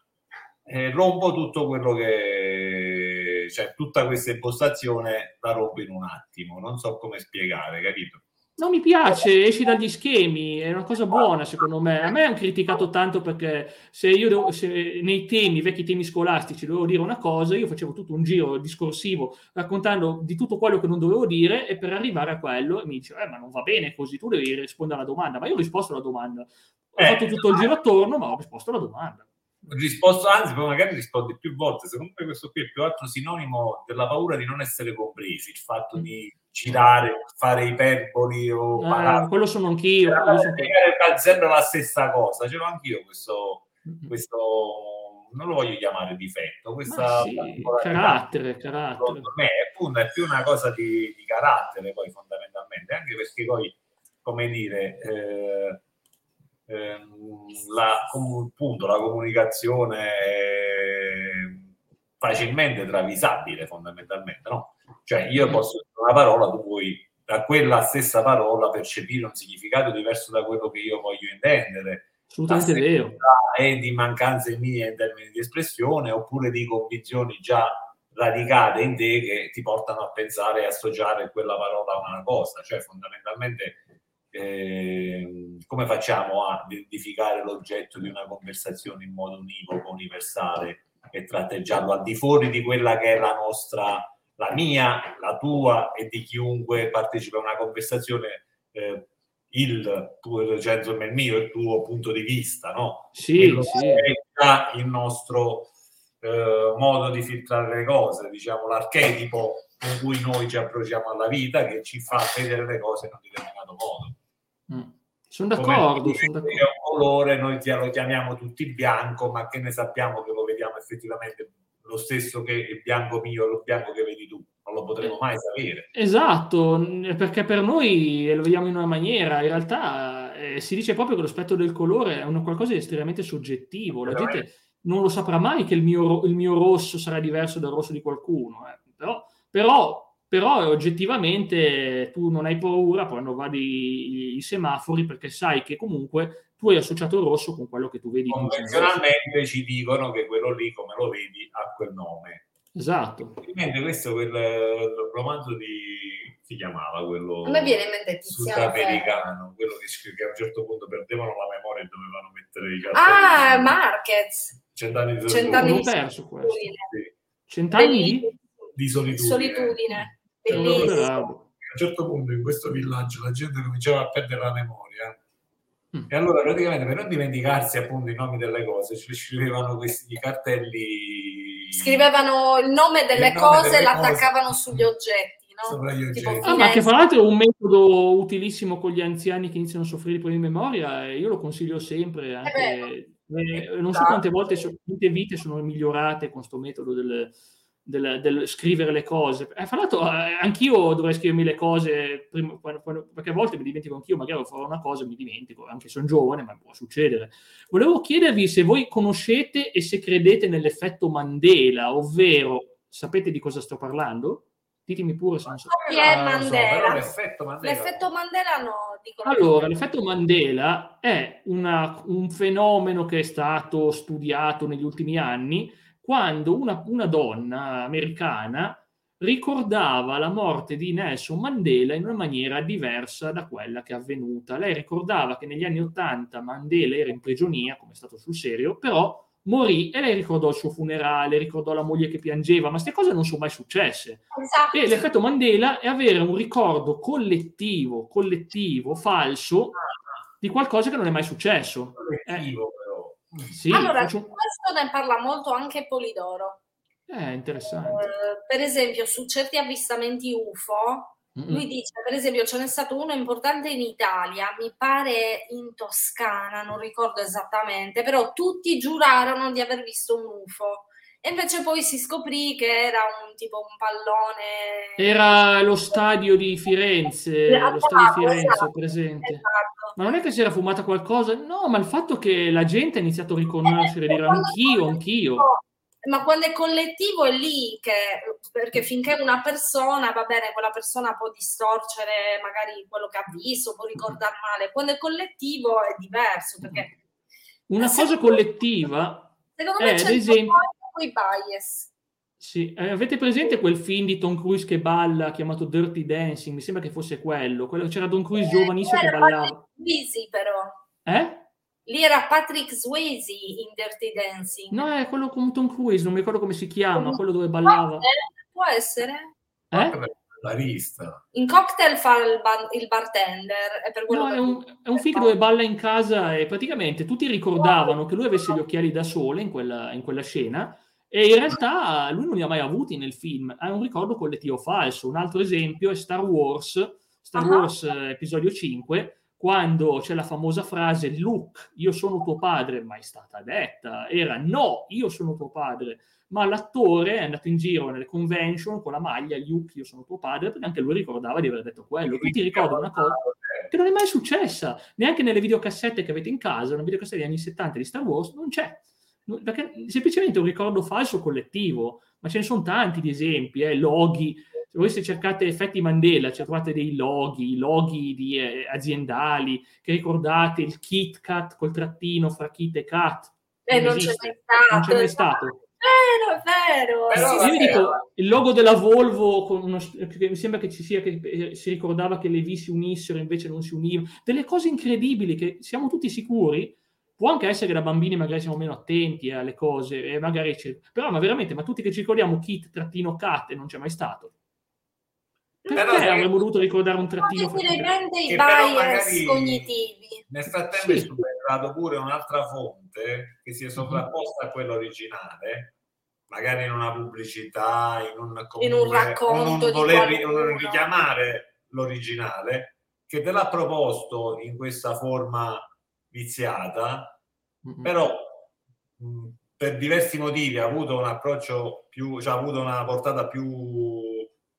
eh, rompo tutto quello che cioè tutta questa impostazione la rompo in un attimo, non so come spiegare, capito? Non mi piace, esci dagli schemi, è una cosa buona secondo me. A me hanno criticato tanto perché se io devo, se nei temi, vecchi temi scolastici, dovevo dire una cosa, io facevo tutto un giro discorsivo raccontando di tutto quello che non dovevo dire e per arrivare a quello mi dice, eh, ma non va bene così, tu devi rispondere alla domanda. Ma io ho risposto alla domanda. Ho eh, fatto tutto il giro attorno, ma ho risposto alla domanda risposto, anzi, poi magari rispondi più volte. Secondo me questo qui è più altro sinonimo della paura di non essere compresi, il fatto di girare, fare iperboli o eh, quello sono anch'io. Sono... È sempre la stessa cosa, ce l'ho anch'io questo, questo non lo voglio chiamare difetto, questa sì, carattere, carattere. me è, appunto, è più una cosa di, di, carattere poi fondamentalmente, anche perché poi, come dire, eh, la, appunto, la comunicazione facilmente travisabile fondamentalmente, no? Cioè io posso dire una parola, tu puoi da quella stessa parola percepire un significato diverso da quello che io voglio intendere. Assolutamente vero. E di mancanze mie in termini di espressione oppure di convinzioni già radicate in te che ti portano a pensare e associare quella parola a una cosa. Cioè fondamentalmente eh, come facciamo a identificare l'oggetto di una conversazione in modo univoco, universale e tratteggiarlo al di fuori di quella che è la nostra, la mia, la tua e di chiunque partecipa a una conversazione, eh, il tuo, cioè, insomma, il mio e il tuo punto di vista, no? Sì, sì. Il nostro eh, modo di filtrare le cose, diciamo l'archetipo con cui noi ci approcciamo alla vita che ci fa vedere le cose in un determinato modo. Mm. Sono d'accordo, sono d'accordo. È un colore, noi lo chiamiamo tutti bianco, ma che ne sappiamo che lo vediamo effettivamente lo stesso che il bianco mio lo bianco che vedi tu. Non lo potremo mai sapere. Esatto, perché per noi lo vediamo in una maniera, in realtà eh, si dice proprio che lo spettro del colore è una qualcosa di estremamente soggettivo. La gente non lo saprà mai che il mio, il mio rosso sarà diverso dal rosso di qualcuno. Eh. Però, però però oggettivamente tu non hai paura quando vadi i semafori perché sai che comunque tu hai associato il rosso con quello che tu vedi. Convenzionalmente ci dicono che quello lì, come lo vedi, ha quel nome. Esatto. Mentre questo quel romanzo di si chiamava quello a me viene in mente sudamericano, quello che, che, a un certo punto perdevano la memoria e dovevano mettere i cartelli. Ah, Marquez. Cent'anni di Cent'anni di. Sì. Cent'anni di solitudine. solitudine. Bellissimo. A un certo punto in questo villaggio la gente cominciava a perdere la memoria. Mm. E allora praticamente per non dimenticarsi appunto i nomi delle cose ci scrivevano questi cartelli. Scrivevano il nome delle il nome cose e l'attaccavano cose. sugli oggetti. No? Ah, ma che fra l'altro è un metodo utilissimo con gli anziani che iniziano a soffrire di problemi di memoria e io lo consiglio sempre. Anche, eh, non so quante volte, quante vite sono migliorate con questo metodo del, del, del, scrivere le cose. Eh, fra l'altro, eh, anch'io dovrei scrivermi le cose, prima, quando, quando, perché a volte mi dimentico anch'io, magari farò una cosa e mi dimentico, anche se sono giovane, ma può succedere. Volevo chiedervi se voi conoscete e se credete nell'effetto Mandela, ovvero sapete di cosa sto parlando? Ditemi pure se non so. Chi è Mandela? So, l'effetto Mandela? L'effetto Mandela no. Allora, l'effetto Mandela è una, un fenomeno che è stato studiato negli ultimi anni, quando una, una donna americana ricordava la morte di Nelson Mandela in una maniera diversa da quella che è avvenuta. Lei ricordava che negli anni Ottanta Mandela era in prigionia, come è stato sul serio, però morì e lei ricordò il suo funerale, ricordò la moglie che piangeva, ma queste cose non sono mai successe. Esatto. E l'effetto Mandela è avere un ricordo collettivo, collettivo, falso, di qualcosa che non è mai successo. Collettivo, eh. Sì, allora, faccio... questo ne parla molto anche Polidoro. Eh, interessante. Uh, per esempio, su certi avvistamenti UFO, Mm-mm. lui dice, per esempio, ce n'è stato uno importante in Italia, mi pare in Toscana, non ricordo esattamente, però tutti giurarono di aver visto un UFO. E invece poi si scoprì che era un tipo un pallone. Era lo stadio di Firenze, esatto, lo stadio di Firenze esatto, presente. Esatto. Ma non è che si era fumata qualcosa? No, ma il fatto che la gente ha iniziato a riconoscere, e dire anch'io, anch'io. Ma quando è collettivo è lì che, perché finché una persona, va bene, quella persona può distorcere magari quello che ha visto, può ricordare male, quando è collettivo è diverso, perché... Una cosa collettiva Secondo me è, ad esempio quei bias. Sì, eh, avete presente quel film di Tom Cruise che balla chiamato Dirty Dancing? Mi sembra che fosse quello. quello c'era Tom Cruise eh, giovanissimo che ballava. Swayze però. Eh? Lì era Patrick Swayze in Dirty Dancing. No, è quello con Tom Cruise, non mi ricordo come si chiama, quello dove ballava. Può essere? Eh? barista. In cocktail fa il, ban- il bartender. È, per no, è, un, è un film dove balla in casa e praticamente tutti ricordavano che lui avesse gli occhiali da sole in quella, in quella scena e in realtà lui non li ha mai avuti nel film, ha un ricordo collettivo falso. Un altro esempio è Star Wars, Star uh-huh. Wars eh, episodio 5, quando c'è la famosa frase Luke, io sono tuo padre, mai stata detta, era no, io sono tuo padre ma l'attore è andato in giro nelle convention con la maglia Luke, io sono tuo padre, perché anche lui ricordava di aver detto quello. Tutti ricordano una cosa che non è mai successa, neanche nelle videocassette che avete in casa, una videocassetta degli anni 70 di Star Wars, non c'è. Perché semplicemente un ricordo falso collettivo, ma ce ne sono tanti di esempi, eh, loghi. Se voi se cercate effetti Mandela, ci trovate dei loghi, loghi di, eh, aziendali, che ricordate il Kit Kat col trattino fra Kit e Kat. Eh, non, non c'è mai stato. Non c'è mai stato vero, è vero. Però, io dico, il logo della Volvo, uno, mi sembra che ci sia, che eh, si ricordava che le V si unissero, invece non si univano. Delle cose incredibili che siamo tutti sicuri. Può anche essere che da bambini magari siamo meno attenti alle cose, e magari ci... però ma veramente, ma tutti che ci ricordiamo kit trattino cat non c'è mai stato. Perché però, avremmo dovuto ricordare un trattino? Perché rende i bias cognitivi. Nel frattempo sì. è subentrato pure un'altra fonte che si è sovrapposta mm-hmm. a quella originale, magari in una pubblicità, in un, comunque, in un racconto, non voler non richiamare l'originale, che te l'ha proposto in questa forma viziata, mm-hmm. però mh, per diversi motivi ha avuto un approccio più, cioè ha avuto una portata più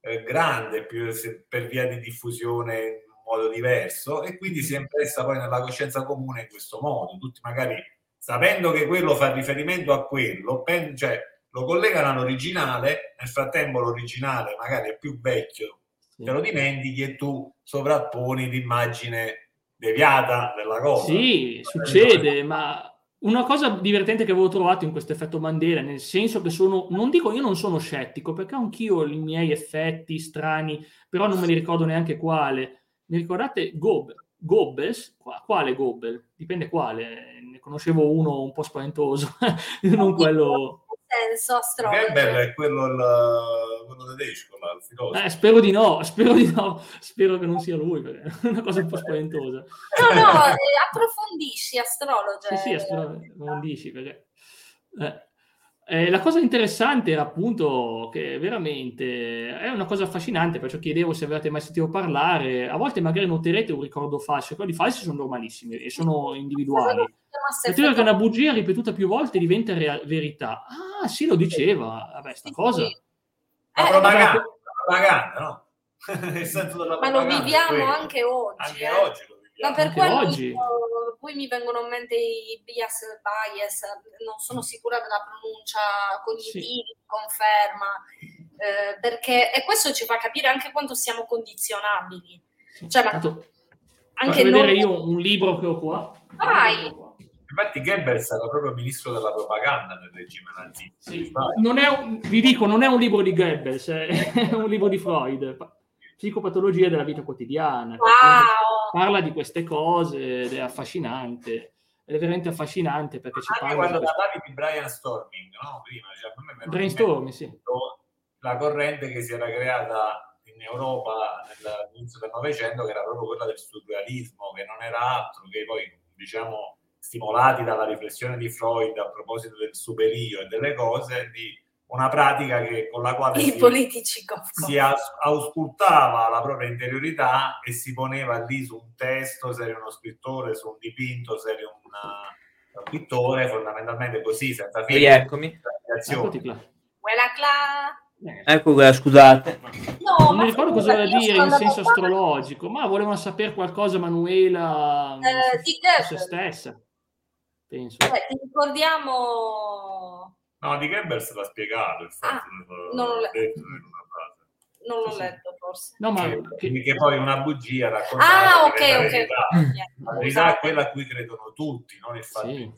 eh, grande, più, se, per via di diffusione in modo diverso, e quindi si è impressa poi nella coscienza comune in questo modo. Tutti magari sapendo che quello fa riferimento a quello, pen, cioè lo collegano all'originale, nel frattempo l'originale magari è più vecchio, sì. te lo dimentichi e tu sovrapponi l'immagine deviata della cosa. Sì, succede, ma una cosa divertente che avevo trovato in questo effetto Mandela, nel senso che sono, non dico io non sono scettico, perché anch'io ho i miei effetti strani, però non me li ricordo neanche quale. Mi ricordate Gob, Goebbels? Quale Goebbels? Dipende quale, ne conoscevo uno un po' spaventoso, non quello senso astrologo. Campbell è quello, il, quello tedesco, il filosofo. Eh, spero di no, spero di no, spero che non sia lui, perché è una cosa un po' spaventosa. No, no, eh, approfondisci astrologo. Sì, sì, approfondisci, perché... Eh. Eh, la cosa interessante era appunto che veramente è una cosa affascinante, perciò chiedevo se avete mai sentito parlare. A volte magari noterete un ricordo falso, quelli falsi sono normalissimi e sono individuali. La teoria che una bugia ripetuta più volte diventa rea- verità. Ah, sì, lo diceva. Vabbè, sta cosa. La eh, propaganda, propaganda, no? Nel senso della Ma lo viviamo anche oggi. Anche eh? oggi. Ma per quello oggi. poi mi vengono in mente i bias, bias, non sono sicura della pronuncia cognitiva, sì. conferma, eh, perché e questo ci fa capire anche quanto siamo condizionabili. Cioè, ma, anche vedere io un libro che ho qua. Vai. Infatti Goebbels era proprio ministro della propaganda nel regime nazista. Sì. Non è un, vi dico, non è un libro di Goebbels, è un libro di Freud. Psicopatologia della vita quotidiana. Wow. Parla di queste cose ed è affascinante. È veramente affascinante perché ci Anche parla... quando parlavi di Brian Storming, no? Prima, cioè, Brainstorming, sì. La corrente che si era creata in Europa all'inizio del Novecento, che era proprio quella del surrealismo, che non era altro che poi, diciamo, stimolati dalla riflessione di Freud a proposito del superio e delle cose, di una pratica che, con la quale I si, politici si auscultava la propria interiorità e si poneva lì su un testo, se eri uno scrittore, su un dipinto, se eri un pittore, fondamentalmente così, senza fine. Eccomi. Eccoti qua. Quella cla. Eh. Ecco qua, scusate. No, non mi ricordo cosa voleva dire in senso astrologico, ma volevano sapere qualcosa Manuela eh, su, su se stessa. Penso. Eh, ti ricordiamo... No, di Goebbels l'ha spiegato il fatto ah, non l'ho letto. Non l'ho letto forse. No, ma che, che... poi una bugia racconta Ah, ok, ok. Verità. La verità è quella a cui credono tutti, non il fatto sì.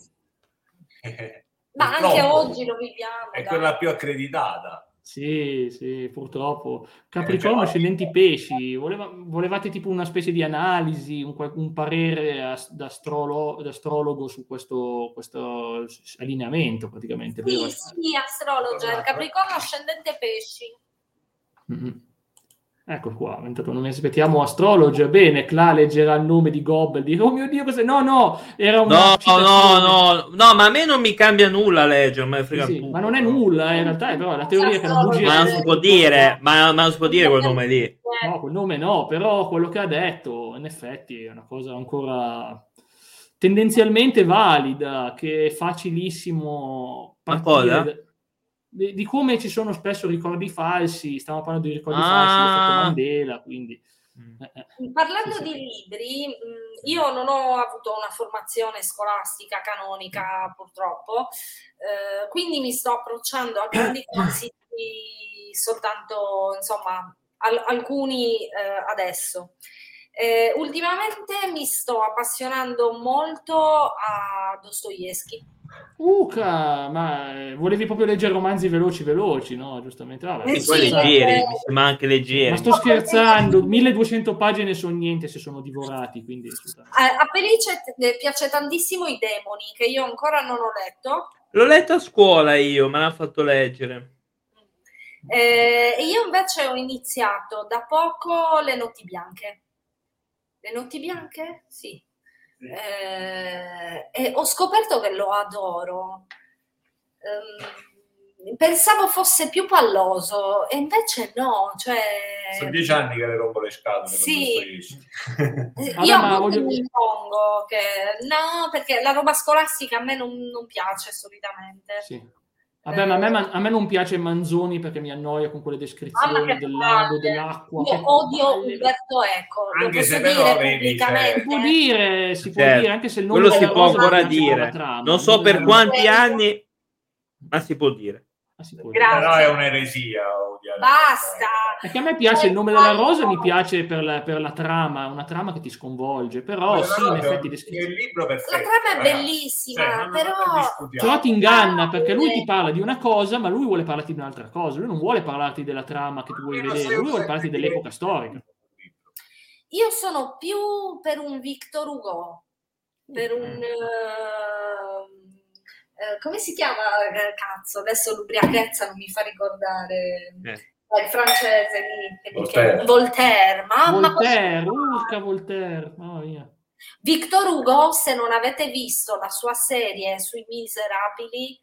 Ma anche oggi lo viviamo. È dai. quella più accreditata. Sì, sì, purtroppo. Capricorno, ascendenti pesci, Voleva, volevate tipo una specie di analisi, un, un parere as, da, astrolo, da, astrologo su questo, questo, allineamento praticamente, sì, vero? Sì, astrologer, Capricorno, ascendente pesci. Mm-hmm. Ecco qua, non mi aspettiamo astrologer, bene, Cla leggerà il nome di Gobbel, dire oh mio Dio, cos'è? No, no, era un No, no, no, no, ma a me non mi cambia nulla leggere, me frega sì, ma non è nulla, eh, in realtà è però la teoria è che la bugia... Ma non si può dire, ma, ma non si può dire quel nome lì. No, quel nome no, però quello che ha detto, in effetti, è una cosa ancora tendenzialmente valida, che è facilissimo partire... Di, di, come ci sono spesso ricordi falsi, stiamo parlando di ricordi ah. falsi, l'effetto Mandela, quindi... Eh, Parlando sì, di sì. libri, io non ho avuto una formazione scolastica canonica purtroppo, eh, quindi mi sto approcciando a grandi classici soltanto, insomma, al, alcuni eh, adesso. Eh, ultimamente mi sto appassionando molto a Dostoevsky. Uca, ma volevi proprio leggere romanzi veloci veloci, no? Giustamente. Vabbè, e poi leggeri, mi sembra anche leggeri. Ma sto scherzando, 1200 pagine sono niente se sono divorati, quindi... A Felice piace tantissimo i demoni, che io ancora non ho letto. L'ho letto a scuola io, me l'ha fatto leggere. Eh, io invece ho iniziato da poco Le notti bianche. Le notti bianche? Sì. Eh, e ho scoperto che lo adoro. Um, pensavo fosse più palloso e invece no. Cioè... Sono dieci anni che le rompo le scatole. Sì. Io Vabbè, voglio... mi impongo che no, perché la roba scolastica a me non, non piace solitamente. Sì. Vabbè, ma a me, a me, non piace Manzoni perché mi annoia con quelle descrizioni del lago, dell'acqua. Io odio Umberto Eco, anche lo se posso dire pubblicamente. Si può dire, si può certo. dire, anche se il nome Quello si può ancora non dire. Trama, non so per quanti anni, ma si può dire. Ah. Però è un'eresia. odiare. Basta. Perché a me piace il nome della rosa, mi piace per la, per la trama, una trama che ti sconvolge, però Ma sì, no, in effetti è il libro perfetto, La trama è bellissima, Cioè, non- però-. Però ti inganna perché lui ti parla di una cosa, ma lui vuole parlarti di un'altra cosa. Lui non vuole parlarti della trama che tu vuoi vedere, lui vuole parlarti dell'epoca storica. Io sono più per un Victor Hugo, per un... Mm. Eh, come si chiama? eh, Cazzo, adesso l'ubriachezza non mi fa ricordare. Eh. Eh, Il francese lì, Voltaire. Voltaire, mamma Voltaire, urca Voltaire, mamma mia. Victor Hugo, se non avete visto la sua serie sui miserabili,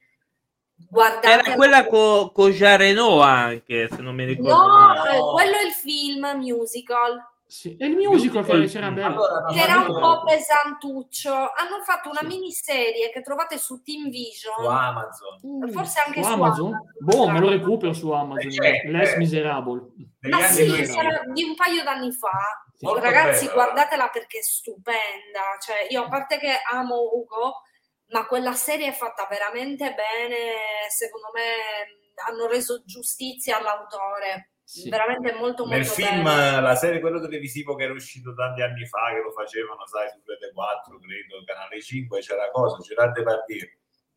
guardate. Era quella con co Jean Reno anche, se non mi ricordo No, eh, quello è il film musical. Sì. E il musical che c'era bello. Allora, era un po' pesantuccio. Hanno fatto una Sì. miniserie che trovate su Team Vision, su Amazon. Uh, forse anche su su Amazon. Amazon. Boh, me lo recupero su Amazon. Eh, c'è, Less eh. Miserable. Ma sì, 2000. sarà di un paio d'anni fa. Molto Ragazzi, bella. guardatela perché è stupenda. Cioè, io a parte che amo Ugo, ma quella serie è fatta veramente bene. Secondo me hanno reso giustizia all'autore. Sì. Veramente molto, molto Nel film, bene. la serie, quello televisivo che era uscito tanti anni fa, che lo facevano, sai, su Rete 4, credo, Canale 5, c'era cosa, c'era Depardieu.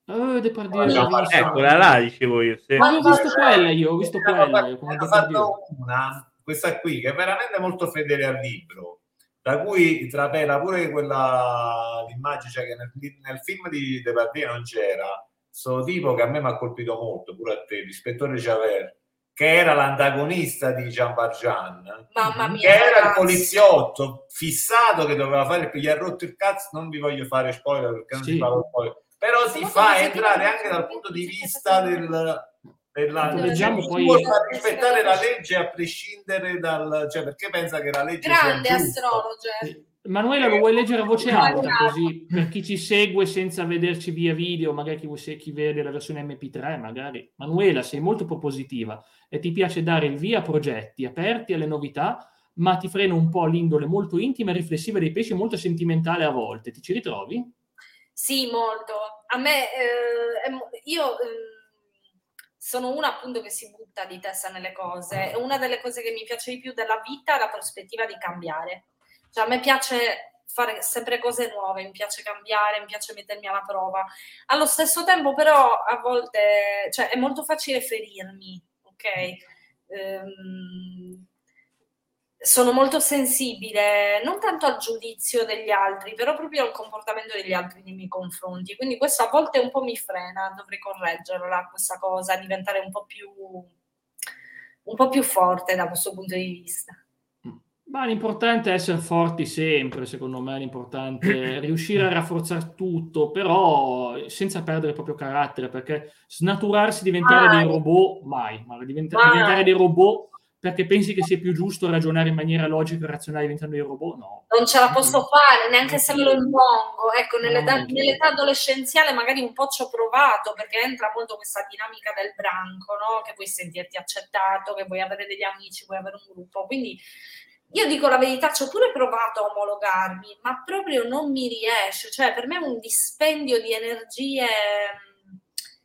Oh, Depardieu, visto. Eccola là, dicevo io. Sì. Ma ho visto quella io, ho visto quella io, come fatto una, questa qui, che è veramente molto fedele al libro, da cui trapela pure quella l'immagine, cioè che nel, nel film di Depardieu non c'era, sto tipo che a me mi ha colpito molto, pure a te, l'ispettore Javert, che era l'antagonista di Jean Valjean, Mamma mia, che era il ragazzi. poliziotto fissato che doveva fare, gli ha rotto il cazzo, non vi voglio fare spoiler perché non Sì. si parla spoiler, però Sono fa entrare che- anche dal punto di vista del... Della, Leggiamo poi- rispettare la legge a prescindere dal cioè perché pensa che la legge Grande astrologer. Manuela, lo vuoi leggere a voce alta così per chi ci segue senza vederci via video, magari chi, chi vede la versione MP3, magari. Manuela, sei molto propositiva e ti piace dare il via a progetti aperti alle novità, ma ti frena un po' l'indole molto intima e riflessiva dei pesci, molto sentimentale a volte. Ti ci ritrovi? Sì, molto. A me, eh, io eh, sono una appunto che si butta di testa nelle cose. Una delle cose che mi piace di più della vita è la prospettiva di cambiare cioè, a me piace fare sempre cose nuove, mi piace cambiare, mi piace mettermi alla prova. Allo stesso tempo, però, a volte cioè, è molto facile ferirmi, ok? Ehm, sono molto sensibile non tanto al giudizio degli altri, però proprio al comportamento degli altri nei miei confronti. Quindi questo a volte un po' mi frena, dovrei correggerla questa cosa, diventare un po' più, un po' più forte da questo punto di vista. Ma l'importante è essere forti sempre, secondo me, l'importante è riuscire a rafforzare tutto, però senza perdere il proprio carattere, perché snaturarsi, diventare mai. dei robot, mai, mai. Diventa, mai. diventare dei robot perché pensi che sia più giusto ragionare in maniera logica e razionale diventando dei robot? No. Non ce la posso fare, neanche se me lo impongo. Ecco, nell'età, no, nell'età, adolescenziale magari un po' ci ho provato, perché entra molto questa dinamica del branco, no? Che vuoi sentirti accettato, che vuoi avere degli amici, vuoi avere un gruppo. Quindi io dico la verità, ci ho pure provato a omologarmi, ma proprio non mi riesce. Cioè, per me è un dispendio di energie mm,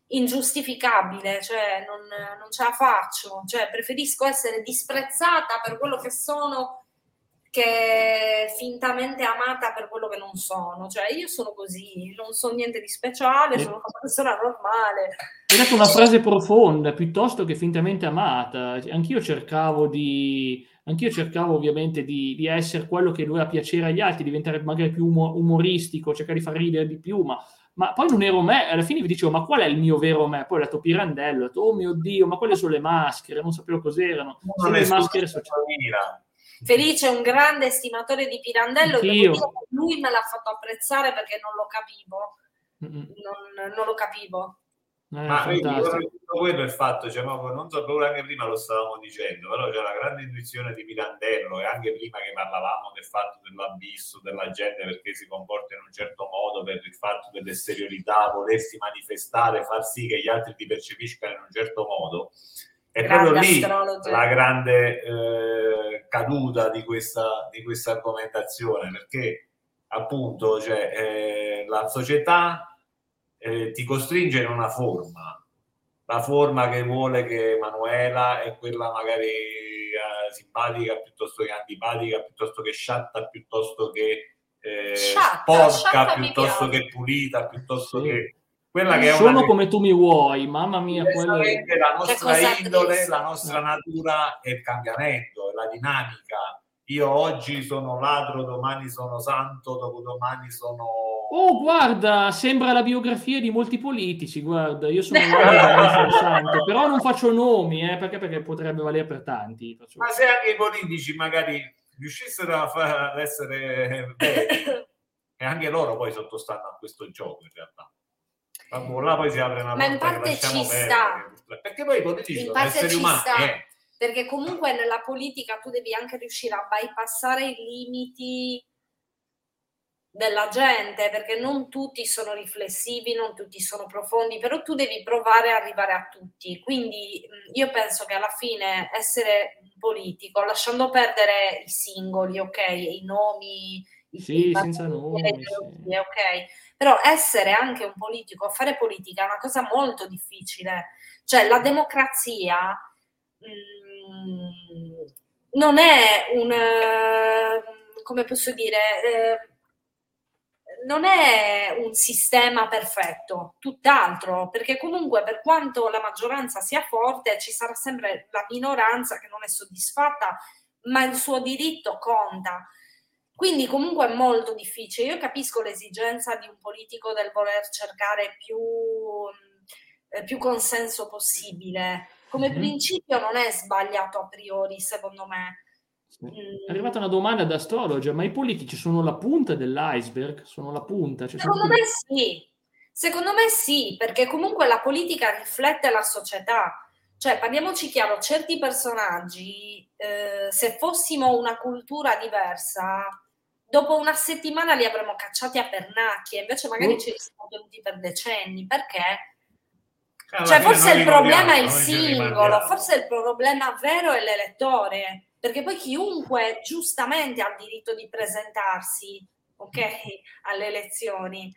ingiustificabile, cioè non, non ce la faccio. Cioè, preferisco essere disprezzata per quello che sono che fintamente amata per quello che non sono. Cioè, io sono così, non so niente di speciale, sono una persona normale. Hai detto una frase profonda, piuttosto che fintamente amata. Anch'io cercavo di anch'io cercavo ovviamente di, di, essere quello che doveva piacere agli altri, diventare magari più umoristico, cercare di far ridere di più, ma, ma, poi non ero me, alla fine vi dicevo, ma qual è il mio vero me? Poi ho detto Pirandello, ho detto, oh mio Dio, ma quelle sono le maschere, non sapevo cos'erano, sono le maschere sociali. Felice è un grande estimatore di Pirandello, lui me l'ha fatto apprezzare perché non lo capivo, non, non lo capivo. Eh, Ma tutto quello è fatto, cioè, non so, proprio anche prima lo stavamo dicendo, però c'è la grande intuizione di Pirandello e anche prima che parlavamo del fatto dell'abisso della gente perché si comporta in un certo modo per il fatto dell'esteriorità, volersi manifestare, far sì che gli altri ti percepiscano in un certo modo. È grande proprio lì astrologo. la grande eh, caduta di questa, di questa argomentazione, perché appunto cioè, eh, la società eh, ti costringe in una forma. La forma che vuole che Manuela è quella magari eh, simpatica piuttosto che antipatica, piuttosto che sciatta, piuttosto che eh, sciatta, sporca, sciatta piuttosto che pulita, piuttosto sì. che quella che è sono una... come tu mi vuoi, mamma mia. Quella... La nostra indole, la nostra natura è il cambiamento, è la dinamica. Io oggi sono ladro, domani sono santo, dopodomani sono Oh, guarda, sembra la biografia di molti politici. Guarda, io sono un santo, però non faccio nomi, eh, perché, perché potrebbe valere per tanti. Faccio... Ma se anche i politici magari riuscissero a far, ad essere veri, e anche loro poi sottostanno a questo gioco in realtà. Vabbè, là poi si apre una Ma in parte ci sta. Perché poi i politici sono esseri umani. Eh. Perché comunque nella politica tu devi anche riuscire a bypassare i limiti della gente, perché non tutti sono riflessivi, non tutti sono profondi, però tu devi provare a arrivare a tutti. Quindi io penso che alla fine essere politico, lasciando perdere i singoli, ok, i nomi, i sì, senza nomi, sì. ok, però essere anche un politico, fare politica è una cosa molto difficile. Cioè la democrazia mh, non è un, come posso dire, eh, non è un sistema perfetto, tutt'altro, perché comunque per quanto la maggioranza sia forte, ci sarà sempre la minoranza che non è soddisfatta, ma il suo diritto conta. Quindi comunque è molto difficile. Io capisco l'esigenza di un politico del voler cercare più, eh, più consenso possibile. Come mm-hmm. principio non è sbagliato a priori, secondo me è arrivata una domanda da astrologer, ma i politici sono la punta dell'iceberg? Sono la punta? Cioè Secondo me sì. Secondo me sì, perché comunque la politica riflette la società. Cioè, parliamoci chiaro, certi personaggi, eh, se fossimo una cultura diversa, dopo una settimana li avremmo cacciati a pernacchie, invece magari uh. ci siamo tenuti per decenni, perché? Cioè, forse il problema è il singolo, forse il problema vero è l'elettore, perché poi chiunque giustamente ha il diritto di presentarsi, ok, alle elezioni.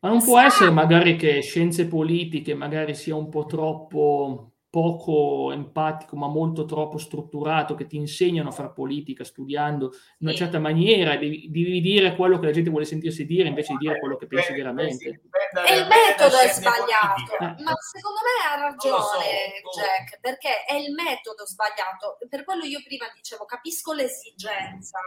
Ma non può essere magari che scienze politiche magari sia un po' troppo poco empatico ma molto troppo strutturato che ti insegnano a fare politica studiando in una certa maniera devi, devi, dire quello che la gente vuole sentirsi dire invece di dire quello che pensi veramente. e il metodo è sbagliato eh. ma secondo me ha ragione so, Jack perché è il metodo sbagliato. Per quello io prima dicevo capisco l'esigenza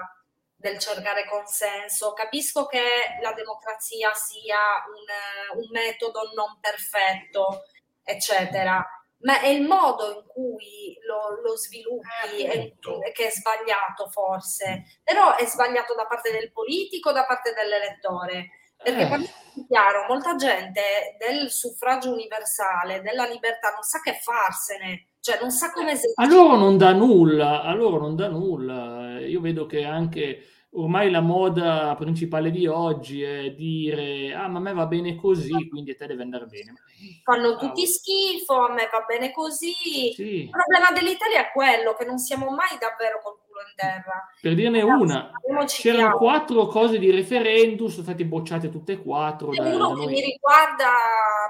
del cercare consenso capisco che la democrazia sia un, un metodo non perfetto eccetera ma è il modo in cui lo, lo sviluppi eh, è, che è sbagliato forse, però è sbagliato da parte del politico, da parte dell'elettore. Perché eh. parliamo chiaro, molta gente del suffragio universale, della libertà, non sa che farsene, cioè non sa come esercitare. A loro non dà nulla, a loro non dà nulla. Io vedo che anche ormai la moda principale di oggi è dire ah ma a me va bene così quindi a te deve andare bene fanno tutti schifo a me va bene così. Sì. il problema dell'Italia è quello che non siamo mai davvero col culo in terra. Per dirne una c'erano quattro cose di referendum sono state bocciate tutte e quattro da, uno che mi riguarda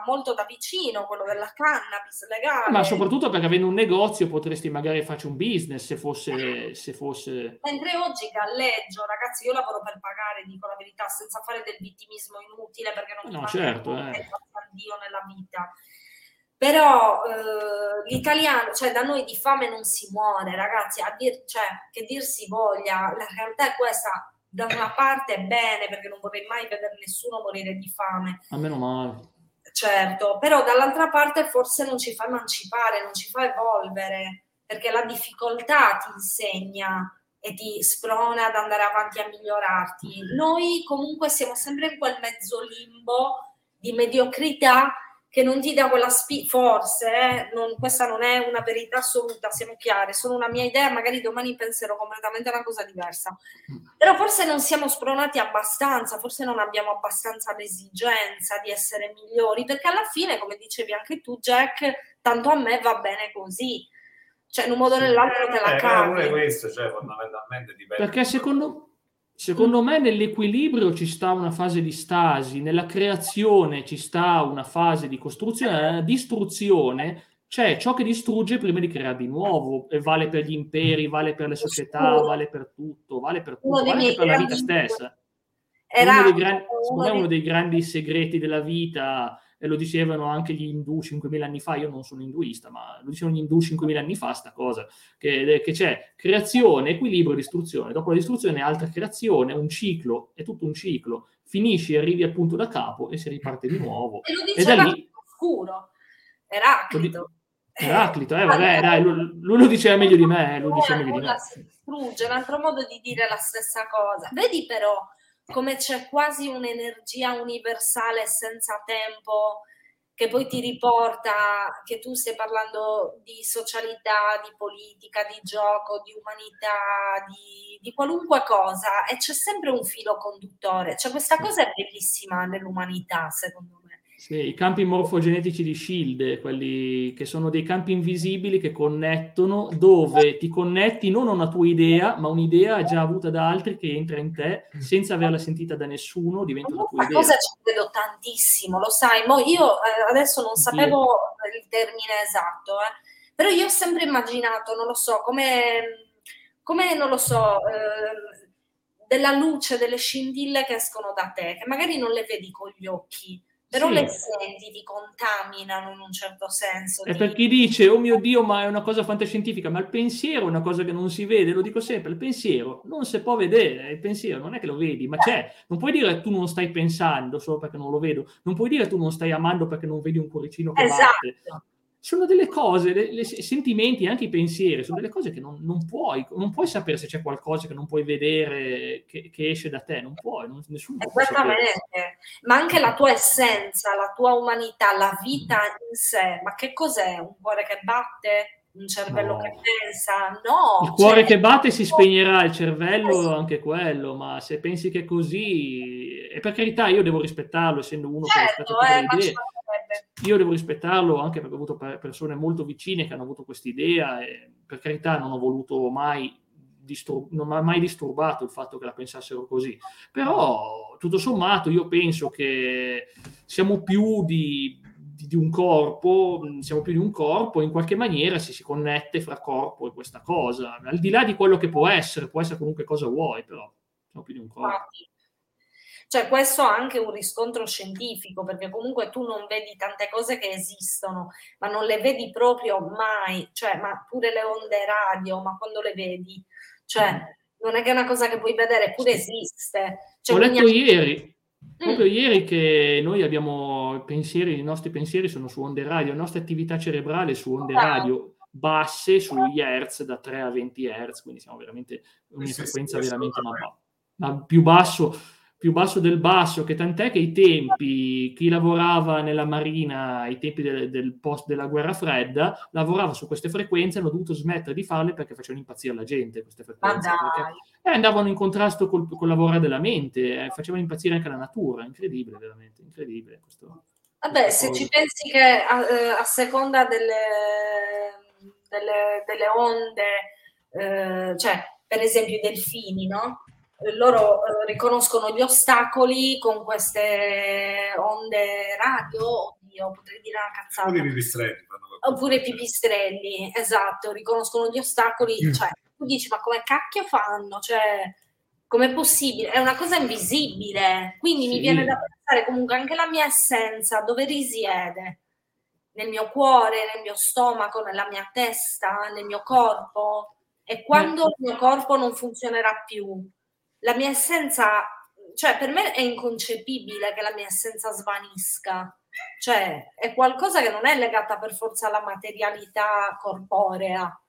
molto da vicino quello della cannabis legale. Ma soprattutto perché avendo un negozio potresti magari farci un business se fosse, se fosse... mentre oggi galleggio ragazzi io lavoro per pagare dico la verità senza fare del vittimismo inutile perché non no, certo, eh. Dio nella vita però eh, l'italiano, cioè da noi di fame non si muore, ragazzi, a dir, cioè, che dir si voglia, la realtà è questa, da una parte è bene perché non vorrei mai vedere nessuno morire di fame. A meno male. Certo, però dall'altra parte forse non ci fa emancipare, non ci fa evolvere, perché la difficoltà ti insegna e ti sprona ad andare avanti a migliorarti. Noi comunque siamo sempre in quel mezzo limbo di mediocrità che non ti dà quella spinta, forse, eh, non, questa non è una verità assoluta, siamo chiari, sono una mia idea, magari domani penserò completamente una cosa diversa, però forse non siamo spronati abbastanza, forse non abbiamo abbastanza l'esigenza di essere migliori, perché alla fine, come dicevi anche tu, Jack, tanto a me va bene così, cioè in un modo o nell'altro te la eh, cavi. questo, cioè fondamentalmente dipende. Perché secondo Secondo me nell'equilibrio ci sta una fase di stasi, nella creazione ci sta una fase di costruzione, nella distruzione c'è ciò che distrugge prima di creare di nuovo, e vale per gli imperi, vale per le società, vale per tutto, vale per tutto, vale anche per la vita stessa. Era uno dei, grandi, uno dei grandi segreti della vita e lo dicevano anche gli indù 5.000 anni fa, io non sono induista, ma lo dicevano gli indù 5.000 anni fa sta cosa, che, che c'è creazione, equilibrio, distruzione, dopo la distruzione altra creazione, un ciclo, è tutto un ciclo, finisci, arrivi al punto da capo e si riparte di nuovo. E lo diceva e lì, oscuro, Eraclito. Eraclito, eh, vabbè, dai, lui, lui, lo diceva meglio di me, eh, lo diceva meglio di me. Strugge, un altro modo di dire la stessa cosa. Vedi però, come c'è quasi un'energia universale senza tempo che poi ti riporta che tu stai parlando di socialità, di politica, di gioco, di umanità, di, di qualunque cosa e c'è sempre un filo conduttore. Cioè questa cosa è bellissima nell'umanità, secondo me. Sì, i campi morfogenetici di Shield, quelli che sono dei campi invisibili che connettono, dove ti connetti non a una tua idea, ma un'idea già avuta da altri che entra in te senza averla sentita da nessuno, diventa una tua idea. Cosa ci credo tantissimo, lo sai. Mo io eh, adesso non sapevo il termine esatto, eh, però io ho sempre immaginato, non lo so, come, come non lo so, eh, della luce, delle scintille che escono da te, che magari non le vedi con gli occhi però sì. le senti, ti contaminano in un certo senso. E per chi dice, oh mio Dio, ma è una cosa fantascientifica, ma il pensiero è una cosa che non si vede, lo dico sempre, il pensiero non si può vedere, il pensiero non è che lo vedi, ma c'è. Non puoi dire tu non stai pensando solo perché non lo vedo, non puoi dire tu non stai amando perché non vedi un cuoricino che esatto. batte sono delle cose, i sentimenti, anche i pensieri, sono delle cose che non, non, puoi, non puoi sapere se c'è qualcosa che non puoi vedere, che, che esce da te, non puoi, non, nessuno Esattamente, ma anche la tua essenza, la tua umanità, la vita in sé, ma che cos'è? Un cuore che batte? un cervello no. che pensa, no. Il cuore cioè... che batte si spegnerà, il cervello anche quello, ma se pensi che è così, e per carità io devo rispettarlo, essendo uno certo, che rispetta eh, io devo rispettarlo anche perché ho avuto persone molto vicine che hanno avuto questa idea e per carità non ho voluto mai distur- non ha mai disturbato il fatto che la pensassero così. Però tutto sommato io penso che siamo più di, di, di un corpo siamo più di un corpo in qualche maniera si, si connette fra corpo e questa cosa al di là di quello che può essere può essere comunque cosa vuoi però siamo più di un corpo cioè, questo ha anche un riscontro scientifico, perché comunque tu non vedi tante cose che esistono, ma non le vedi proprio mai, cioè, ma pure le onde radio, ma quando le vedi, cioè, mm. non è che è una cosa che puoi vedere, pure esiste. Cioè, Ho letto ieri, proprio mm. ieri che noi abbiamo pensieri, i nostri pensieri sono su onde radio, la nostra attività cerebrale è su onde radio basse, sugli hertz, da 3 a 20 hertz, quindi siamo veramente una frequenza veramente ma, ma più basso più basso del basso, che tant'è che i tempi, chi lavorava nella marina ai tempi del, del post della guerra fredda, lavorava su queste frequenze, hanno dovuto smettere di farle perché facevano impazzire la gente queste frequenze. Eh, andavano in contrasto col, col lavoro della mente, eh, facevano impazzire anche la natura, incredibile, veramente, incredibile. Questo, Vabbè, se ci pensi che a, eh, a seconda delle, delle, delle onde, eh, cioè per esempio i delfini, no? Loro eh, riconoscono gli ostacoli con queste onde radio, oddio, potrei dire una cazzata. Oppure i pipistrelli. Oppure i pipistrelli, esatto, riconoscono gli ostacoli, mm. cioè tu dici ma come cacchio fanno? Cioè, com'è possibile? È una cosa invisibile, quindi sì. mi viene da pensare comunque anche la mia essenza, dove risiede? Nel mio cuore, nel mio stomaco, nella mia testa, nel mio corpo? E quando il mio corpo non funzionerà più, la mia essenza, cioè per me è inconcepibile che la mia essenza svanisca, cioè è qualcosa che non è legata per forza alla materialità corporea.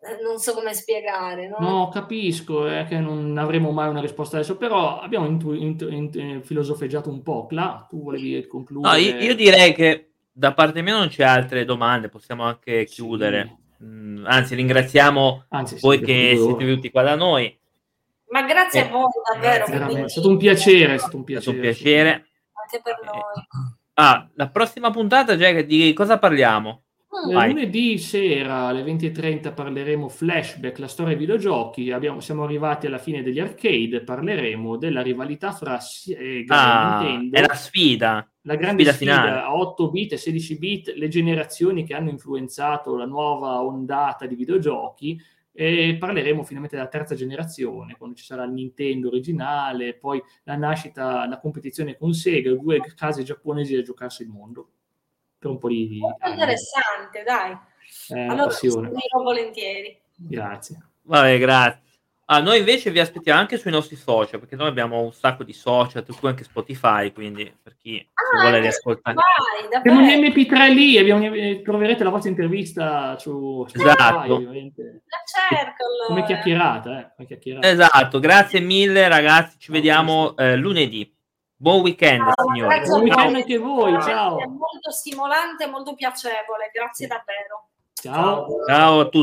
Eh, non so come spiegare. No, no capisco è che non avremo mai una risposta adesso, però abbiamo intu- intu- intu- eh, filosofeggiato un po'. Cla, tu volevi concludere? No, io, io, direi che da parte mia non c'è altre domande, possiamo anche chiudere. Sì. Mm, anzi, ringraziamo Anzi, voi che siete venuti qua da noi. Ma grazie eh, a voi davvero. È stato un piacere, è stato un piacere. Stato un piacere. Anche per noi. Ah, la prossima puntata, Jack, di cosa parliamo? Mm. Lunedì sera alle 20.30 parleremo flashback, la storia ai videogiochi. Abbiamo, siamo arrivati alla fine degli arcade. Parleremo della rivalità fra eh, ah, Nintendo. È la sfida. La grande sfida, sfida finale. a 8 bit e 16 bit, le generazioni che hanno influenzato la nuova ondata di videogiochi e parleremo finalmente della terza generazione, quando ci sarà il Nintendo originale, poi la nascita, la competizione con Sega, due case giapponesi a giocarsi il mondo. Per un po' di... Molto interessante, dai. Eh, allora, passione. volentieri. Grazie. Vabbè, grazie. Ah, noi invece vi aspettiamo anche sui nostri social, perché noi abbiamo un sacco di social, tra cui anche Spotify, quindi per chi ah, vuole riascoltare. Abbiamo un MP3 lì, abbiamo, troverete la vostra intervista su Spotify, esatto. ovviamente. La cerco allora. Come chiacchierata, eh? Come chiacchierata. Esatto, grazie mille ragazzi, ci vediamo eh, lunedì. Buon weekend, ciao, signori. Buon weekend anche voi, ciao. È molto stimolante, molto piacevole, grazie davvero. Ciao. Ciao a tutti.